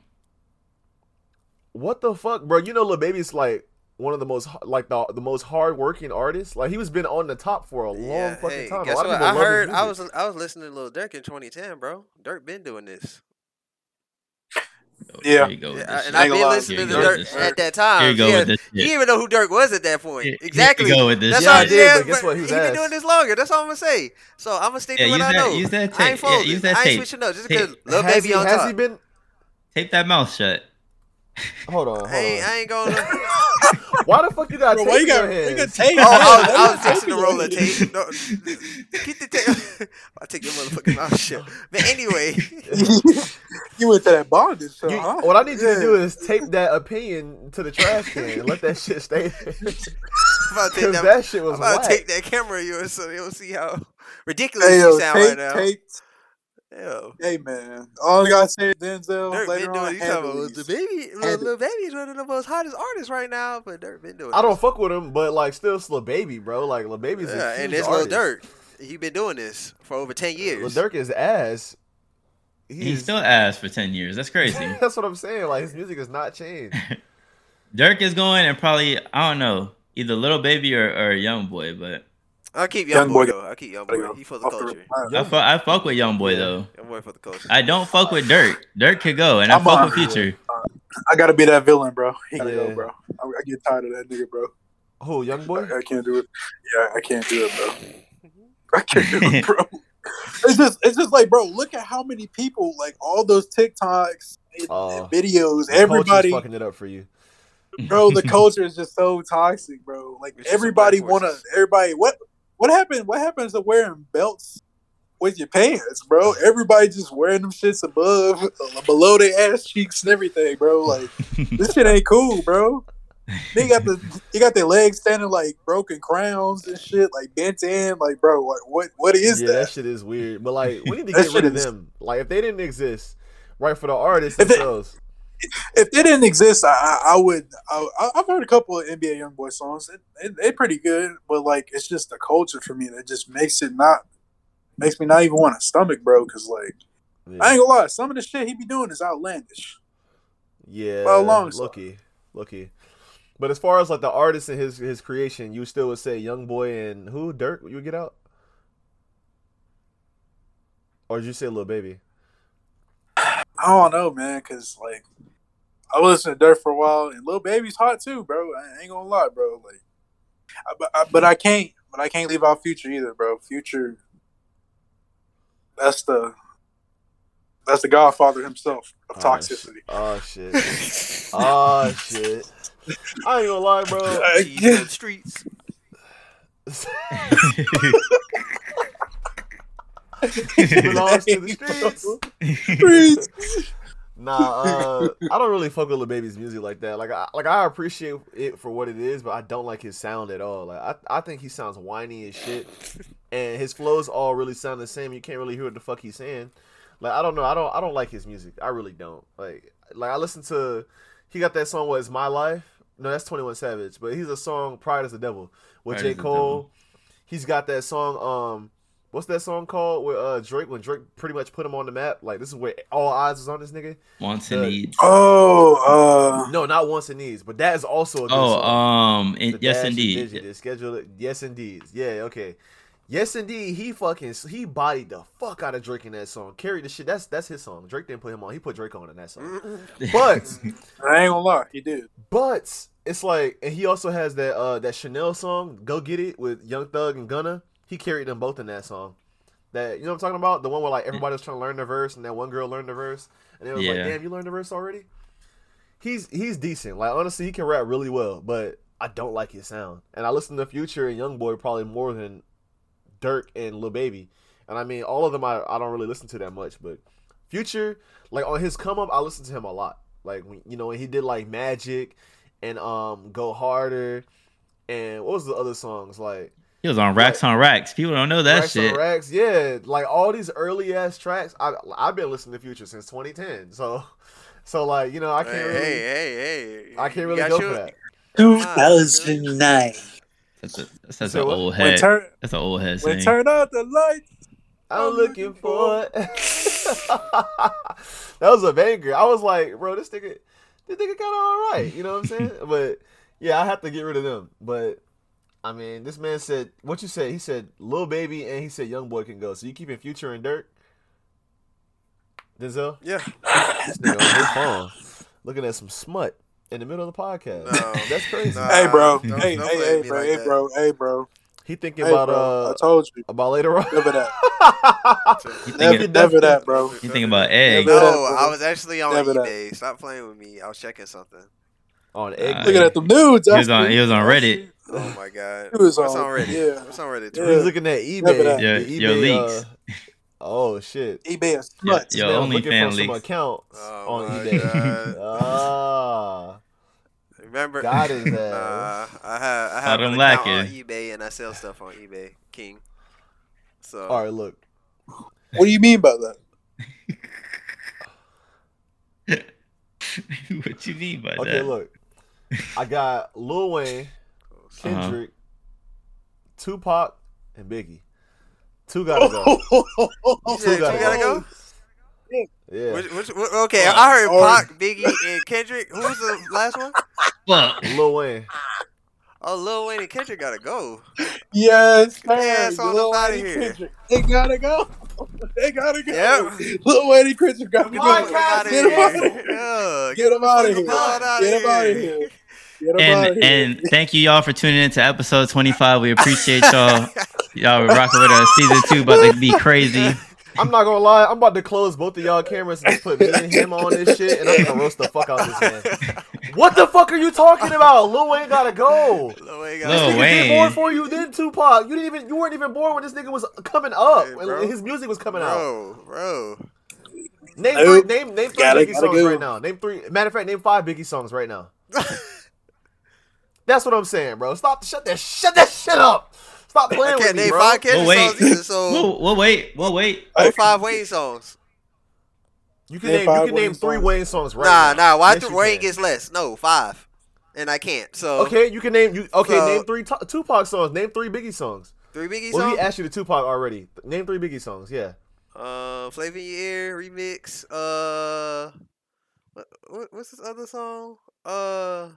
What the fuck, bro? You know Lil Baby's like one of the most like the the most hardworking artists. Like he was been on the top for a long yeah, fucking hey, time. Guess what? I heard. I was I was listening to Lil Durk in 2010, bro. Durk been doing this. Oh, yeah. Here you go Yeah, and. I've Ain't been gonna lie, listening to you go with Durk at that time. Here you go yeah, with this you shit. didn't even know who Durk was at that point. Here- here exactly. you go with this That's shit. all I did, but guess but what? He was been doing this longer. That's all I'm gonna say. So I'm gonna stick Yeah, to what use I know. use that I ain't tape. Yeah, use that I ain't tape. switching up just because Lil Baby he, on has top. he been? Tape that mouth shut. Hold on, hold I ain't, I on. ain't going. [LAUGHS] to... Why the fuck you got Bro, tape why you in got, your why you got hands? tape? Oh, I was, I Why was you got fixing to tape roll in the your tape. No, keep the tape. [LAUGHS] I'll take your motherfucking mouth shut. But anyway, [LAUGHS] you went to that bondage, so, You- huh? what I need you to do is tape that opinion to the trash can and let that shit stay there. I'm about to take Because that. that shit I'm was about whack. to take that camera of yours so you'll see how ridiculous Hey, you yo, sound tape, right now. tape. Yo. Hey, man. All I gotta say is Denzel Durk later been doing on. you talking about the baby little, Handle- little baby's one of the most hottest artists right now, but Durk been doing I don't fuck with him, but like still it's Lil Baby, bro. Like Lil Baby's yeah, a and huge this little artist. Durk. He been doing this for over ten Lil years. Durk is ass. He's He's still ass for 10 years. That's crazy. [LAUGHS] That's what I'm saying. Like his music has not changed. [LAUGHS] Durk is going and probably, I don't know, either Little Baby or, or Young Boy, but I'll keep Young young boy boy though. I'll keep young Gotta boy. He for the culture. I fuck, I fuck with young boy Yeah. though. Young boy for the culture. I don't fuck with Durk. Durk could go, and I I'm fuck a- with Future. Uh, I gotta be that villain, bro. He gotta Yeah. go, bro. I, I get tired of that nigga, bro. Who, young boy? I, I can't do it. Yeah, I can't do it, bro. [LAUGHS] I can't do it, bro. It's just, it's just like, bro. Look at how many people, like all those TikToks and, Oh. and videos. The Everybody, fucking it up for you. bro. The [LAUGHS] culture is just so toxic, bro. Like It's everybody wanna, everybody. What, what happened? What happens to wearing belts with your pants, bro? Everybody just wearing them shits above, uh, below their ass cheeks and everything, bro. Like [LAUGHS] this shit ain't cool, bro. They got the you got their legs standing like broken crowns and shit, like bent in, like bro, what what what is yeah, that? that? shit is weird. But like, we need to get rid of is- them. Like, if they didn't exist, right for the artists If they- themselves. If they didn't exist, I I, would. I, I've heard a couple of NBA YoungBoy songs. It, it, they're pretty good, but like it's just the culture for me that just makes it not makes me not even want to stomach, bro. Because like Yeah, I ain't gonna lie, some of the shit he be doing is outlandish. yeah well, long lucky, lucky. But as far as like the artist and his his creation, you still would say young boy and who Durk? Would you would get out, or did you say little baby? I don't know, man, because like I listened to Dirt for a while, and Lil Baby's hot too, bro. I ain't gonna lie, bro. Like, I, but, I, but I can't, but I can't leave out Future either, bro. Future, that's the that's the Godfather himself of Oh, toxicity. Oh shit! oh [LAUGHS] shit! I ain't gonna lie, bro. I Cheese can't- [LAUGHS] on the [LAUGHS] streets. Belongs to the streets. Nah, uh, I don't really fuck with Lil Baby's music like that. Like, I, like I appreciate it for what it is, but I don't like his sound at all. Like, I, I think he sounds whiny as shit, and his flows all really sound the same. You can't really hear what the fuck he's saying. Like, I don't know. I don't, I don't like his music. I really don't. Like, like I listen to, he got that song. Was my life? No, that's Twenty One Savage, but he's a song Pride is the Devil with Pride J Cole. He's got that song. Um, what's that song called? With uh Drake when Drake pretty much put him on the map. Like this is where all eyes is on this nigga. Wants and Uh, needs. Oh, uh, No, not wants and needs, but that is also a good Oh, song. um, in, yes, indeed. digit, the schedule it. Yes, indeed. Yeah, okay. Yes, indeed. He fucking he bodied the fuck out of Drake in that song. Carried the shit. That's that's his song. Drake didn't put him on. He put Drake on in that song. [LAUGHS] But I ain't gonna lie, he did. but it's like, and he also has that uh that Chanel song, "Go Get It" with Young Thug and Gunna. He carried them both in that song. That you know what I'm talking about? The one where like everybody was trying to learn the verse, and that one girl learned the verse, and it was like, "Damn, you learned the verse already." He's he's decent. Like honestly, he can rap really well, but I don't like his sound. And I listen to Future and Young Boy probably more than Durk and Lil Baby. And I mean, all of them I, I don't really listen to that much, but Future, like on his come up, I listen to him a lot. Like when you know when he did like Magic and um Go Harder and what was the other songs like He was on racks on racks. People don't know that Racks on shit. Racks, yeah, like all these early ass tracks. I I've been listening to Future since 2010, so [LAUGHS] so like you know I can't hey, really hey, hey, hey. I can't really go your- for that. 2009. That's a that's, that's So an old head. turn That's an old head when turn out the lights. I'm I'm looking looking for it. [LAUGHS] that was a banger. I was like, bro, this nigga, this nigga kind of all right. You know what I'm saying? [LAUGHS] but yeah, I have to get rid of them. But I mean, this man said, what you said? He said, little Baby, and he said, Young Boy can go. So you keeping Future and Dirt? Denzel, Yeah. this nigga on his phone, looking at some smut in the middle of the podcast. No. [LAUGHS] That's crazy. Nah. Hey, bro. don't- hey, don't hey, hey, bro. like hey, that. bro. Hey, bro. He thinking Hey, about bro. uh I told you. about later on. Never that. You [LAUGHS] [LAUGHS] Never, thinking, never that, bro. you thinking about eggs? Never that, No, bro. I was actually on Never that. eBay. Stop playing with me. I was checking something. on egg. Nah, Looking at them nudes. He was on he was on Reddit. Oh [LAUGHS] my god. He was What's on- on Reddit? yeah. What's on Reddit? Yeah. He's looking at eBay. Never that. Your- the leaks. uh, oh shit! eBay is Yeah, nuts. yo, Man, I'm only looking fan for some accounts Oh on my eBay. [LAUGHS] Ah, Remember? got his Nah, [LAUGHS] ass. I have I Saw have them an account on eBay and I sell stuff on eBay. King. So All right, look. What do you mean by that? what you mean by Okay, that? Okay, look. I got Lil Wayne, Uh-huh. Kendrick, Tupac, and Biggie. Two gotta go. [LAUGHS] Two gotta gotta go. go. Yeah, Which, which, wh- okay, Fuck. I heard Or- Pac, Biggie, and Kendrick. Who was the last one? Fuck. Lil Wayne. Oh, Lil Wayne and Kendrick gotta go. Yes, Get their sir. ass on Lil up outta Wayne here. Kendrick. They gotta go. [LAUGHS] They gotta go. Yep. Lil Wayne and Kendrick gotta go. Get them out of here. here. Get them out of here. Get them out of here. Here. Get them out of And and thank you y'all for tuning in to episode 25. We appreciate y'all. Y'all were rocking with us. Season two about to be crazy. I'm not gonna lie, I'm about to close both of y'all cameras and just put me and him on this shit, and I'm gonna roast the fuck out of this man. What the fuck are you talking about? Lil Wayne gotta go. Lil Wayne Lil gotta Nigga go. Wayne. did more for you than Tupac. You didn't even you weren't even born when this nigga was coming up. Hey, when his music was coming out. Bro, bro. Name three, name name three Gotta- Biggie gotta songs go. right now. Name three. Matter of fact, name five Biggie songs right now. [LAUGHS] That's what I'm saying, bro. Stop. Shut that. Shut that shit up. Stop playing with can't me, bro. five Kendrick We'll wait. songs either, so We'll, we'll wait. We'll wait. or five Wayne songs. You can Name name. You five can name three songs. Wayne songs right nah, now. nah. Why Yes, th- Wayne can. gets less? No, five, and I can't. So Okay, you can name. You okay? So- name three Tu- Tupac songs. Name three Biggie songs. three Biggie Well, songs. he asked you the Tupac already. Name three Biggie songs. Yeah. Uh, Flavor in Your Ear remix. Uh, what, what what's this other song? Uh.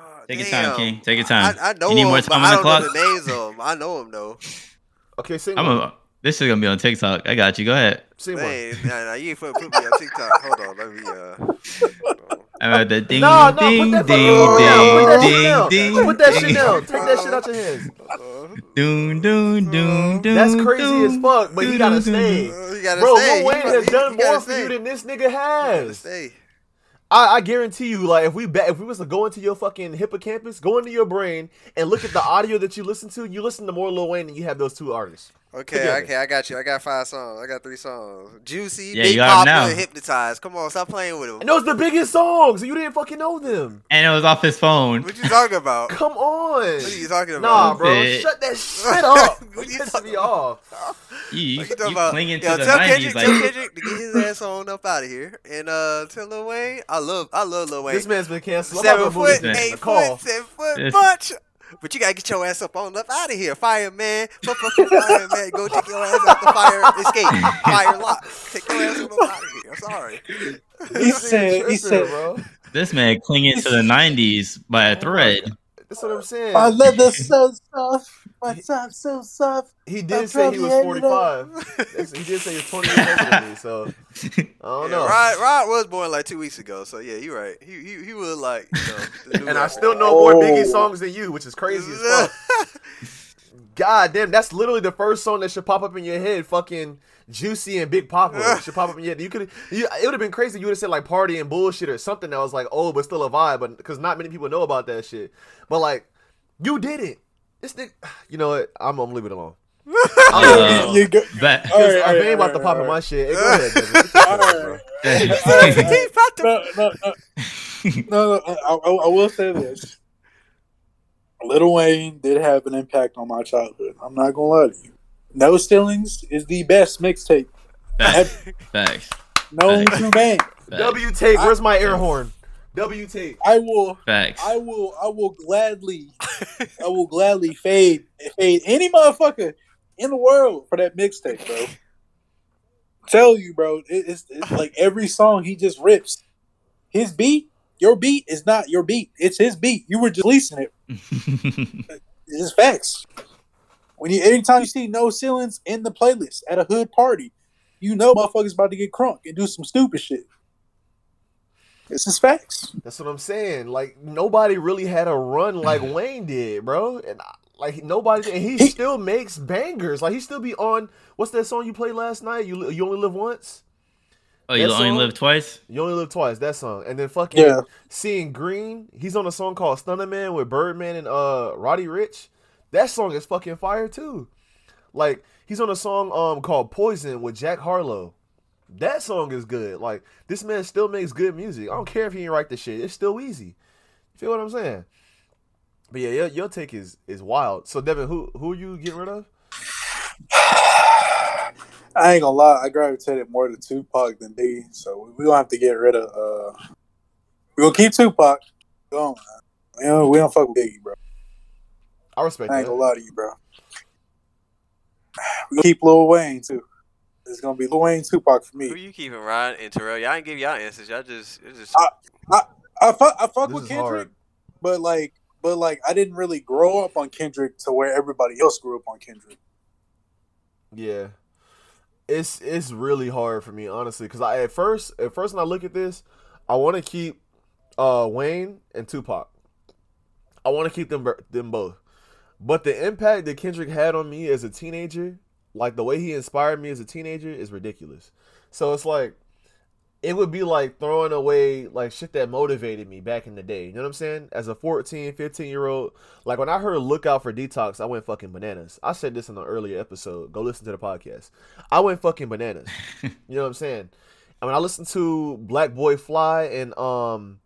Ah, Take your time. King. Take your time. I, I know You need him, more but time I on the don't know clock? the names of them. I know him though. Okay, sing I'm one. a. This is gonna be on TikTok. I got you. Go ahead. Sing one. Dang, nah, nah, you ain't put, put me on TikTok. Hold on, let me uh. Uh, the ding, No, no, ding, put that ding, fucking down. Shit ding, down. ding, Put that ding, shit down. Take that shit out your hands. Uh, Doon, doon, doon, doon, That's crazy as fuck, but he doon, gotta doon, stay. uh, you gotta Bro, stay. Lil Wayne has done more for you than this nigga You gotta has. stay. I, I guarantee you, like if we bet if we was to go into your fucking hippocampus, go into your brain and look at the audio that you listen to, you listen to more Lil Wayne than you have those two artists. Okay, Together. okay, I got you. I got five songs. I got three songs. Juicy, Yeah, Big you have Papa, now. Hypnotized. Come on, stop playing with him. And those the biggest songs, you didn't fucking know them. And it was off his phone. What you talking about? [LAUGHS] Come on. What are you talking about? Nah, bro, Shit. shut that shit up. [LAUGHS] What You're you pissing talking me off. You, you, What you talking you about? clinging to Yo, the tell 90s Kendrick, like tell Kendrick to get his ass on up out of here. And uh, tell Lil Wayne, I love, I love Lil Wayne. This man's been canceled. I'm Seven about to foot, eight foot, seven foot This- punch. But you gotta get your ass up on up out of here, fireman. Fireman, go take your ass out the fire escape, fire lock. Take your ass up out of here. I'm sorry. He [LAUGHS] said, he said, bro. this man clinging to the 90s by a oh thread. That's what I'm saying. my leather [LAUGHS] so soft, my top so soft. He did I'm say he was 45. He did say he was 20 years older than me, so I don't Yeah, know. Rod, Rod was born like two weeks ago, so yeah, you're right. He he, he was like, you know, And I still know more Biggie Oh. songs than you, which is crazy as fuck. [LAUGHS] God damn, that's literally the first song that should pop up in your head. Fucking Juicy and Big Papa [LAUGHS] should pop up in your. You could, you, it would have been crazy. You would have said like party and bullshit or something that was like, oh, but still a vibe. But because not many people know about that shit. But like, you did it. This nigga, [SIGHS] you know what? I'm gonna leave it alone. [LAUGHS] Uh, You go- but, All right, I all right, ain't about all to pop all in my shit. Hey, go ahead, Devin. Get your shit All off, right. bro. [LAUGHS] no, no, no, no, no. I, I, I will say this: Little Wayne did have an impact on my childhood. I'm not gonna lie to you. No Ceilings is the best mixtape. Thanks. facts, No [LAUGHS] Facts. true bang. W take, where's my air horn? W take. I will, facts. I will, I will gladly, I will gladly fade, fade any motherfucker in the world for that mixtape, bro. Tell you, bro, it, it's, it's like every song he just rips. His beat, your beat is not your beat. It's his beat. You were just leasing it. [LAUGHS] It's just facts. When you anytime you see no ceilings in the playlist at a hood party, you know motherfuckers about to get crunk and do some stupid shit. It's just facts. That's what I'm saying. Like nobody really had a run like [SIGHS] Wayne did, bro. And like nobody, and he He- still makes bangers. Like he still be on. What's that song you played last night? You you only live once. oh, you that only song- live twice? You only live twice. That song, and then fucking Yeah. seeing Green. He's on a song called Stunner Man with Birdman and uh Roddy Ricch. That song is fucking fire too. Like he's on a song um called Poison with Jack Harlow. That song is good. Like this man still makes good music. I don't care if he ain't write the shit. It's still easy. You feel what I'm saying? But yeah, your, your take is is wild. So Devin, who who you getting rid of? I ain't gonna lie, I gravitated more to Tupac than D, so we gonna have to get rid of. uh We gonna keep Tupac. Go on, man. You know, we don't fuck with Biggie, bro. I respect I ain't that. gonna lie to you, bro. We keep Lil Wayne too. It's gonna be Lil Wayne, Tupac for me. Who me. you keeping, Ryan and Terrell? Y'all ain't give y'all answers. Y'all just, it's just. I- I fuck, I fuck This with Kendrick, hard. but like, but like, I didn't really grow up on Kendrick to where everybody else grew up on Kendrick. Yeah, it's it's really hard for me honestly because I at first at first when I look at this, I want to keep uh Wayne and Tupac. I want to keep them them both, but the impact that Kendrick had on me as a teenager, like the way he inspired me as a teenager, is ridiculous. So it's like it would be like throwing away like shit that motivated me back in the day. You know what I'm saying? As a 14, 15 year old, like when I heard Look Out for Detox, I went fucking bananas. I said this in an earlier episode. Go listen to the podcast. I went fucking bananas. [LAUGHS] you know what I'm saying? And when I listened to Black Boy Fly and um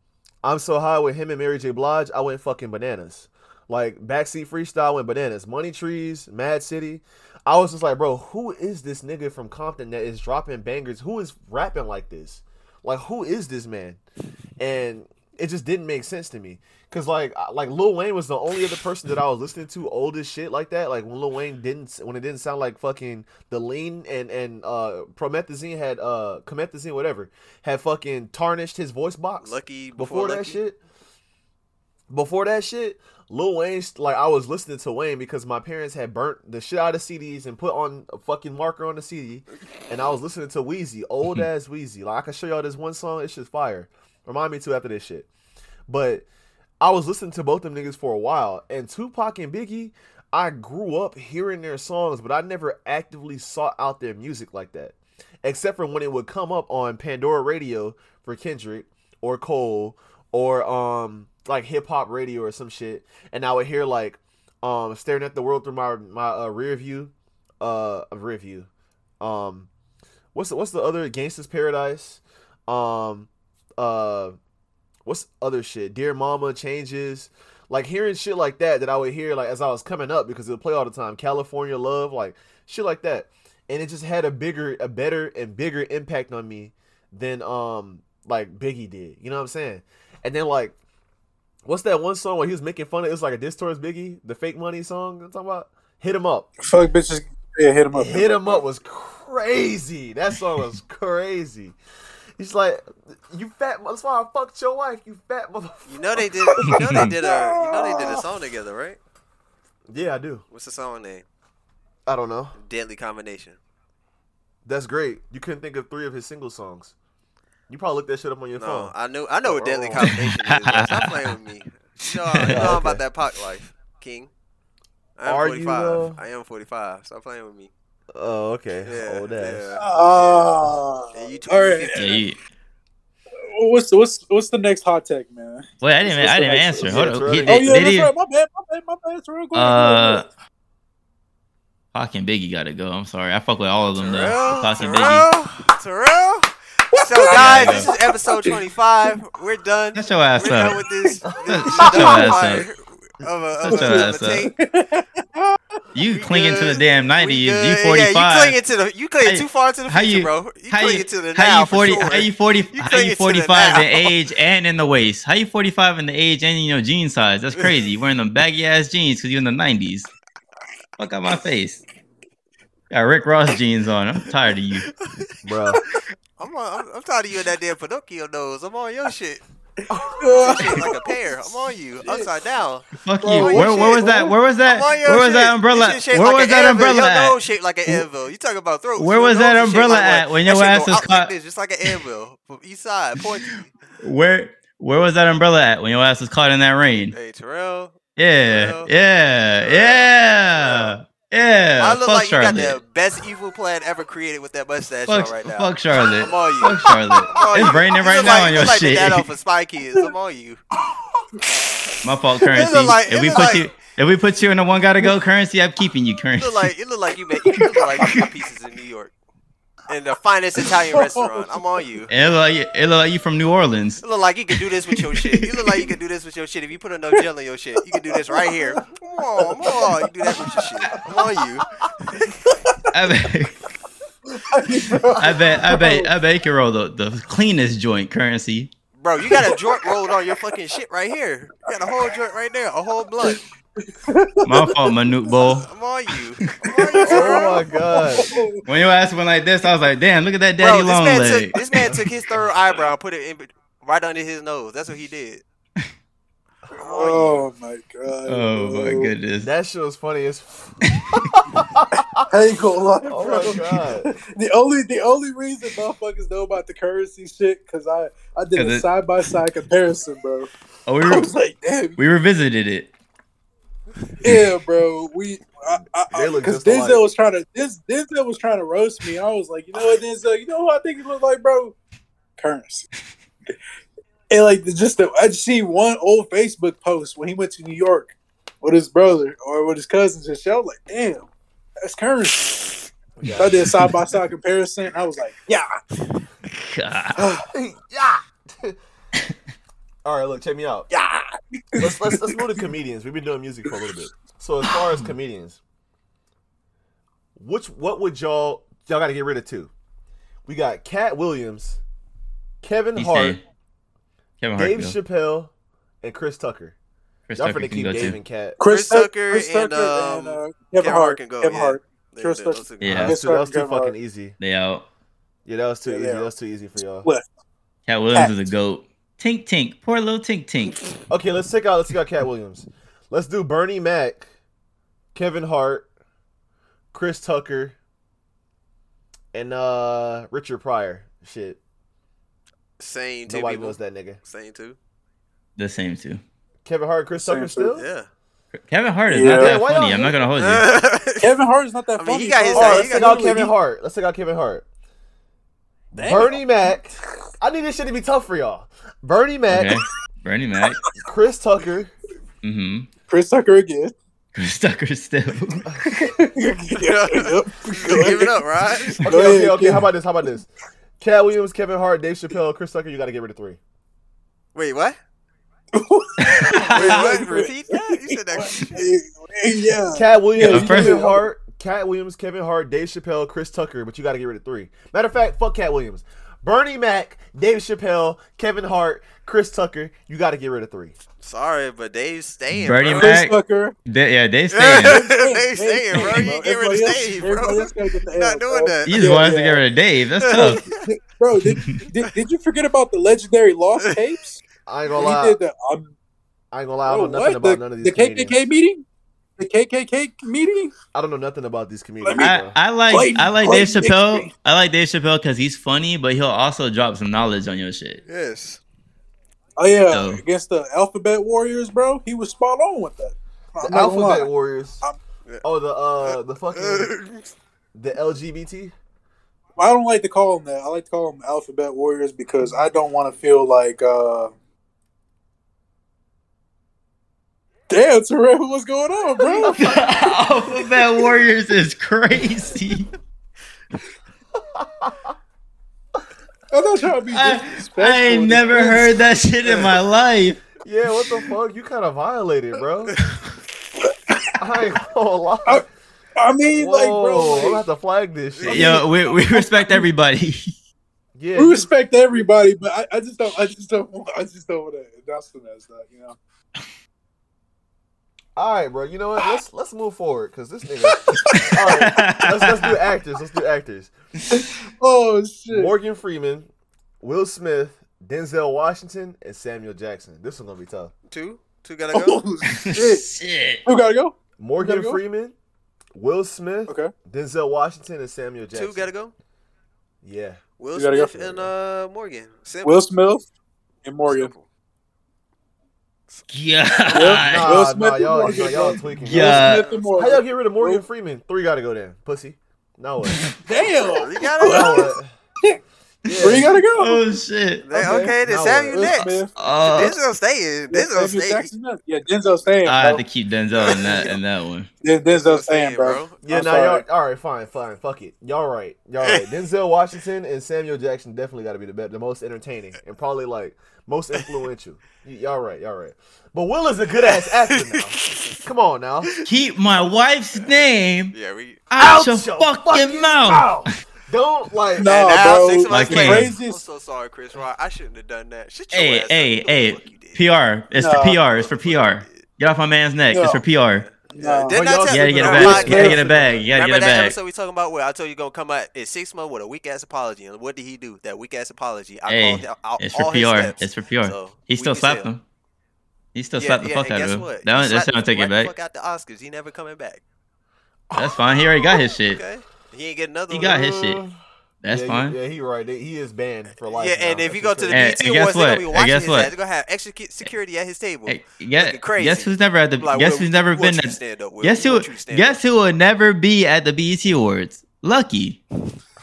I'm So High with him and Mary J. Blige, I went fucking bananas. Like Backseat Freestyle went bananas. Money Trees, Mad City. I was just like, bro, who is this nigga from Compton that is dropping bangers? Who is rapping like this? Like, who is this man? And it just didn't make sense to me. Cause like, like Lil Wayne was the only other person that I was listening to old as shit like that. Like when Lil Wayne didn't, when it didn't sound like fucking the lean and and uh promethazine had uh comethazine whatever had fucking tarnished his voice box Lucky before, before, that shit. Before that shit, Lil Wayne, like I was listening to Wayne because my parents had burnt the shit out of CDs and put on a fucking marker on the CD, and I was listening to Weezy, old [LAUGHS] ass Weezy. Like I can show y'all this one song, it's just fire. Remind me to after this shit. But I was listening to both them niggas for a while, and Tupac and Biggie, I grew up hearing their songs, but I never actively sought out their music like that, except for when it would come up on Pandora Radio for Kendrick or Cole or um like hip hop radio or some shit, and I would hear like um staring at the world through my my uh, rear view, uh rear view, um what's the, what's the other Gangsta's Paradise, um uh what's other shit? Dear Mama changes. Like hearing shit like that that I would hear like as I was coming up because it would play all the time. California Love, like shit like that. And it just had a bigger, a better and bigger impact on me than um like Biggie did. You know what I'm saying? And then like what's that one song where he was making fun of it was like a diss towards Biggie, the fake money song I'm talking about? Hit him up. Fuck bitches, yeah, hit him up. Hit him up was crazy. That song was [LAUGHS] crazy. He's like, you fat. That's why I fucked your wife. You fat motherfucker. You know they did. You know they did a. You know they did a song together, right? Yeah, I do. What's the song name? I don't know. Deadly combination. That's great. You couldn't think of three of his single songs. You probably looked that shit up on your No, phone. I knew. I know what deadly Oh. combination is. Bro. Stop playing with me. [LAUGHS] You know, you know I'm Okay. about that Pac life, King. I am Are you, 45. I am 45. Stop playing with me. Oh, okay. Yeah, Old ass. yeah. Ah, Yeah, you all right. 50. Yeah, you, What's what's what's the next hot take, man? wait, I didn't. even- I didn't even answer. it's Hold right. He, Oh, oh yeah, that's didn't- right. My bad, my bad, my bad. It's real. Go ahead, Uh, ahead. Pac and Biggie got to go. I'm sorry. I fuck with all of them though. Terrell, Pac and Biggie. Terrell, Terrell. So guys, this is episode 25. We're done. Shut your ass We're done up. with this. [LAUGHS] this Shut your ass fire Of a, of Shut a, your of a ass up. You We clinging to the good. damn We 90s. good. You Yeah, 45. you clinging to the. You clinging How too far to the how future, you- bro. You how clinging you, to the how now you 40 for sure. how you 40 You how clinging you the 45 in now. age and in the waist how you 45 in the age and in your jean size that's crazy you wearing them baggy ass jeans because you're in the 90s fuck out my face got Rick Ross jeans on I'm tired of you Bro. I'm, on, I'm, I'm tired of you and that damn Pinocchio nose. I'm on your shit. Your [LAUGHS] shit like a pear. I'm on you. Upside down. fuck you where, where was that where was that I'm on your where was shit. that umbrella Your shit shaped where like was an that anvil. umbrella Your at nose shaped like an anvil. You talking about throat? Where Your was nose that is shaped umbrella like at one. when your shit ass was out like caught- this, just like an anvil from east side, pointy. where where was that umbrella at when your ass was caught in that rain Hey Terrell, yeah Terrell. yeah Terrell. yeah yeah I look fuck like you got Charlotte the best evil plan ever created with that mustache Fuck, on right now. fuck Charlotte. I'm on you. Fuck Charlotte. It's raining right now like, on you your like shit. the dad off of Spy Kids. I'm on you. My fault, Curren$y. like- if we put like- you, if we put you in a one gotta go Curren$y, I'm keeping you Curren$y. look like you look like you make you look like you pieces in New York, in the finest Italian [LAUGHS] restaurant. I'm on you. it look like you, it look like you from New Orleans. You look like you can do this with your shit. You look like you can do this with your shit. If you put enough gel in your shit, you can do this right here. Come on, come on. You do that with your shit. I'm on you. I bet, I bet, I bet, I bet you can roll the, the cleanest joint Curren$y. Bro, you got a joint rolled on your fucking shit right here. You got a whole joint right there, a whole blunt. My fault, Manute Bol. I'm on you. I'm on you, Oh my god. When your ass went like this, I was like, damn, look at that Bro, daddy this long man leg. took this man took his third eyebrow, and put it in, right under his nose. That's what he did. Oh, oh my god. Oh my goodness. That shit was funny as. f- [LAUGHS] I ain't gonna lie, Oh bro. my god. [LAUGHS] The only the only reason motherfuckers know about the Curren$y shit because I I did 'Cause a side by side comparison, bro. Oh, we I was like, damn, we revisited it. yeah, bro. We They look because just Denzel alike. was trying to this Denzel was trying to roast me. I was like, you know what, Denzel? You know who I think he looked like, bro? Curren$y. And like just the, I just see one old Facebook post when he went to New York with his brother or with his cousins and shit. I was like, damn, that's Curren$y. Yeah. So I did a side by side comparison. I was like, yeah. God. [SIGHS] yeah. [LAUGHS] All right, look, check me out. Yeah. Let's let's let's move to comedians. We've been doing music for a little bit. So as far as [CLEARS THROAT] comedians, which what would y'all y'all got to get rid of two? We got Katt Williams, Kevin He's Hart, saying. Kevin Hart. Dave go. Chappelle, and Chris Tucker. Chris Y'all Tucker finna keep Dave too. and Katt. Chris Tuck- Tucker Chris and, Tucker um, uh, Kevin, Kevin Hart Hart can go, Kevin yeah. Hart. They- Chris they- Tucker. those Yeah. That was too, that was too Kevin Hart. fucking easy. They out. Yeah, that was too Yeah, easy. yeah. That was too easy for y'all. Split. Katt Williams is a goat. Tink Tink. Poor little Tink Tink. Okay, let's take out let's take out Katt Williams. Let's do Bernie Mac, Kevin Hart, Chris Tucker, and uh Richard Pryor. Shit. Same two Nobody people. knows that nigga. Same two. The same too. Kevin Hart, Chris Tucker still? Yeah. Kevin Hart is Yeah. not that Why funny. I'm not gonna hold you. [LAUGHS] Kevin Hart is not that I mean, funny. he got his- All right, he let's got take out literally- Kevin Hart. Let's take out Kevin Hart. Damn. Bernie Mac. I need this shit to be tough for y'all. Bernie Mac, Okay. Bernie Mac. Chris Tucker, Mm-hmm. Chris Tucker again. Chris Tucker still. Yep. Give it up, right? Okay, okay, okay. How about this? How about this? Katt Williams, Kevin Hart, Dave Chappelle, Chris Tucker. You got to get rid of three. [LAUGHS] Wait, what? Wait, what? Repeat that? You said that. yeah. Katt Williams, Yeah, Kevin Hart, Katt Williams, Kevin Hart, Dave Chappelle, Chris Tucker. But you got to get rid of three. Matter of fact, fuck Katt Williams. Bernie Mac, Dave Chappelle, Kevin Hart, Chris Tucker. You got to get rid of three. Sorry, but Dave's staying. Bernie bro. Chris Mac. Tucker. They, yeah, they [LAUGHS] staying. They staying, bro. You get rid of Dave, bro. Everybody else gotta get the You're [LAUGHS] not L, doing bro. that. You just Yeah, want us to get rid of Dave. That's tough. Bro, did, did, did you forget about the legendary Lost [LAUGHS] tapes? I ain't He gonna lie. did the um, I ain't gonna lie. I don't know what? nothing about none of these. the these KKK meeting. The KKK meeting. I don't know nothing about these comedians. I. I like Clayton- I like Dave Chappelle. Bigsby. I like Dave Chappelle because he's funny, but he'll also drop some knowledge on your shit. Yes. Oh yeah, So- against the Alphabet Warriors, bro. He was spot on with that. The not Alphabet lie. Warriors. I'm- Oh, the uh, the fucking [LAUGHS] the LGBT. I don't like to call them that. I like to call them Alphabet Warriors because I don't want to feel like. uh Damn, Terrell, what's going on, bro? [LAUGHS] Alphabet Warriors is crazy. I'm not trying to be I, disrespectful. I ain't never heard that shit in my life. Yeah, what the fuck? You kind of violated, bro. I ain't gonna lie. I- I mean, Whoa, like, bro, I'm gonna have to flag this shit. Yo, we, we respect everybody. Yeah, we respect everybody, but I, I just don't. I just don't. want- I just don't want to. That's the mess up, you know. All right, bro. You know what? Let's [LAUGHS] let's move forward because this nigga. all right, let's let's do actors. Let's do actors. [LAUGHS] Oh shit! Morgan Freeman, Will Smith, Denzel Washington, and Samuel Jackson. This one's gonna be tough. Two. Two gotta go. Oh [LAUGHS] shit! shit. Who gotta go? Morgan Gotta go? Freeman, Will Smith, Okay. Denzel Washington, and Samuel Jackson. Two gotta go. Yeah. Will You gotta go. Smith and uh Morgan. Simple. Will Smith and Morgan. Simple. Yeah. Nah, Will [LAUGHS] Smith nah, and y'all, Morgan, nah, y'all tweaking. Yeah. Will Smith and How y'all get rid of Morgan Will- Freeman? Three gotta go then. Pussy. No way. [LAUGHS] Damn. You gotta go. way. [LAUGHS] Where you gotta go? Oh shit. Okay. Okay, then Now Samuel what? Next. Uh, Denzel staying. Denzel Samuel staying. Yeah, Denzel staying. I have bro. to keep Denzel in that in that one. Den- Denzel staying, bro. Yeah, I'm now sorry. y'all. All right, fine, fine. Fuck it. Y'all right. Y'all right. Denzel Washington and Samuel Jackson definitely got to be the best, the most entertaining, and probably like most influential. Y'all right. Y'all right. But Will is a good ass actor now. [LAUGHS] Come on now. Keep my wife's name Yeah, we. out, your, fucking, mouth. Don't like. No. and Nah, now bro. six Like, later, hey. I'm so sorry, Chris Rock. I shouldn't have done that. Shut your Hey, ass hey, up. Hey. what the fuck you did. PR. It's for PR. It's for PR. Get off my man's neck. It's for PR. No. Didn't But I y'all- tell You gotta get a bag. it's You gotta get a perfect. bag. You gotta Remember get a that bag. episode we talking about where I told you gonna come out in six months with a weak ass apology, and what did he do? That weak ass apology. I Hey, called out- out It's for all his PR. steps. It's for PR. So, He still slapped him. He still Yeah, slapped the yeah, fuck and out of guess him. what? That, He that slapped don't take it back. Fuck out the Oscars. He never coming back. That's fine. He already got his [LAUGHS] shit. Okay. He ain't get another He one. got his shit. That's yeah, fine. Yeah, he right. He is banned for life. Yeah, and now. if you go to the crazy. And- BT and guess Awards, they're gonna be And watching guess his what? ass. They're gonna have extra security at his table. Hey, guess, crazy. guess who's never at the Like, guess what- who's never what been you at stand up with? guess who What stand guess up who will never be at the BET Awards? Lucki.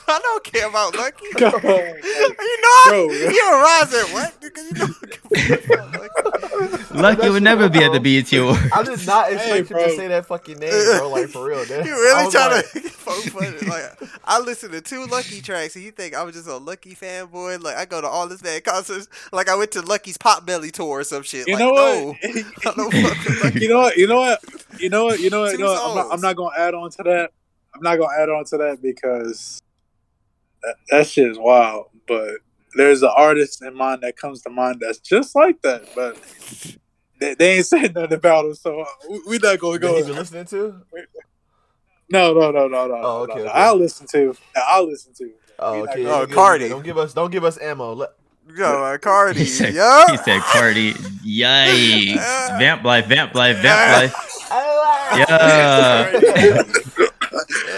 I don't care about Lucki. [LAUGHS] Go. you know, I, Bro. [LAUGHS] you and Ron said what? Because you know, don't give a fuck. [LAUGHS] Lucki would never be at the dope. BET Awards. I did not expect Hey, him to say that fucking name, bro. Like for real, dude. You really was trying like, to poke fun? Like I listen to two Lucki tracks, and you think I was just a Lucki fanboy? Like I go to all this man concerts. Like I went to Lucki's Pop Belly tour or some shit. You like, know no, what? I don't fuck Lucki. you know what? You know what? You know what? You know what? You know what? I'm not, I'm not gonna add on to that. I'm not gonna add on to that because that, that shit is wild. But there's an artist in mind that comes to mind that's just like that. But they, they ain't [LAUGHS] saying nothing about him, so uh, we, we not gonna go. he been listening to? No, no, no, no, no. Oh, okay, no. okay. I'll listen to. I'll listen to. Oh, okay. Oh, Carti. Don't give us. Don't give us ammo. Let, Yo, like uh, [LAUGHS] Carti, He said, yeah. he said Carti. Yikes. [LAUGHS] Vamp life, vamp life, vamp life. Yeah.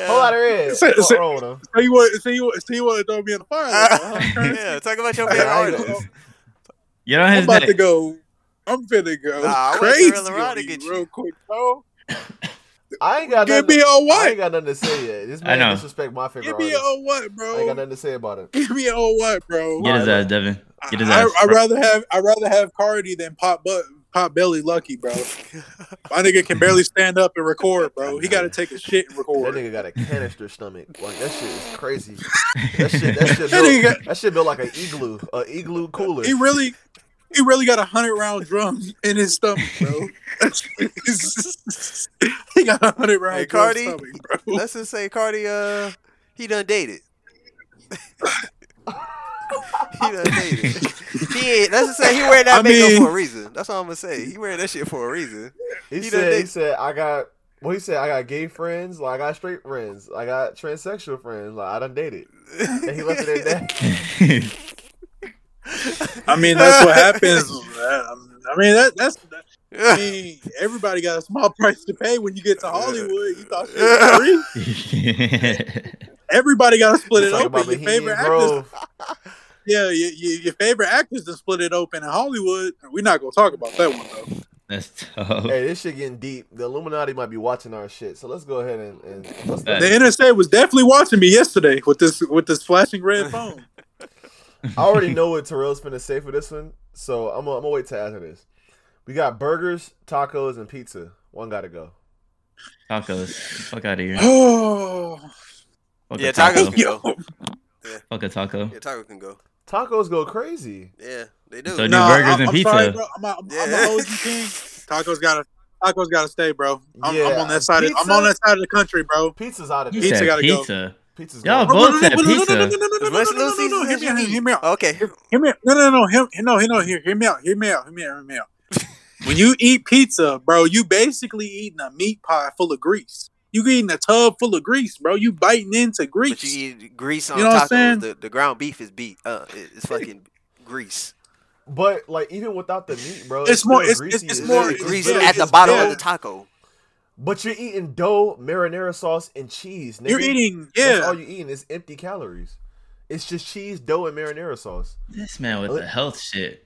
Whole lot of red. Say- What's say- wrong? So you want? So you want? So you want to throw me in the fire? Uh, like that, huh, Curtis? yeah, talk about your Yeah, favorite I know. artist. Get on I'm about neck. to go. I'm finna go Nah, I went to crazy Real Erotic on you get you. real quick, bro. [LAUGHS] I ain't got Give nothing. me a I ain't got nothing to say yet. This I man know. disrespect my favorite Give me a artist. what, I ain't got nothing to say about it. [LAUGHS] Give me a what, bro? Get his ass, Devin. Get his I, ass. I'd rather have I'd rather have Carti than Pop but Pop Belly Lucki, bro. [LAUGHS] My nigga can barely stand up and record, bro. He got to take a shit and record. That nigga got a canister stomach. Like that shit is crazy. [LAUGHS] That shit. That shit That nigga built. got- That shit built like an igloo. A igloo cooler. He really, he really got a hundred round drum in his stomach, bro. [LAUGHS] he got a hundred round Hey, drum Carti, stomach, bro. Let's just say Carti, uh, he done dated. He done dated. He ain't. Let's just say he wearing that I makeup mean- for a reason. That's all I'm gonna say. He wearing that shit for a reason. He, He done said. He said I got. Well, he said I got gay friends. Like I got straight friends. I got transsexual friends. Like I done dated. And he left it at that. [LAUGHS] I mean, that's what happens. I mean, that, that's. I [LAUGHS] mean, everybody got a small [LAUGHS] price to pay when you get to Hollywood. You thought shit was free. Everybody got to split it Talk open. Your favorite actors, Grove. Yeah, your, your, your favorite actors to split it open in Hollywood. We're not gonna talk about that one though. That's tough. Hey, this shit getting deep. The Illuminati might be watching our shit. So let's go ahead and, and. The NSA was definitely watching me yesterday with this with this flashing red [LAUGHS] phone. I already know what Terrell's gonna say for this one, so I'm gonna, I'm gonna wait till after this. We got burgers, tacos, and pizza. One gotta go. Tacos. Fuck out of here. Oh, [SIGHS] Fuck Yeah, a taco. tacos can go. Fuck a taco. Yeah, taco can go. Tacos go crazy. Yeah, they do. So do Nah, burgers I- and I'm pizza. Sorry, bro. I'm, a, I'm, I'm Yeah. OG king. [LAUGHS] Tacos gotta tacos gotta stay, bro. I'm, Yeah, I'm on that side. Of, I'm on that side of the country, bro. Pizza's out of He there. Pizza said gotta go. pizza. Pizza's Y'all gone. both said pizza. As much little seasons Hear as me you out. need. Hear me out. Okay. Hear me out. No, no, no. Hear, no, no. Hear, hear me out. Hear me out. Hear me out. Hear me out. Hear me out. when you eat pizza, bro, you basically eating a meat pie full of grease. You eating a tub full of grease, bro. You biting into grease. But you eat grease on You know what I'm tacos. saying? The, the ground beef is beat. Uh, it's [LAUGHS] fucking grease. But like even without the meat, bro, It's more- still it's- it's- greasy it's as more- shit. it's grease really at the bottom bad. of the taco. But you're eating dough, marinara sauce, and cheese. Nigga. You're eating, That's yeah. all you're eating is empty calories. It's just cheese, dough, and marinara sauce. This man with the health shit.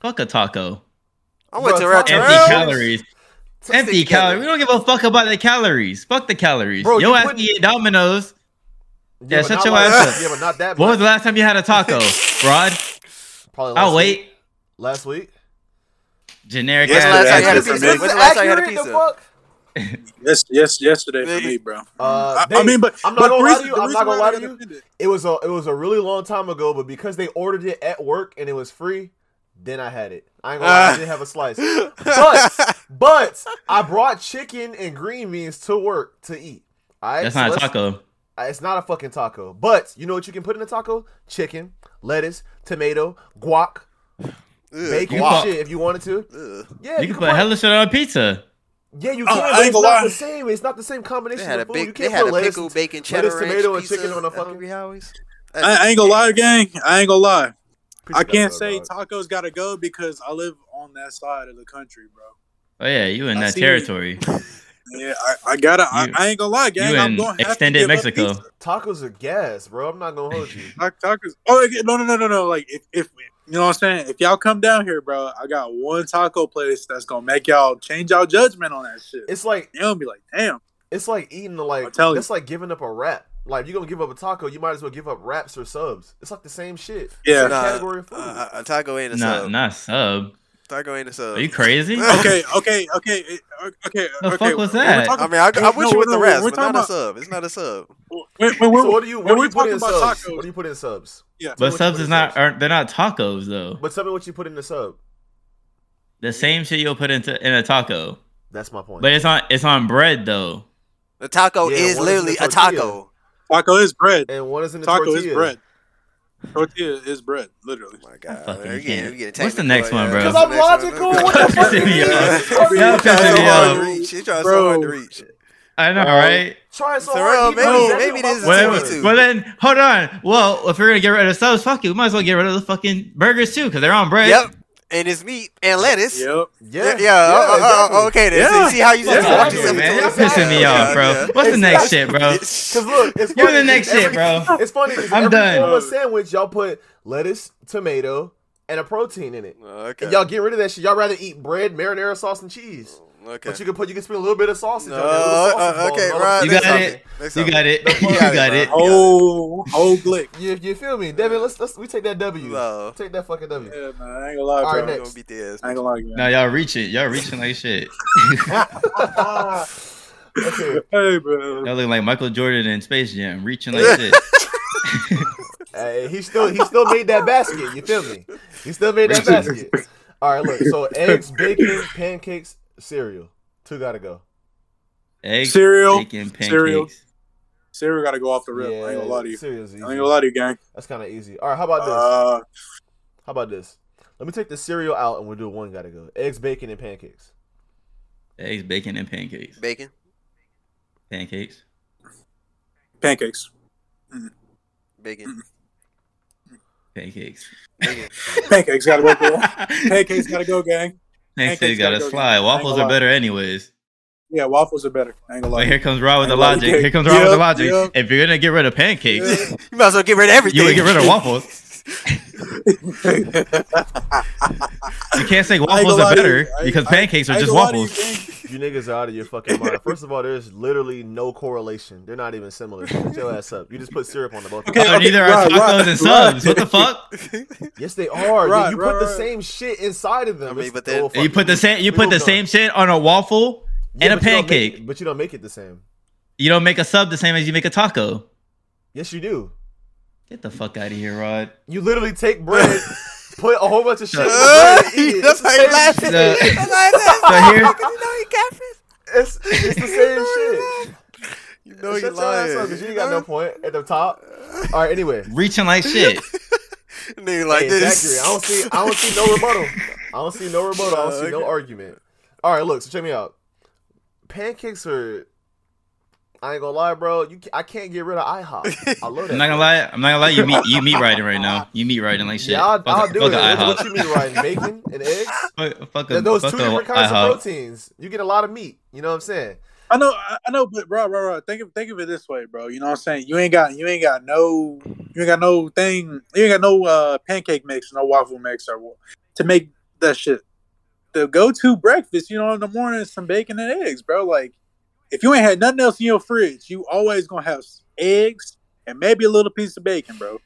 Fuck a taco. I went to Bro, Real tacos- Empty calories. Put Empty it together. calories. We don't give a fuck about the calories. Fuck the calories. Bro, Yo you ass put- me eat Domino's. Yeah, but shut your like- ass up. Yeah, but not that When was the last time you had a taco, [LAUGHS] Rod? Probably last I'll week. wait. Last week. Generic When's the ass last time you had a answer. pizza? This When's the last time you had a the pizza? Yes, yes, yesterday for me, bro. Uh, I, they- I mean, but I'm but not gonna the lie to you. I'm not gonna lie to you. It was a it was a really long time ago, but because they ordered it at work and it was free, then I had it. I ain't gonna lie, I didn't have a slice. But [LAUGHS] but I brought chicken and green beans to work to eat. All right, That's so not a taco. It's not a fucking taco. But you know what you can put in a taco? Chicken, lettuce, tomato, guac, bacon, Guac. shit if you wanted to. Ugh. Yeah, You can put hella shit on a pizza. Yeah, you Oh, can. I but ain't it's gonna not lie. the same. It's not the same combination They had a of food. big. you can't had put a lettuce, pickle, bacon, cheddar lettuce, ranch tomato, and pizza chicken on a fucking. Hungry I, I ain't gonna lie, gang. I ain't gonna lie. I can't say dog. tacos gotta go because I live on that side of the country, bro. Oh yeah, you in I that territory. [LAUGHS] Yeah, I, I gotta. I, You- I ain't gonna lie, gang. You I'm in gonna have to extended Mexico. Tacos are gas, bro. I'm not gonna hold you. [LAUGHS] Tacos. Oh no, no, no, no, no. Like if, if you know what I'm saying. If y'all come down here, bro, I got one taco place that's gonna make y'all change y'all judgment on that shit. It's like You'll be like, damn. it's like eating the like. I'll tell you. That's like giving up a wrap. Like you're gonna give up a taco, you might as well give up wraps or subs. It's like the same shit. Yeah. Same Nah, category of food. uh, a taco ain't a Not sub. not sub. Taco ain't a sub. Are you crazy? [LAUGHS] [LAUGHS] Okay, okay, okay, okay. The okay. fuck was when we're that? talking- I mean, I, I'm No, with you with no, the rest, we're but talking not a sub. It's not a sub. when, when we're, so what do you when what do we're you put talking in about subs? tacos- What do you put in subs? yeah. But subs is not aren't they're not tacos though. But tell me what you put in the sub. The same shit you'll put into in a taco. That's my point. But it's on it's on bread though. The taco Yeah, is one is literally a taco. Taco is bread. and one is in the Taco tortilla. is bread. Tortilla is bread, literally. Oh my God, fucking man, we can't. getting- we getting What's the next one, bro? What's 'Cause the I'm logical. What the fuck [LAUGHS] [LAUGHS] Pissing me is off. this? Y'all He trying pissing so me hard to off. reach. He trying so Bro. hard to reach. I know, Bro. right? Trying so Terrell, hard. maybe- He maybe exactly this is Well, I'm Timmy saying. too. well then, hold on. Well, if we're gonna get rid of subs, fuck you. We might as well get rid of the fucking burgers too, because they're on bread. Yep, and it's meat and lettuce. Yep. Yeah, yeah. uh, uh, uh, exactly. okay, then. Yeah. See, see how you Yeah, just talk exactly, yourself man. Y'all pissing me off, bro. yeah. What's the next shit, bro? Cause look, it's Give me funny. the next every- shit, bro. It's funny. Cause I'm every done. form of sandwich, y'all put lettuce, tomato, and a protein in it. Okay. And y'all get rid of that shit. Y'all rather eat bread, marinara sauce, and cheese. Okay. But you can put, you can spend a little bit of sausage No, on there. sausage uh, okay, and all right. of a You got it. [LAUGHS] You got it. You You got it. Whole whole glick. You, you feel me, Devin? Let's let's we take that W. No. Take that fucking W. Yeah, man. I ain't gonna lie, All right, bro. You next. gonna beat the ass. I ain't gonna lie, man. Now y'all reach it. Y'all reaching like shit. [LAUGHS] okay, Hey, bro. Y'all look like Michael Jordan in Space Jam, reaching like [LAUGHS] shit. Hey, he still he still made that basket. You feel me? He still made that basket. All right, look. So eggs, bacon, pancakes, cereal. Two gotta go. Eggs, Cereal, bacon, pancakes. cereal. Sarah got to go off the rip. I ain't gonna lie to you. Cereal's I ain't gonna lie to you, gang. That's kind of easy. All right, how about this? Uh, How about this? Let me take the cereal out and we'll do one gotta go. Eggs, bacon, and pancakes. Eggs, bacon, and pancakes. Bacon. Pancakes. pancakes. Bacon. Pancakes. Pancakes gotta go. Girl. Pancakes gotta go, gang. Pancakes gotta gotta go, slide. Waffles are better anyways. Yeah, waffles are better. I ain't gonna lie. But here comes Rob with the Ain't gonna lie, logic. Here comes Rob with the logic. yep. If you're gonna get rid of pancakes, Yeah. [LAUGHS] You might as well get rid of everything. you would get rid of waffles. [LAUGHS] [LAUGHS] You can't say waffles are better because pancakes I are just gonna lie to you, waffles. Gang. You niggas are out of your fucking mind. First of all, there's literally no correlation. They're not even similar. Get your ass up. You just put syrup on the both. of them. Okay, Oh, neither are right, tacos right, and subs. right. What the fuck? [LAUGHS] Yes, they are. Right, you right, put the same shit inside of them. I mean, but then- oh, You put the same. You We put the moved same shit on a waffle Yeah, and a but you pancake. it- but you don't make it the same. You don't make a sub the same as you make a taco. Yes, you do. Get the fuck out of here, Rod. You literally take bread, [LAUGHS] put a whole bunch of shit in the bread and eat it. [LAUGHS] That's It's the how you same laughing. shit. The- That's how you laughing. So here- You know you catfish. It's, it's the [LAUGHS] same shit. You know you Shut your ass up lying. because you ain't got no point at the top. [LAUGHS] All right, anyway. Reaching like shit. Nigga like hey, this. it's. I don't see. I don't see no rebuttal. I don't see no rebuttal. I don't see no argument. All right, look. So check me out. Pancakes are. I ain't gonna lie, bro. You, I can't get rid of IHOP. I love that. I'm not gonna lie. I'm not gonna lie. You meet you meat riding right now. You meat riding like shit. Yeah, I'll, Fuck I'll do fuck it. What, IHOP. what you mean, right? Bacon and eggs? [LAUGHS] Fuck, fuck a, those fuck two different kinds IHOP. of proteins. You get a lot of meat. You know what I'm saying? I know, I I know, but bro, bro, bro, think of think of it this way, bro. You know what I'm saying? You ain't got you ain't got no you ain't got no thing you ain't got no uh pancake mix, no waffle mix or wha- to make that shit. The go to breakfast, you know, in the morning is some bacon and eggs, bro. Like if you ain't had nothing else in your fridge, you always gonna have eggs and maybe a little piece of bacon, bro.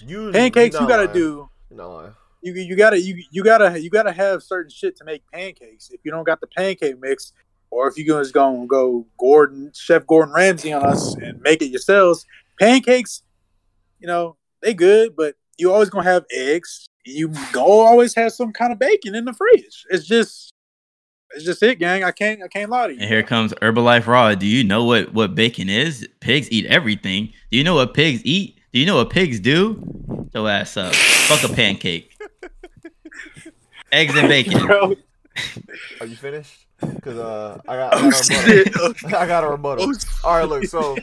You Pancakes, you gotta lying. do lying. you you gotta you you gotta you gotta have certain shit to make pancakes. If you don't got the pancake mix, or if you just gonna go Gordon Chef Gordon Ramsay on us and make it yourselves, pancakes, you know they good, but you always gonna have eggs. You go always have some kind of bacon in the fridge. It's just it's just it, gang. I can't I can't lie to you. And here comes Herbalife Raw. Do you know what what bacon is? Pigs eat everything. Do you know what pigs eat? Do you know what pigs do? Go ass up. Fuck a pancake. [LAUGHS] Eggs and bacon. Bro, Are you finished? Cause uh, I got, I got a rebuttal. [LAUGHS] I got a rebuttal. All right, look. So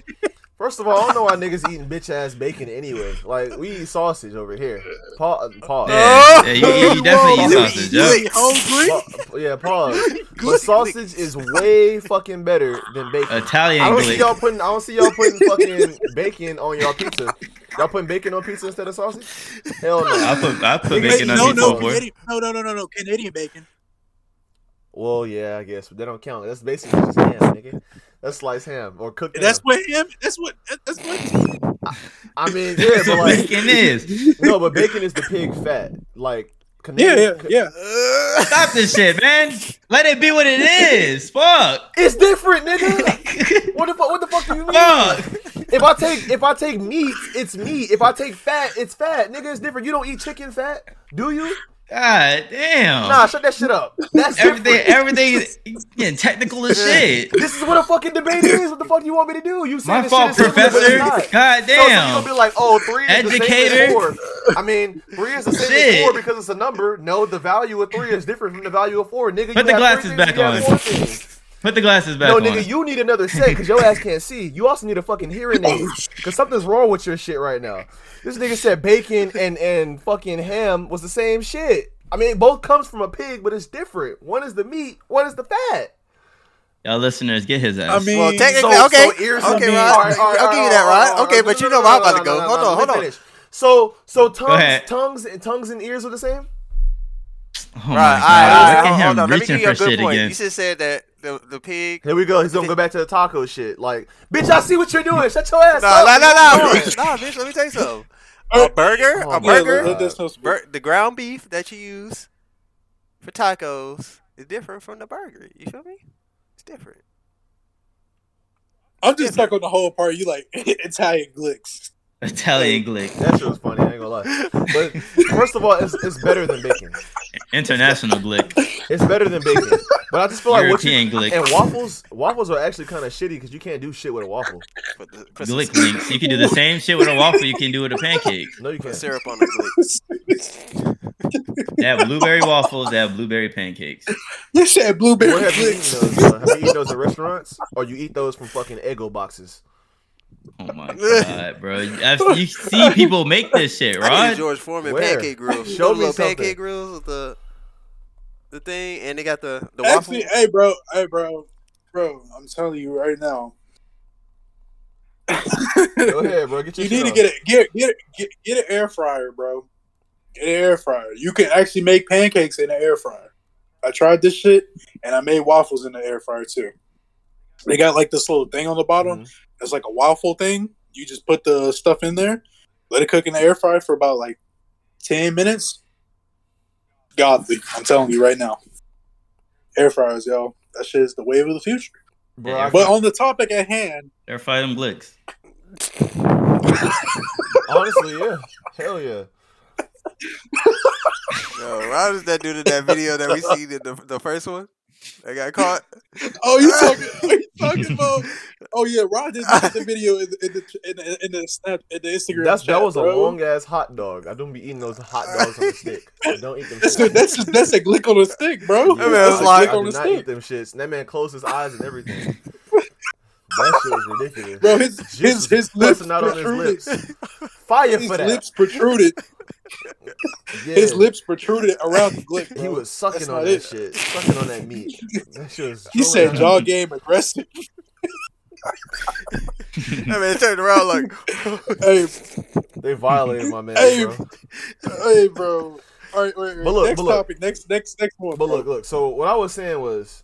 first of all, I don't know why niggas eating bitch ass bacon anyway. Like we eat sausage over here. Pause. Uh, pause. Yeah, yeah, you, you definitely eat [LAUGHS] sausage. You Yep. ain't hungry? Pa- yeah, pause. But sausage is way fucking better than bacon. Italian I don't see y'all putting. I don't see y'all putting fucking bacon on y'all pizza. Y'all putting bacon on pizza instead of sausage? Hell no. I put I put Wait, bacon on no, pizza no. Canadian, no, no, no, no, no, Canadian bacon. Well, yeah, I guess, but they don't count. That's basically just ham, nigga. That's sliced ham or cooked ham. That's what him. That's what. That's what. I mean, yeah, but like, bacon is. no, but bacon is the pig fat. Like, Yeah, yeah, Canadian, yeah. Stop this shit, man. Let it be what it is. Fuck. It's different, nigga. what the fuck? What the fuck do you mean? Fuck. If I take if I take meat, it's meat. If I take fat, it's fat. Nigga, it's different. You don't eat chicken fat, do you? God damn. Nah, shut that shit up. That's everything, everything, [LAUGHS] getting technical as shit. This is what a fucking debate is. What the fuck do you want me to do? You say My fault, shit is different, but it's professor. God So, so you damn. gonna be like, oh, three is the same as four. I mean, three is the same Shit. as four because it's a number. No, the value of three is different from the value of four. Nigga, Put you the glasses back things, you have on. Four things. Put the glasses back No, on. nigga, you need another set because your ass can't see. You also need a fucking hearing aid because something's wrong with your shit right now. This nigga said bacon and and fucking ham was the same shit. I mean, both comes from a pig, but it's different. One is the meat, one is the fat. Y'all listeners, get his ass. I mean, Well, technically, So- okay. so ears- okay, I mean- Rod. All right, all right, I'll give you that, all right, Rod. Okay, right. but No, you know no, where I'm no, about to go. no, Hold no, on, hold on. finish. So, so tongues, tongues, and tongues and ears are the same. oh my Right, god. all right, all Look right, at hold on. Let me give you a good point. again. You just said that the the pig. Here we go. He's gonna go back to the taco shit. Like, bitch, I see what you're doing. Shut your ass No, up. no, no, Where no, bitch, no, bitch. Let me tell you something. A burger, Oh a my burger, God. That's bur- the ground beef that you use for tacos is different from the burger. You feel me? It's different. I'm just stuck on the whole part. You like [LAUGHS] Italian glicks. Italian glick. That shit was funny. I ain't gonna lie. But first of all, it's, it's better than bacon. International glick. It's better than bacon. But I just feel like what you European glick. and waffles. Waffles are actually kind of shitty because you can't do shit with a waffle. Put, the, put, some, Glick links. You can do the same shit with a waffle you can do with a pancake. No, you can't. syrup on the glick. They have blueberry waffles. They have blueberry pancakes. You said blueberry Where have you eaten glicks. those? Uh, have you eaten those at restaurants, or you eat those from fucking Eggo boxes? Oh my god, bro! I've, you see people make this shit, right? George Foreman Where? pancake grills. Show Show me little something. pancake grills with the the thing, and they got the the waffle. Actually, hey, bro, hey, bro, bro. I'm telling you right now. Go ahead, bro. Get [LAUGHS] your You shit need to get it, get get get get an air fryer, bro. Get an air fryer. You can actually make pancakes in an air fryer. I tried this shit, and I made waffles in the air fryer too. They got like this little thing on the bottom. Mhm. It's like a waffle thing. You just put the stuff in there, let it cook in the air fryer for about like ten minutes. Godly, I'm telling you right now. Air fryers, yo. That shit is the wave of the future. Bro, Yeah, But on the topic at hand, They're fighting glicks. honestly, yeah, hell yeah. Yo, how does that dude in that video that we seen in the, the first one? That got caught. [LAUGHS] Oh, you talking? [LAUGHS] You talking about? Oh yeah, Rod did look the video in the in the, in the, in the snap in the Instagram. That's chat, that was a long ass hot dog. I don't be eating those hot dogs on the stick. [LAUGHS] I don't eat them. That's shits. a, that's just, that's a glick on the stick, bro. That man That's was a like- I do the not eat them shits. And that man closed his eyes and everything. That shit was ridiculous. bro. His his Juice his lips busting out on his lips. [LAUGHS] Fire His for that. lips protruded. Yeah. His lips protruded around the glick. He was sucking That's on not that it. shit, sucking on that meat. That shit was. He said out jaw that- game aggressive. That man turned around like, hey, They violated my man, Hey, bro. hey, bro. All right, wait, wait. But look, next but look. topic. Next, next, next one. But bro. look, look. So what I was saying was,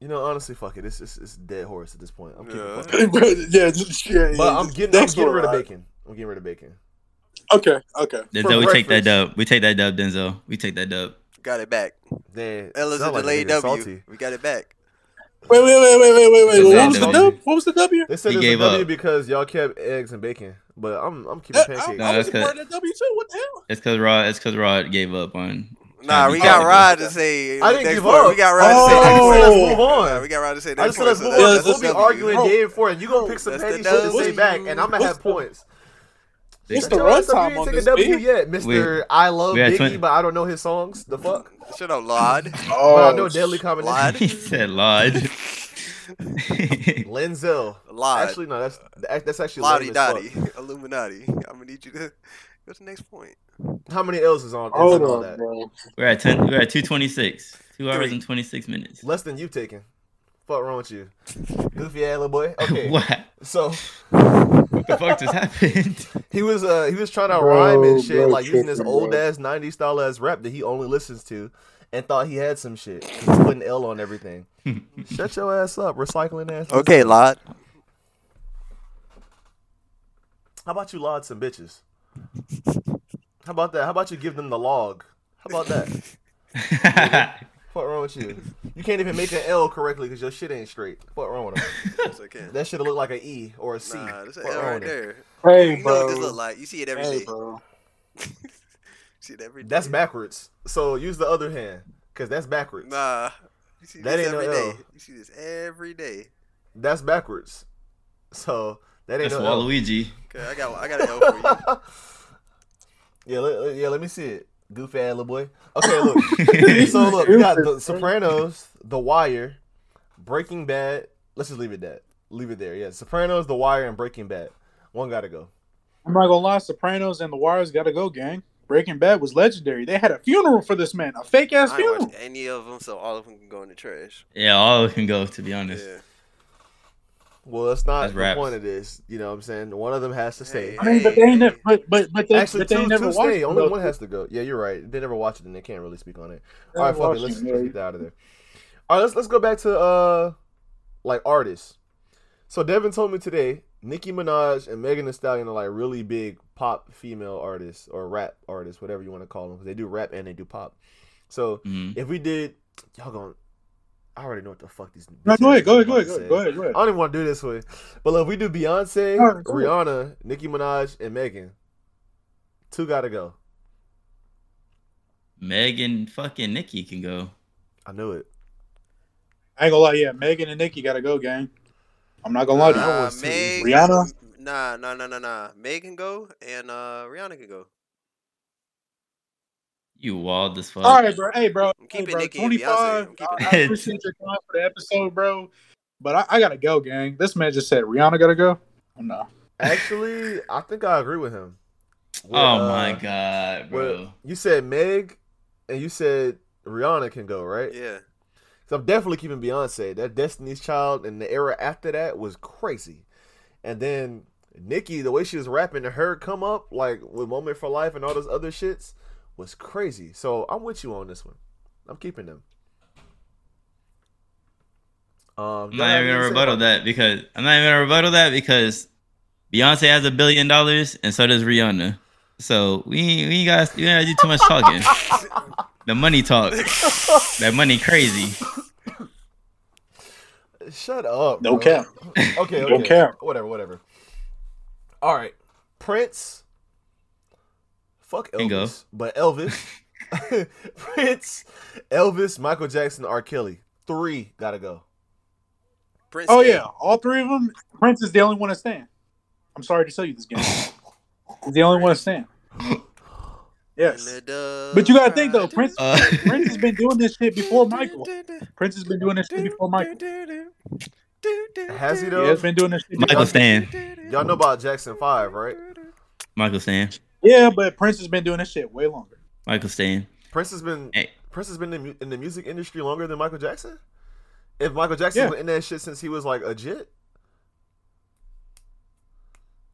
you know, honestly, fuck it. It's it's, it's dead horse at this point. I'm Yeah. fucking. [LAUGHS] Yeah, just, yeah, But I'm getting, I'm getting rid of bacon. I'm getting rid of bacon. Okay, okay. Denzel, we take that dub. We take that dub, Denzel. We take that dub. got it back. Damn, Ella's sound a like delayed nigga W. salty. We got it back. Wait, wait, wait, wait, wait, wait, wait. What was the W. dub? What was the W? They said He it's a gave W up. because y'all kept eggs and bacon, but I'm I'm keeping That, I, pancakes. No, I that's was part of that W too. What the hell? It's cause Rod. It's cause Rod gave up on. Oh. Nah, we got. Rod to say. I didn't give part. up. We got Rod to say. I just next said part. let's Oh. move Yeah, on. we got Rod to say I just said let's move on. We'll be W. arguing Bro. day and four, and you gonna pick some That's petty shit to say back, and I'm gonna have points. What's the your ass runtime on taking this W beat? yet, Mister. I love Biggie, but I don't know his songs. The fuck? Shut up, Lord. [LAUGHS] but I Oh, know Deadly Combination. Lord. [LAUGHS] he said Lord. Lenzel. [LAUGHS] Lord. Actually, no. That's that's actually Lottie lame as fuck. Dottie. Illuminati. I'm gonna need you to go to the next point. How many L's is on? Is hold on on, that? bro. we're at ten. We're at two twenty six. Two hours Three. and twenty six minutes. Less than you taking. Fuck wrong with you, goofy ass little boy. [LAUGHS] Okay, what? so What the fuck just happened? [LAUGHS] he was uh he was trying to Bro, rhyme and shit, bro, like using this tripping, old ass '90s style ass rap that he only listens to, and thought he had some shit. He's putting L on everything. [LAUGHS] Shut your ass up, recycling ass. Okay, Lord. How about you log some bitches? [LAUGHS] How about that? How about you give them the log? How about that? [LAUGHS] What wrong with you? You can't even make an L correctly because your shit ain't straight. What wrong with them? Yes, I can. That should look like an E or a C. Nah, this is What L right it? there. Hey, You know what this look like. You see it every day. Hey, bro. [LAUGHS] see it every day. That's backwards. So use the other hand because that's backwards. Nah. You see That this ain't no every day. L. You see this every day. That's backwards. So that ain't That's no L. Waluigi. Okay, I got I got an L for you. [LAUGHS] Yeah, let, let- yeah. Let me see it. Goofy ass little boy. Okay, look. [LAUGHS] so look, we got the Sopranos, The Wire, Breaking Bad. Let's just leave it that. Leave it there. Yeah, Sopranos, The Wire, and Breaking Bad. One got to go. I'm not gonna lie, Sopranos and The Wire's gotta go, gang. Breaking Bad was legendary. They had a funeral for this man, a fake ass funeral. any of them, so all of them can go in the trash. Yeah, all of them can go. To be honest. Yeah. Well, that's not That's the raps. point of this. You know what I'm saying? One of them has to stay. I mean, but they ain't never, but but but they, Actually, but they two, never two watched stay. Only one has to go. Yeah, you're right. They never watch it, and they can't really speak on it. All right, fuck it. Let's, let's get that out of there. All right, let's let's go back to uh, like artists. So Devin told me today, Nicki Minaj and Megan Thee Stallion are like really big pop female artists or rap artists, whatever you want to call them, they do rap and they do pop. So Mhm. if we did, y'all going, I already know what the fuck these. No, go ahead, go ahead, go ahead, go ahead, go ahead, go I don't even want to do this way. But look, if we do Beyonce, All right, go ahead. Rihanna, Nicki Minaj, and Megan, two gotta go. Megan, fucking Nicki can go. I knew it. I ain't gonna lie, yeah, Megan and Nicki gotta go, gang. I'm not gonna lie to you. That Nah, one's too Meg. Rihanna? Nah, nah, nah, nah, nah. Meg can go and uh, Rihanna can go. You walled as fuck. All right, bro. Hey, bro. I'm Hey, bro. Nicki and Beyonce. 25. I'm keeping I, I appreciate your time for the episode, bro. But I, I gotta go, gang. This man just said Rihanna gotta go. Oh, no. Actually, I think I agree with him. With, oh uh, my god, with- bro. you said Meg, and you said Rihanna can go, right? Yeah. So I'm definitely keeping Beyonce. That Destiny's Child and the era after that was crazy. And then Nicki, the way she was rapping and her come up, like with Moment for Life and all those other shits, was crazy. So I'm with you on this one. I'm keeping them. Um, I'm not even gonna anything rebuttal that because I'm not even gonna rebuttal that because Beyonce has a billion dollars and so does Rihanna. So we we got we gotta do too much talking. [LAUGHS] the money talk. that money crazy. Shut up. No bro. cap. Okay, No okay. cap. Whatever, whatever. All right. Prince. Fuck Can go. Elvis. But Elvis. [LAUGHS] Prince, Elvis, Michael Jackson, R. Kelly. Three gotta go. Prince Oh, stay. yeah. All three of them. Prince is the only one to stand. I'm sorry to tell you this, game. [LAUGHS] He's the only one to stand. Yes. But you gotta think, though, Prince- Uh, Prince has been doing this shit before Michael. [LAUGHS] Prince has been doing this shit before Michael. Has he He though? has been doing this shit. Michael before- Stan. Y'all know about Jackson Five, right? Michael Stan. Yeah, but Prince has been doing this shit way longer. Michael Stan. Prince has been Hey. Prince has been in, mu- in the music industry longer than Michael Jackson. If Michael Jackson Yeah. was in that shit since he was like a jit,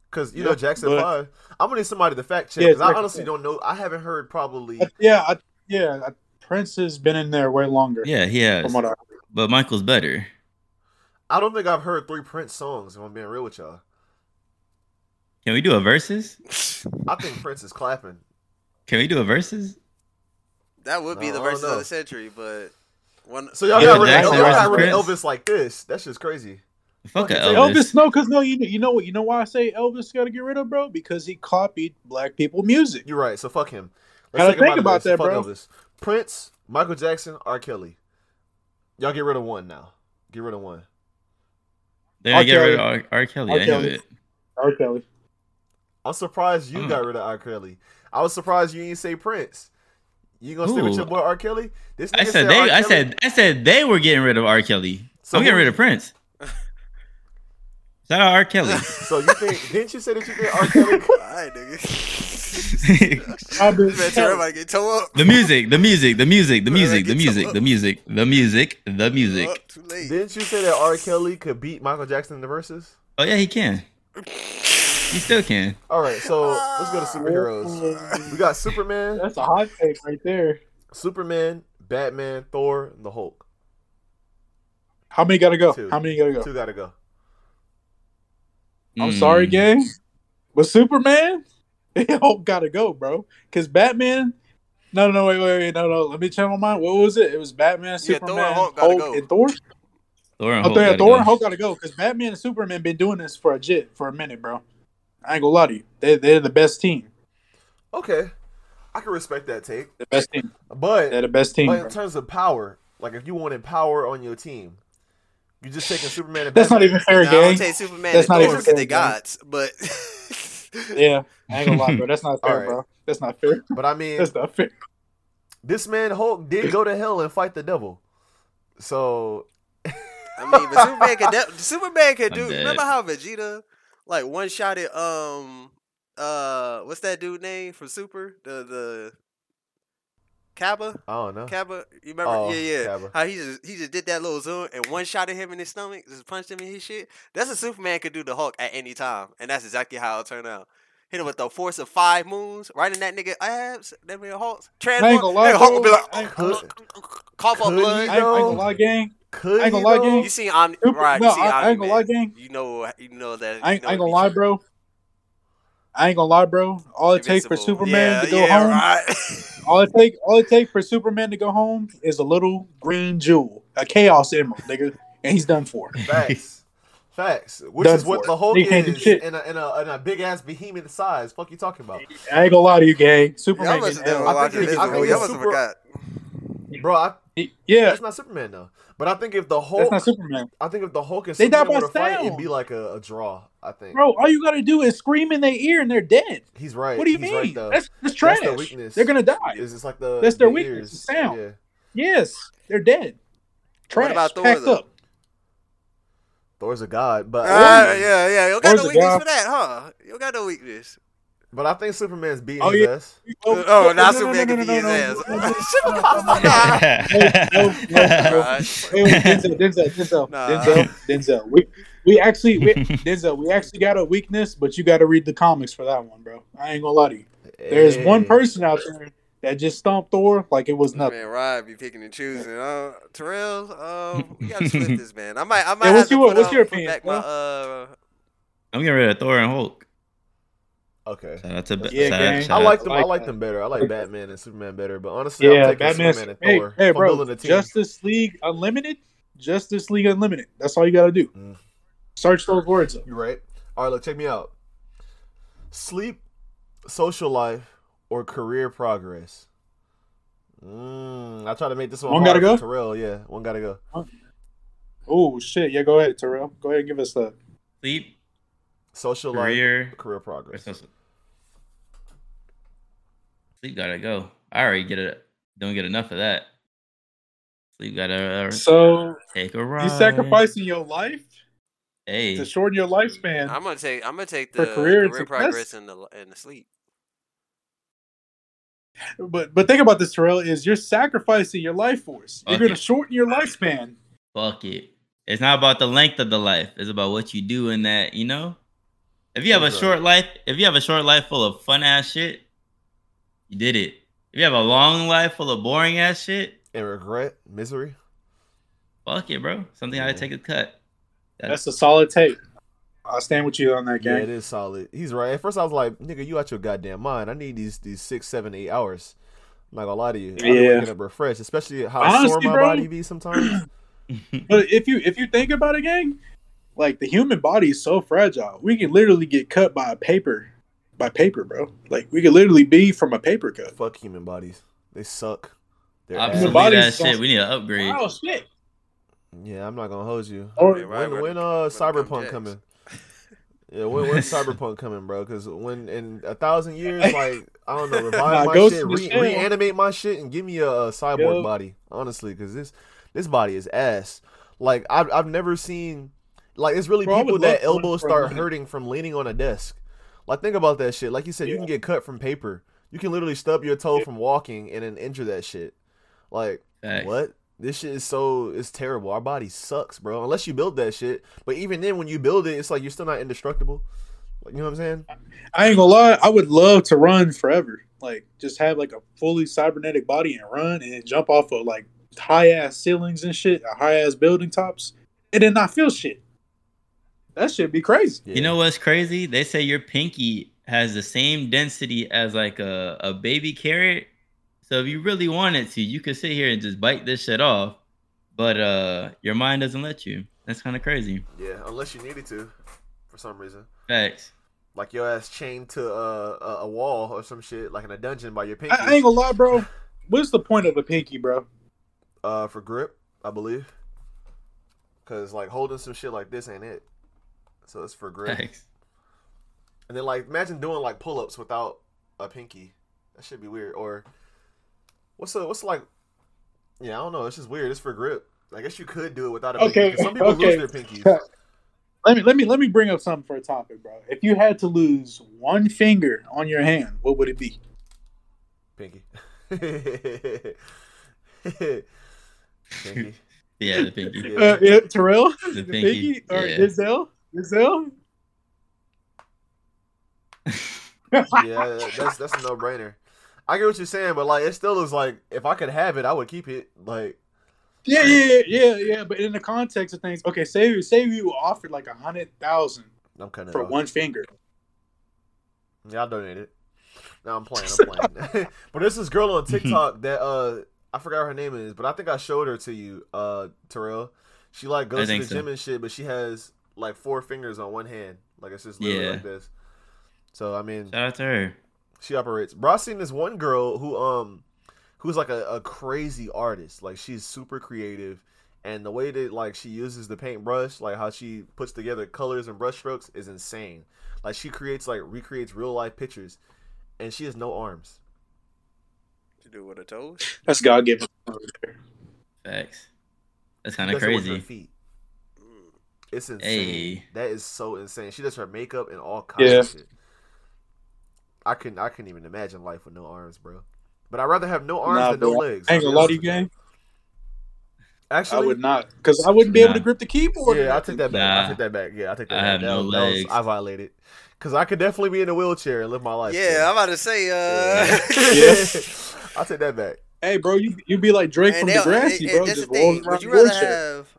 because you Yeah, know Jackson but- Five. I'm gonna need somebody to fact check Yeah, because I honestly don't know. I haven't heard probably. I- yeah, I, yeah. I, Prince has been in there way longer. Yeah, he has. From what I But Michael's better. I don't think I've heard three Prince songs. If I'm being real with y'all, Can we do a versus? I think Prince is clapping. Can we do a versus? That would be No, the I verses of the century, but one. So y'all Yeah, got rid of, y'all got versus rid of Prince. Elvis like this. That's just crazy. Fuck Elvis. Elvis, no, because no, you know, you know what, you know why I say Elvis got to get rid of, bro? Because he copied black people music. You're right. So fuck him. Gotta take him think out of about that, Fuck bro. Elvis. Prince, Michael Jackson, R. Kelly. Y'all get rid of one now. Get rid of one. They're gonna R. get rid of Kelly. R. R. Kelly. R. I know Kelly. it. R. Kelly. I'm surprised you Mm. got rid of R. Kelly. I was surprised you didn't say Prince. You gonna stay with your boy R. Kelly? This I nigga said R. they. I said. I said they were getting rid of R. Kelly. So I'm getting rid of Prince. Shout out R. Kelly. [LAUGHS] So you think? didn't you say that you think R. Kelly? [LAUGHS] Alright, nigga. [LAUGHS] I've been Man, get toe the music, the music, the music, the music, the music, the music, the music, the music. Too late. Didn't you say that R. Kelly could beat Michael Jackson in the verses? Oh yeah, he can. He still can. All right, so let's go to superheroes. We got Superman, That's a hot take right there. Superman, Batman, Thor, and the Hulk. How many gotta go? Two. How many gotta go? Two gotta go. I'm Mm. sorry, gang. But Superman, [LAUGHS] Hulk gotta go, bro. Because Batman. No, no, wait, wait, wait, no, no. Let me check my mind. What was it? It was Batman, Yeah, Thor and Superman, Hulk Hulk, go. and Thor. Thor and Oh, Hulk Thor, gotta Thor go. and Hulk gotta go because Batman and Superman been doing this for a jit for a minute, bro. I ain't gonna lie to you. They they're the best team. Okay, I can respect that take, The best team. but They're the best team. but in bro. terms of power, like if you wanted power on your team, you just taking Superman and [SIGHS] That's not even fair, Now, I'm gang. take Superman That's not even because fair, they gang. gods, but [LAUGHS] Yeah, I ain't gonna lie, bro. That's not [LAUGHS] fair, Alright. bro. That's not fair. But I mean, That's not fair. this man Hulk did go to hell and fight the devil. So I mean, but Superman [LAUGHS] could de- Superman could do. Remember how Vegeta like one shot at um uh what's that dude name from Super the the Kaba? I don't know. Kaba, you remember Oh, yeah yeah Kappa. how he just he just did that little zoom and one shot at him in his stomach just punched him in his shit. That's what Superman could do to Hulk at any time, and that's exactly how it'll turn out. Hit him with the force of five moons right in that nigga abs. That nigga Hulk. Transform. gonna lie, nigga Hulk will be like I cough up blood. I ain't, I ain't gonna lie, gang. Could I ain't gonna lie, though? gang. You seen Omni, Super- right? no, you seen I- I ain't gonna lie, gang. You know, you know that. I ain't, know I ain't gonna lie, true. bro. I ain't gonna lie, bro. All it takes for Superman yeah, to go yeah, home, Right. all it take, all it take for Superman to go home is a little green jewel, a chaos emerald, nigga, and he's done for. [LAUGHS] Facts. Facts. Which Done is what for. the Hulk He do is shit. in a, in a, in a big ass behemoth size. Fuck you talking about? I ain't gonna lie to you, gang. Superman must have getting never I L. watched think it's- I think Y'all it's must super- forgot. Bro, I, Yeah, that's not Superman though. But I think if the Hulk, that's not Superman, I think if the Hulk and They die Superman by were to fight, it'd be like a, a draw. I think. bro. All you gotta do is scream in their ear and they're dead. He's right. What do you He's mean? Right, though. that's that's trash. That's their weakness. They're gonna die. It's just like the That's their the weakness, ears. the sound. Yeah. Yes, they're dead. Trash. What about Thor, packed though? up. Thor's a god, but Ah, yeah, yeah. You got Where's no the weakness guy? for that, huh? You don't got no weakness. But I think Superman's beating Oh, his yeah. ass. [LAUGHS] Oh, now no, no, Superman no, can no, beat his ass. [LAUGHS] Hey, Denzel, Denzel, Denzel, Nah. Denzel, Denzel. We we actually, we, [LAUGHS] Denzel, we actually got a weakness, but you got to read the comics for that one, bro. I ain't gonna lie to you. There's one person out there that just stomped Thor like it was nothing. man Rod be picking and choosing. Uh, Terrell, um, we gotta split this, man. I might, I might Yeah, have what's to your- put, what's up- your opinion, back my uh. I'm getting rid of Thor and Hulk. Okay. Shout out to Ba- Yeah, shout, gang. I like them. I like like them better. I like Batman and Superman better. But honestly, I'm Yeah, taking Batman. Superman and Hey, Thor. hey, bro, building a team. Justice League Unlimited, Justice League Unlimited. That's all you got to do. Mm. Search those words up. You're right. All right, look, check me out. Sleep, social life, or career progress. Mm, I try to make this one. One gotta go? Terrell, yeah, one gotta go. Oh shit! Yeah, go ahead, Terrell. Go ahead and give us the. sleep, Social career, life, career progress. Sleep gotta go. I already get it. Don't get enough of that. Sleep gotta uh, So take a ride. you sacrificing your life Hey, to shorten your lifespan. I'm gonna take, I'm gonna take the career career, and progress in the in the sleep. But but think about this, Terrell. Is you're sacrificing your life force. You're gonna it. shorten your lifespan. fuck it. It's not about the length of the life. It's about what you do in that. You know, if you have a right. short life, if you have a short life full of fun ass shit, you did it. If you have a long life full of boring ass shit, And regret, misery. fuck it, bro. Something I take a cut. That's a solid take. I stand with you on that, Yeah, it is solid. He's right. At first, I was like, "Nigga, you out your goddamn mind. I need these these six, seven, eight hours." I'm not gonna lie to you. I've Yeah. waking up refreshed, especially how Honestly, sore my bro. body be sometimes. [LAUGHS] But if you if you think about it, gang, like the human body is so fragile. We can literally get cut by a paper, by paper, bro. Like we could literally be from a paper cut. Fuck human bodies. They suck. They're Obsolete ass. bodies ass shit. We need an upgrade. Oh shit! Yeah, I'm not gonna hold you. Or Yeah, right, When when uh Better Cyberpunk coming? [LAUGHS] Yeah, when, when's Cyberpunk coming, bro? Because when in a thousand years, like I don't know, [LAUGHS] revive my shit, re- Shell. reanimate my shit, and give me a, a cyborg Yo. body. Honestly, because this this body is ass. Like I've I've never seen like it's really Bro, people that elbows start hurting from leaning on a desk. Like think about that shit. Like you said, you can get cut from paper. You can literally stub your toe Yeah. from walking and then injure that shit. Like Facts. what? This shit is so it's terrible. Our body sucks, bro. Unless you build that shit. But even then, when you build it, it's like you're still not indestructible. Like you know what I'm saying? I ain't gonna lie, I would love to run forever. Like just have like a fully cybernetic body and run and jump off of like high ass ceilings and shit, high ass building tops, and then not feel shit. That should be crazy. You know what's crazy? They say your pinky has the same density as like a, a baby carrot. So if you really wanted to, you could sit here and just bite this shit off. But uh your mind doesn't let you. That's kind of crazy. Yeah, unless you needed to, for some reason. Facts. Like your ass chained to uh, a, a wall or some shit, like in a dungeon by your pinky. I, I ain't gonna lie, bro. [LAUGHS] What's the point of a pinky, bro? uh, for grip, I believe. Cause like holding some shit like this ain't it. So it's for grip. Facts. And then like imagine doing like pull ups without a pinky. That should be weird. Or what's the what's like yeah, I don't know. It's just weird. It's for grip. I guess you could do it without a Okay, pinky. 'cause Some people okay. lose their pinkies. [LAUGHS] Let me let me let me bring up something for a topic, bro. If you had to lose one finger on your hand, what would it be? Pinky. [LAUGHS] pinky. [LAUGHS] Yeah, the pinky. Yeah. Uh, yeah, Terrell, The the pinky, pinky, or yeah. Giselle, Giselle. [LAUGHS] yeah, that's that's a no brainer. I get what you're saying, but like it still is like if I could have it, I would keep it. Like Yeah, yeah, yeah, yeah. But in the context of things, okay, say say you offered like a hundred thousand I'm cutting it for off. one finger. Yeah, I'll donate it. No, I'm playing. I'm [LAUGHS] playing. [LAUGHS] but there's this girl on TikTok that uh I forgot what her name is, but I think I showed her to you, uh, Terrell. She like goes to the think so. gym and shit, but she has like four fingers on one hand. Like it's just literally Yeah. like this. So I mean, Shout out to her. she operates. Bro, I seen this one girl who um who's like a, a crazy artist. Like she's super creative and the way that like she uses the paintbrush, like how she puts together colors and brush strokes is insane. Like she creates like recreates real life pictures and she has no arms. To do with her toes. That's God given. Facts. That's kind of does her crazy. Feet. It's insane. Hey. That is so insane. She does her makeup and all kinds Yeah. of shit. I couldn't I couldn't even imagine life with no arms, bro. But I'd rather have no arms Nah, than no bro. legs. I ain't I'll gonna lie to you, with you. gang. Actually, I would not, because I wouldn't be able to grip the keyboard. Yeah, I take that back. I take that back. Yeah, I take that I back. have that, no was- that was- legs. I violated. Because I could definitely be in a wheelchair and live my life. Yeah, I'm about to say, uh, Yeah. [LAUGHS] I'll take that back. Hey, bro, you you be like Drake and from they- Degrassi, and- bro. Just the rolling thing. Would you rather wheelchair. have?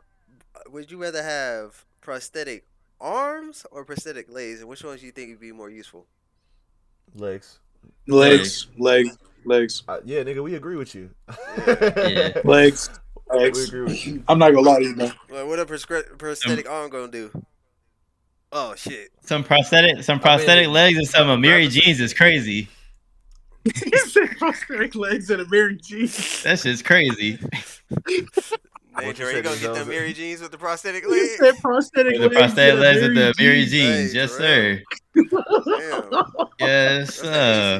Would you rather have prosthetic arms or prosthetic legs? And which ones do you think would be more useful? Legs. legs, legs, legs, Uh, yeah, nigga, we agree with you. [LAUGHS] Yeah. legs, we legs. agree with you. I'm not gonna lie to you, man. Like, what a proscri- prosthetic arm gonna do? Oh shit! Some prosthetic, some prosthetic legs and some Amiri jeans is crazy. [LAUGHS] he said prosthetic legs and a Mary G. That shit's crazy. [LAUGHS] Man, you Dre, said you gonna get those- the Mary jeans with the prosthetic He legs? said prosthetic The legs. prosthetic legs with the Mary jeans. Hey, Yes, sir. [LAUGHS] Yes, [LAUGHS] sir.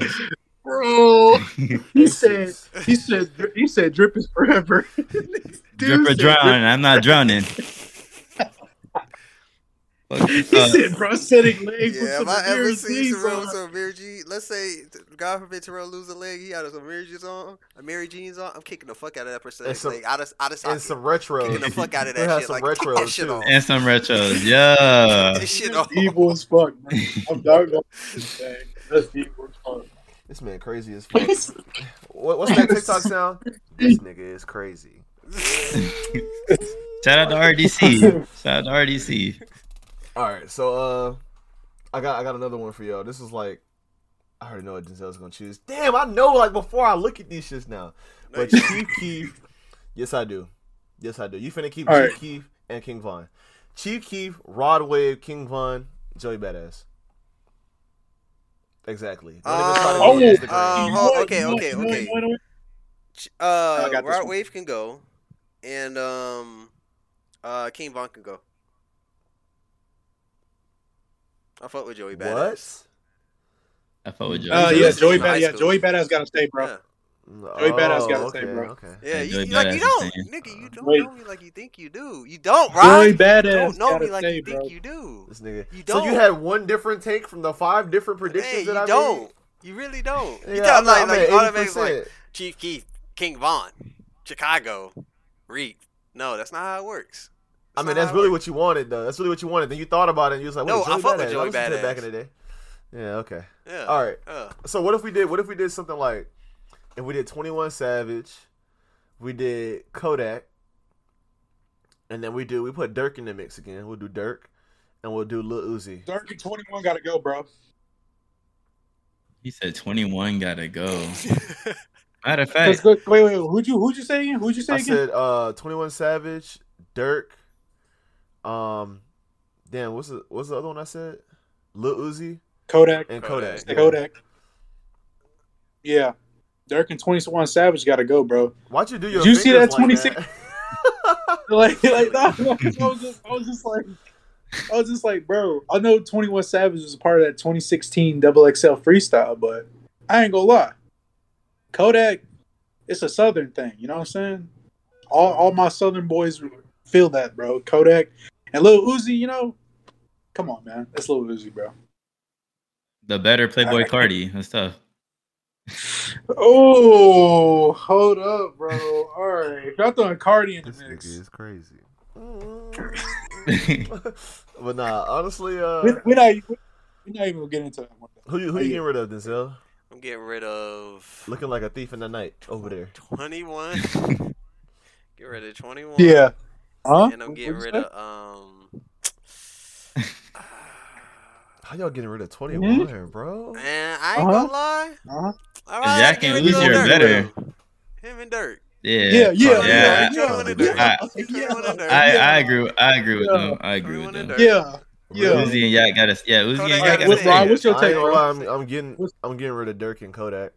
Bro, [LAUGHS] he said Aces. he said he said drip is forever. Drip Dude or said drown. I'm not drowning. Fuck, He uh, said prosthetic legs with Yeah, some if I ever Mary see Terrell with some Mary G, let's say, God forbid Terrell lose a leg, he had some Mary G's on, a Mary jeans on. I'm kicking the fuck out of that prosthetic some- leg. Out of, out of And socket. some retro. Kicking the fuck out of We'll that shit. some Like, take that shit too. off. and some retros. [LAUGHS] Yeah. That shit off. Evil as fuck. Man. I'm not gonna say that's evil as fuck. This man crazy as fuck. what, what's that TikTok sound? This nigga is crazy. [LAUGHS] Shout out to RDC. Shout out to RDC. All right, so uh, I got I got another one for y'all. This is like, I already know what Denzel's gonna choose. Damn, I know like before I look at these shits now. But Nice. Chief Keef, yes I do, yes I do. You finna keep All Chief right. Keef and King Von. Chief Keef, Rod Wave, King Von, Joey Badass. Exactly. Don't even try to Oh, uh, You hold- okay, you know what, okay, you know what, okay. you know what, you know what? Ch- I Uh, Rod. Wave can go, and um, uh, King Von can go. I fuck with Joey Badass. What? I fuck with Joey. Uh, Joey yeah, Badass Joey in high Badass. Yeah. Joey Badass gotta stay, bro. Yeah, Joey Badass gotta okay, stay, bro. Okay. yeah. Yeah, You, Joey you- like you Badass is don't, staying. nigga. You don't Wait. know me like you think you do. You don't, bro. Joey right? You don't know gotta me like stay, you bro. think you do. This nigga. You don't. So you don't. had one different take from the five different predictions Hey, that you I don't. made. You really don't. You Yeah, tell I'm, like, I'm like at automatic like 80%. Chief Keef, King Von, Chicago, Reed. No, that's not how it works. I mean, that's really what you wanted, though. That's really what you wanted. Then you thought about it, and you was like, "Wait, No, I Joey fuck with Badass. Joey I listened back in the day." Yeah. Okay. Yeah. All right. Yeah. So what if we did? What if we did something like, if we did Twenty One Savage, we did Kodak, and then we do we put Durk in the mix again. We'll do Durk, and we'll do Lil Uzi. Durk and 21 gotta go, bro. He said 21 gotta go. [LAUGHS] Matter of fact, look, wait, wait, who'd you who'd you say again? Who'd you say I again? said uh Twenty One Savage, Durk, um, damn, what's the what's the other one I said? Lil Uzi Kodak. and Kodak. Kodak. yeah. Kodak. Yeah. Durk and 21 Savage gotta go, bro. Why'd you do your? Did you see that like 26 that? [LAUGHS] Like, like that, I was just, I was just like, I was just like, bro. I know 21 Savage was a part of that 2016 Double XL freestyle, but I ain't gonna lie. Kodak, it's a Southern thing. You know what I'm saying? All, all my Southern boys feel that, bro. Kodak and Lil Uzi, you know, come on, man. That's Lil Uzi, bro. the better Playboi Carti. That's tough. Oh, hold up, bro. All right, y'all throwing Carti in the This mix. nigga is crazy. [LAUGHS] [LAUGHS] but nah, honestly, uh, We- We're not, we're not even gonna get into that one. who you who you getting rid of, Denzel? I'm getting rid of Looking like a thief in the night over there. 21. [LAUGHS] Get rid of 21. Yeah. Huh? And I'm getting rid say? of um. [SIGHS] How y'all getting rid of twenty one, bro? Man, I ain't Uh-huh. gonna lie. Uh-huh. I'd rather Jack get and rid Uzi are better. Him and Durk. Yeah. Yeah, yeah, yeah. yeah, Twenty-one yeah, and Durk. [LAUGHS] yeah, Twenty-one and Durk. I, I agree. I agree with Yeah. them. I agree with 21 them. Durk. yeah. Yeah. Uzi and Yak got us. Yeah, Uzi Kodak and got Yak us got What's us. Rod? What's your take, ain't gonna I'm, I'm getting I'm getting rid of Durk and Kodak.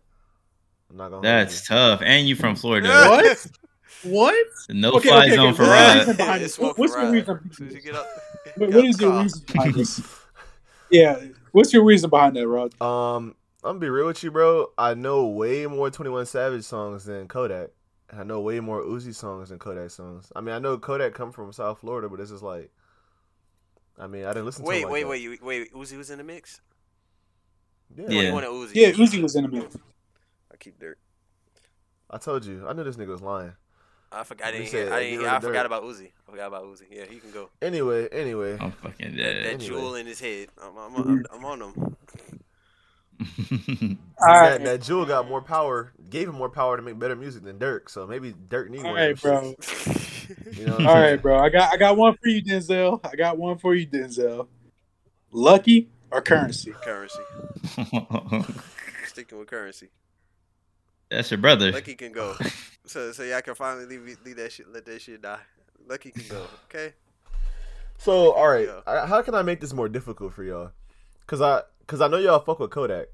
I'm not gonna. That's tough. And you from Florida. What? [LAUGHS] What? No Okay, fly okay, zone okay. for What's Rod. reason behind It's this? What- smoke What's for your reason? As soon as you get up, [LAUGHS] What get what up is the your reason behind this? [LAUGHS] Yeah. What's your reason behind that, Rod? Um, I'm gonna be real with you, bro. I know way more Twenty One Savage songs than Kodak. And I know way more Uzi songs than Kodak songs. I mean, I know Kodak come from South Florida, but this is like, I mean, I didn't listen to Wait, like wait, that. wait, you- wait. Uzi was in the mix. Yeah, Yeah. 21 and Uzi. Yeah, Uzi was in the mix. I keep Durk. I told you. I knew this nigga was lying. I forgot. I didn't said hear. I didn't. rid I forgot about Uzi. I forgot about Uzi. Yeah, he can go. Anyway, anyway. I'm fucking dead. that Anyway. jewel in his head. I'm, I'm, I'm, I'm on him. [LAUGHS] All that, right, that Jewel got more power, gave him more power to make better music than Durk. So maybe Durk needs. all one. of right, them bro. shits. [LAUGHS] You know what I'm All saying? right, bro. I got I got one for you, Denzel. I got one for you, Denzel. Lucki or Curren$y? Curren$y. [LAUGHS] Sticking with Curren$y. That's your brother. Lucki can go. [LAUGHS] So, so y'all can finally leave, leave that shit. Let that shit die. Lucki can go. [SIGHS] Okay. So, all right, I, how can I make this more difficult for y'all? Cause I, cause I know y'all fuck with Kodak.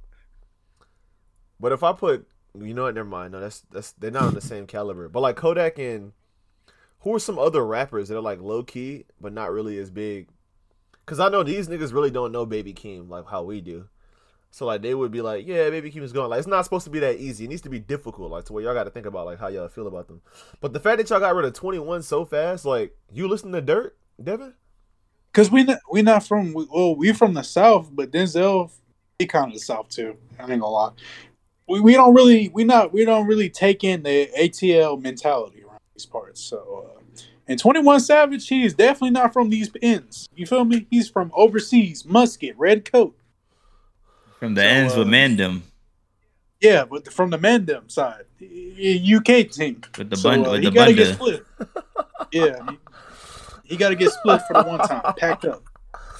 But if I put, you know what? Never mind. No, that's that's they're not on the same caliber. But like Kodak and who are some other rappers that are like low key but not really as big? Cause I know these niggas really don't know Baby Keem like how we do. So like they would be like, yeah, Baby Keem is going. Like it's not supposed to be that easy. It needs to be difficult, like to where y'all got to think about like how y'all feel about them. But the fact that y'all got rid of Twenty One so fast, like you listen to Dirt, Devin. Cause we not we not from well we from the south, but Denzel he kind of the south too. I ain't gonna lie. We, we don't really we not we don't really take in the ATL mentality around these parts. So uh, and Twenty One Savage, he is definitely not from these ends. You feel me? He's from overseas, Musket, red coat. From the So, ends with uh, Mandem. Yeah, but from the Mandem side, Y- UK team. With the So, bund- uh, with he the gotta get split. Yeah, he, he got to get split for the one time, packed up.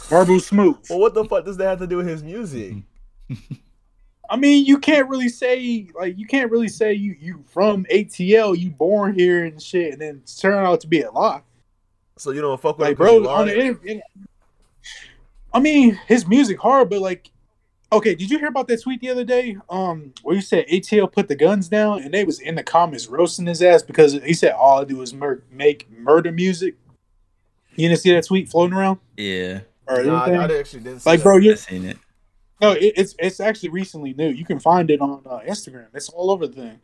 Barbu smooth. Well, what the fuck does that have to do with his music? I mean, you can't really say like you can't really say you you from ATL, you born here and shit, and then turn out to be a lie. So you don't fuck with Like, bro, you on the internet. I mean, his music hard, but like, okay, did you hear about that tweet the other day? Um, where you said ATL put the guns down, and they was in the comments roasting his ass because he said all I do is mur- make murder music. You didn't see that tweet floating around? Yeah. or Nah. I, I actually didn't. See like, that. bro, you I seen it. no, it, it's it's actually recently new. You can find it on uh, Instagram. It's all over the thing.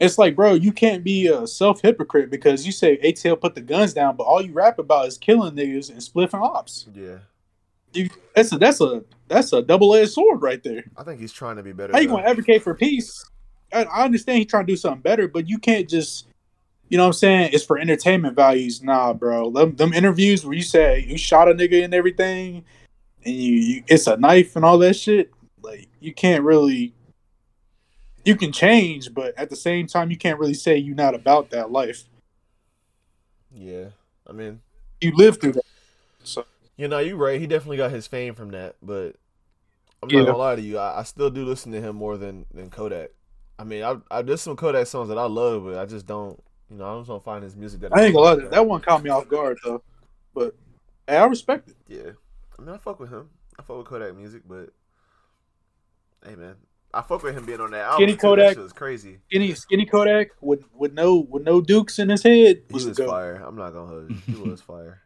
It's like, bro, you can't be a self hypocrite because you say ATL put the guns down, but all you rap about is killing niggas and spliffing ops. Yeah, You, that's a that's a that's a double edged sword right there. I think he's trying to be better. How you gonna advocate for peace? I, I understand he's trying to do something better, but you can't just, you know what I'm saying? It's for entertainment values. Nah, bro. Them, them interviews where you say you shot a nigga and everything, and you, you it's a knife and all that shit. Like you can't really. You can change, but at the same time, you can't really say you're not about that life. Yeah, I mean, You live through that. So you know, you're right. He definitely got his fame from that, but I'm Yeah. not gonna lie to you. I, I still do listen to him more than than Kodak. I mean, I, I there's some Kodak songs that I love, but I just don't. You know, I just don't find his music that. I ain't gonna lie, that one caught me off guard though. But hey, I respect it. Yeah, I mean, I fuck with him. I fuck with Kodak music, but hey, man, I fuck with him being on that album. Skinny. Kodak. was crazy. Skinny Skinny Kodak with with no with no dukes in his head He was, was the goat. fire. I'm not gonna hold you. He was fire.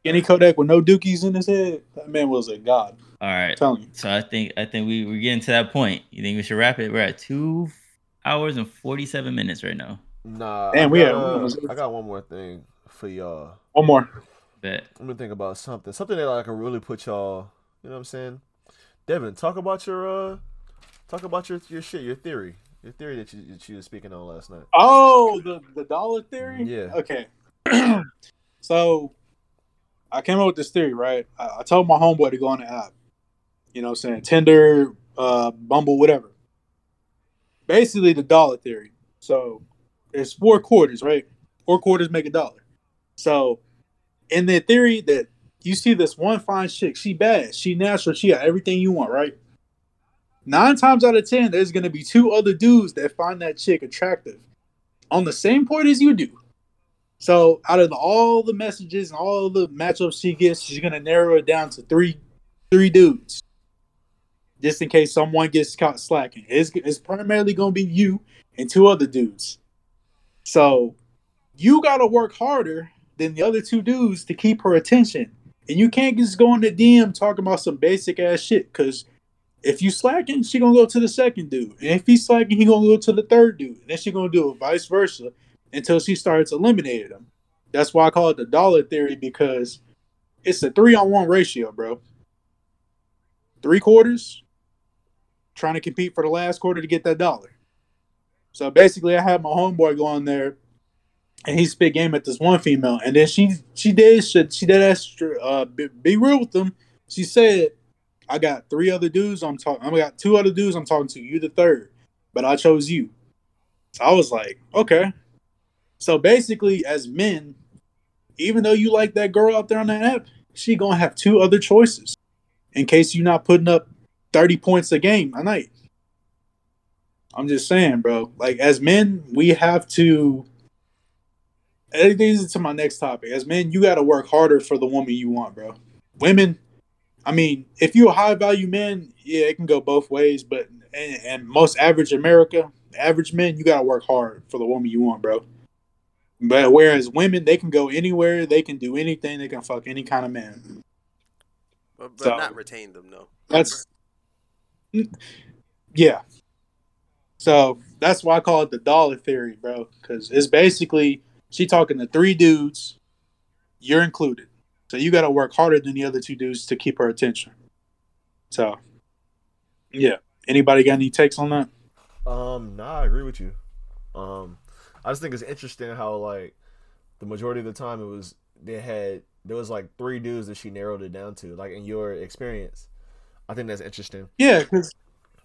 Skinny Kodak with no dookies in his head. That man was a god. All right. I'm telling you. So I think I think we we're getting to that point. You think we should wrap it? We're at two hours and forty seven minutes right now. Nah, And we got, had- uh, I got one more thing for y'all. One more. Bet. I'm gonna think about something, something that I can really put y'all. You know what I'm saying? Devin, talk about your uh, talk about your your shit, your theory, your theory that you that you were speaking on last night. Oh, the the dollar theory. Yeah. Okay. [CLEARS THROAT] so, I came up with this theory, right? I, I told my homeboy to go on the app. You know, what I'm saying Tinder, uh, Bumble, whatever. Basically, the dollar theory. So, there's four quarters, right? Four quarters make a dollar. So, in the theory that you see this one fine chick, she bad, she natural, she got everything you want, right? Nine times out of ten, there's gonna be two other dudes that find that chick attractive on the same point as you do. So out of all the messages and all the matchups she gets, she's gonna narrow it down to three, three dudes, just in case someone gets caught slacking. It's, it's primarily gonna be you and two other dudes. So you gotta work harder than the other two dudes to keep her attention, and you can't just go in the DM talking about some basic ass shit because if you slacking, she gonna go to the second dude, and if he's slacking, he gonna go to the third dude, and then she gonna do it vice versa until she starts eliminating them. That's why I call it the dollar theory because it's a three on one ratio, bro. Three quarters, trying to compete for the last quarter to get that dollar. So basically, I had my homeboy go on there, and he spit game at this one female, and then she she did. She did ask, uh, be, be real with them. She said, "I got three other dudes. I'm talking. I got two other dudes. I'm talking to. You the third, but I chose you." So I was like, "Okay." So basically, as men, even though you like that girl out there on that app, she gonna have two other choices in case you're not putting up 30 points a game a night. I'm just saying, bro. Like as men, we have to. It leads into my next topic. As men, you got to work harder for the woman you want, bro. Women, I mean, if you're a high value man, yeah, it can go both ways. But and, and most average America, average men, you got to work hard for the woman you want, bro. But whereas women, they can go anywhere, they can do anything, they can fuck any kind of man. But, but So- not retain them, no. That's yeah. So that's why I call it the dollar theory, bro. Because it's basically she talking to three dudes, you're included. So you got to work harder than the other two dudes to keep her attention. So, yeah. Anybody got any takes on that? Um, nah, I agree with you. Um, I just think it's interesting how like the majority of the time it was they had there was like three dudes that she narrowed it down to. Like in your experience, I think that's interesting. Yeah, because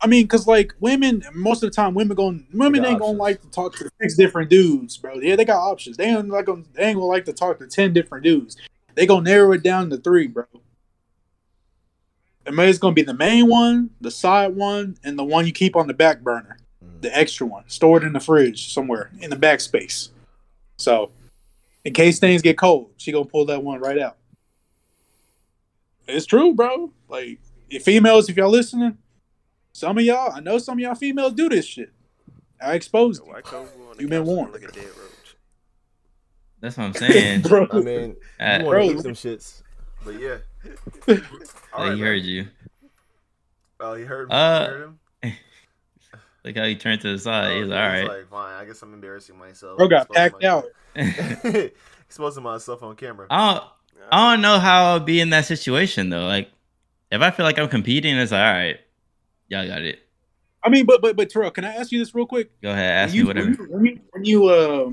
I mean, because like women, most of the time, women going women ain't gonna like to talk to six different dudes, bro. Yeah, they got options. They ain't like gonna, they ain't gonna like to talk to ten different dudes. They gonna narrow it down to three, bro. And it's gonna be the main one, the side one, and the one you keep on the back burner. The extra one, stored in the fridge somewhere in the back space. So, in case things get cold, she gonna pull that one right out. It's true, bro. Like, if females, if y'all listening, some of y'all, I know some of y'all females do this shit. I exposed The you. white coat You been warned. Like a dead roach. That's what I'm saying. [LAUGHS] bro. I mean, Uh, you want Bro. to keep shits, but yeah, [LAUGHS] Oh, Alright, he man. heard you. Oh, he heard me. Uh, You heard him. Like how he turned to the side. Oh, He's yeah, all he's right. like, fine. I guess I'm embarrassing myself. Bro got Exposing packed my- out. [LAUGHS] [LAUGHS] Exposing myself on camera. I don't. I don't know how I'll be in that situation though. Like, if I feel like I'm competing, it's like, all right, y'all got it. I mean, but but but Terrell, can I ask you this real quick? Go ahead, ask when you, me whatever. When you, when you, when you, uh,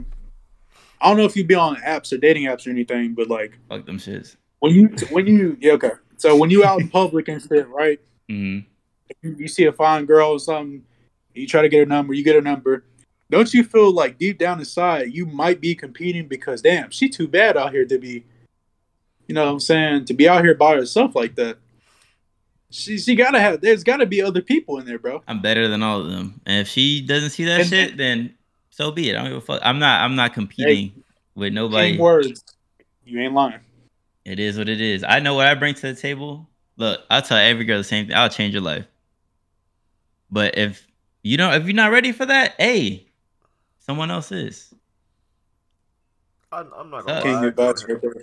I don't know if you be on apps or dating apps or anything, but like Fuck them shits. when you when you yeah okay. So when you out in public and shit, right? Mm-hmm. You, you see a fine girl or something, you try to get her number, you get her number. Don't you feel like deep down inside you might be competing because damn, she too bad out here to be, you know what I'm saying, to be out here by herself like that. She she gotta have there's gotta be other people in there, bro. I'm better than all of them, and if she doesn't see that And- shit, then so be it. I don't give a fuck. I'm not. I'm not competing with nobody. Same words. You ain't lying. It is what it is. I know what I bring to the table. Look, I'll tell every girl the same thing. I'll change your life. But if you don't, if you're not ready for that, hey, someone else is. I'm, I'm not gonna King lie. advice right there.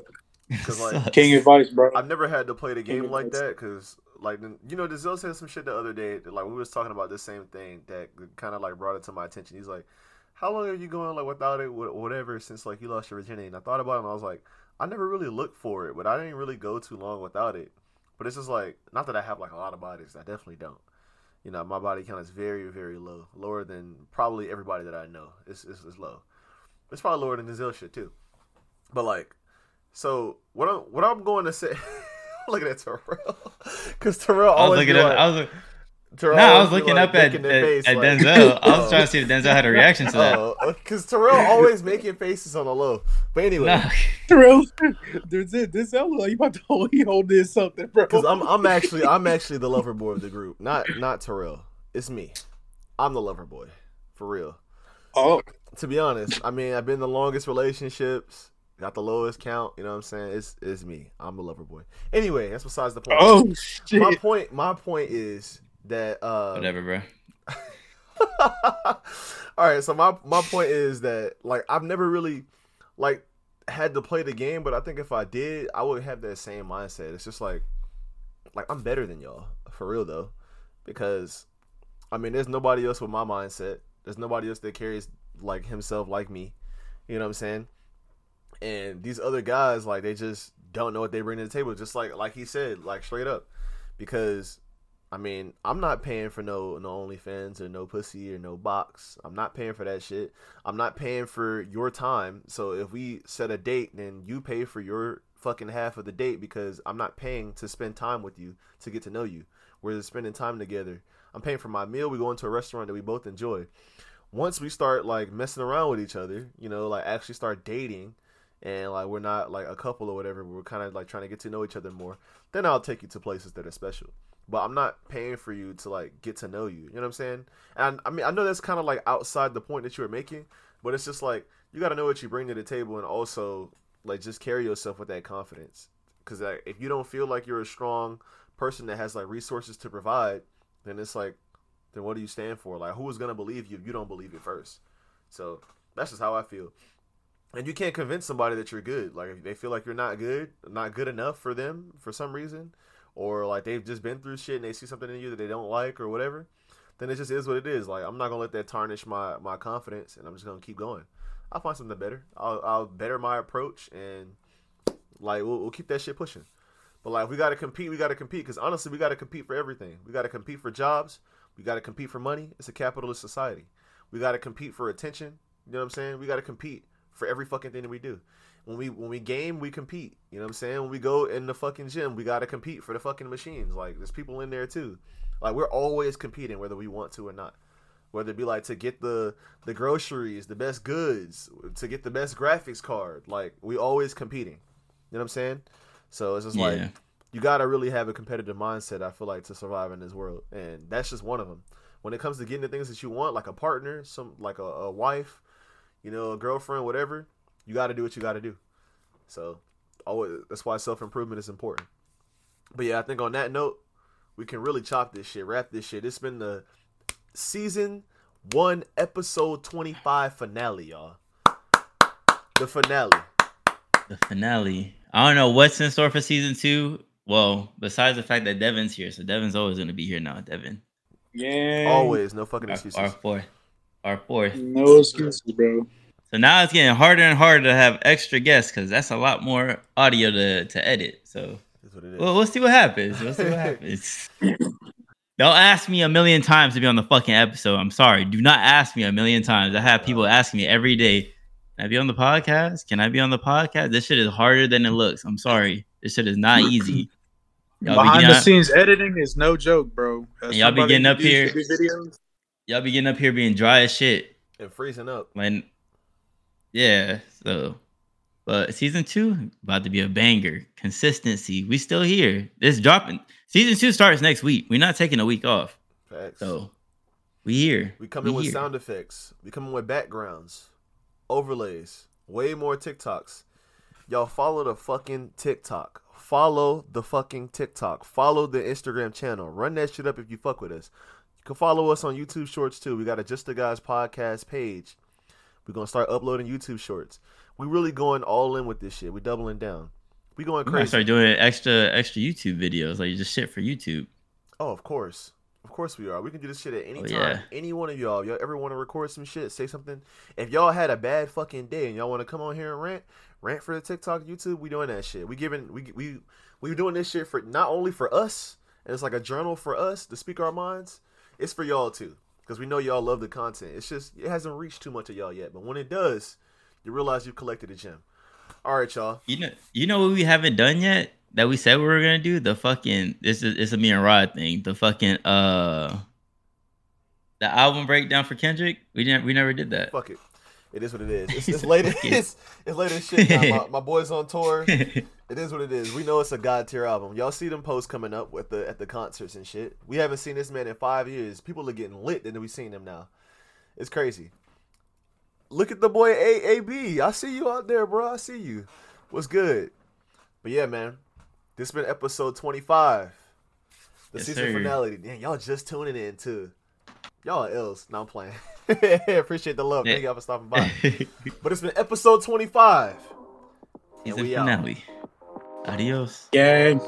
'Cause, like, Sucks. King advice, bro. I've never had to play the King game like advice. that because, like, you know, Denzel said some shit the other day. that, Like, we was talking about the same thing that kind of like brought it to my attention. He's like, "How long are you going like without it, whatever, since like you lost your virginity?" And I thought about it, and I was like, I never really looked for it, but I didn't really go too long without it. But it's just like, not that I have like a lot of bodies. I definitely don't. You know, my body count is very, very low, lower than probably everybody that I know. It's it's, it's low. It's probably lower than Denzel shit too. But like, so what I'm what I'm going to say. [LAUGHS] Look at that Terrell, [LAUGHS] because Terrell I was always looking at. like, I was. look- Terrell Nah, I was looking like, up at, at, face, at like- Denzel. I was Oh. [LAUGHS] trying to see if Denzel had a reaction to that. Oh, because Terrell always making faces on the low. But anyway, Nah. Terrell, [LAUGHS] this this look like you about to hold he holding something, bro. because I'm I'm actually I'm actually the lover boy of the group, not not Terrell. It's me. I'm the lover boy, for real. oh To be honest, I mean I've been the longest relationships, got the lowest count. You know what I'm saying? It's it's me. I'm the lover boy. Anyway, that's besides the point. oh shit. my point my point is that uh Whatever, bro. [LAUGHS] all right so my my point is that like i've never really like had to play the game but i think if i did i would have that same mindset. It's just like like i'm better than y'all for real though. Because i mean there's nobody else with my mindset. There's nobody else that carries like himself like me. You know what i'm saying? And these other guys like they just don't know what they bring to the table. Just like like he said like straight up. Because I mean, I'm not paying for no no OnlyFans or no pussy or no box. I'm not paying for that shit. I'm not paying for your time. So if we set a date, then you pay for your fucking half of the date because I'm not paying to spend time with you to get to know you. We're spending time together. I'm paying for my meal. We go into a restaurant that we both enjoy. Once we start like messing around with each other, you know, like actually start dating, and like we're not like a couple or whatever, we're kind of like trying to get to know each other more. Then I'll take you to places that are special but I'm not paying for you to like get to know you. You know what I'm saying? And I mean, I know that's kind of like outside the point that you were making, but it's just like you got to know what you bring to the table, and also like just carry yourself with that confidence. Because like, if you don't feel like you're a strong person that has like resources to provide, then it's like, then what do you stand for? Like, who is gonna believe you if you don't believe it first? So that's just how I feel. And you can't convince somebody that you're good. Like if they feel like you're not good, not good enough for them for some reason, or like they've just been through shit and they see something in you that they don't like or whatever, then it just is what it is. Like I'm not gonna let that tarnish my my confidence, and I'm just gonna keep going. I'll find something better. I'll I'll better my approach, and like we'll, we'll keep that shit pushing. But like we gotta compete, we gotta compete because honestly, we gotta compete for everything. We gotta compete for jobs. We gotta compete for money. It's a capitalist society. We gotta compete for attention. You know what I'm saying? We gotta compete for every fucking thing that we do. When we when we game, we compete. You know what I'm saying? When we go in the fucking gym, we gotta compete for the fucking machines. Like there's people in there too. Like we're always competing, whether we want to or not. Whether it be like to get the the groceries, the best goods, to get the best graphics card. Like we always competing. You know what I'm saying? So it's just Yeah. like you gotta really have a competitive mindset. I feel like to survive in this world, and that's just one of them. When it comes to getting the things that you want, like a partner, some like a, a wife, you know, a girlfriend, whatever, you got to do what you got to do. So, always that's why self improvement is important. But yeah, I think on that note, we can really chop this shit, wrap this shit. It's been the season one, episode twenty five finale, y'all. The finale. The finale. I don't know what's in store for season two. Well, besides the fact that Devin's here, so Devin's always gonna be here now. Devin, Yeah. Always, no fucking our, excuses. our fourth, our fourth. No excuses, bro. So now it's getting harder and harder to have extra guests because that's a lot more audio to to edit. So That's what it is. well, we'll see what happens. We'll see what [LAUGHS] happens. Don't ask me a million times to be on the fucking episode. I'm sorry. Do not ask me a million times. I have people asking me every day, can I be on the podcast? Can I be on the podcast? This shit is harder than it looks. I'm sorry. This shit is not easy. [CLEARS THROAT] Y'all Behind getting the up, scenes editing is no joke, bro. And y'all be getting up here- to do videos, y'all be getting up here being dry as shit. and freezing up. When yeah, so but season two about to be a banger. Consistency. We still here. This dropping. Season two starts next week. We're not taking a week off. Facts. So we here. We come in We with here. sound effects. We come in with backgrounds, overlays, way more TikToks. Y'all follow the fucking TikTok. Follow the fucking TikTok. Follow the Instagram channel. Run that shit up if you fuck with us. You can follow us on YouTube Shorts too. We got a Just the Guys podcast page. We're gonna start uploading YouTube Shorts. We really going all in with this shit. We doubling down. We going We're crazy. start doing extra extra YouTube videos, like just shit for YouTube. Oh, of course. Of course we are. We can do this shit at any Oh, time. yeah. Any one of y'all. Y'all ever want to record some shit, say something? If y'all had a bad fucking day and y'all want to come on here and rant, rant for the TikTok, YouTube, we doing that shit. We giving we we we doing this shit for not only for us, and it's like a journal for us to speak our minds. It's for y'all too, because we know y'all love the content. It's just it hasn't reached too much of y'all yet, but when it does, you realize you've collected a gem. All right, y'all. You know, you know what we haven't done yet that we said we were gonna do the fucking. This is it's a me and Rod thing. The fucking uh, the album breakdown for Kendrick. We didn't. We never did that. Fuck it. It is what it is. [LAUGHS] It's, it's late. It's, it's late as shit. Now. My, my boys on tour. [LAUGHS] It is what it is. We know it's a god tier album. Y'all see them posts coming up with the at the concerts and shit. We haven't seen this man in five years. People are getting lit and we've seen him now. It's crazy. Look at the boy A A B. I see you out there, bro. I see you. What's good? But yeah, man. This has been episode twenty five. The Yes, season sir. finale. Damn, y'all just tuning in too. Y'all are ills. Now I'm playing. [LAUGHS] Appreciate the love. Yeah. Thank y'all for stopping by. [LAUGHS] But it's been episode twenty five. Season we out. finale. Adios. gang.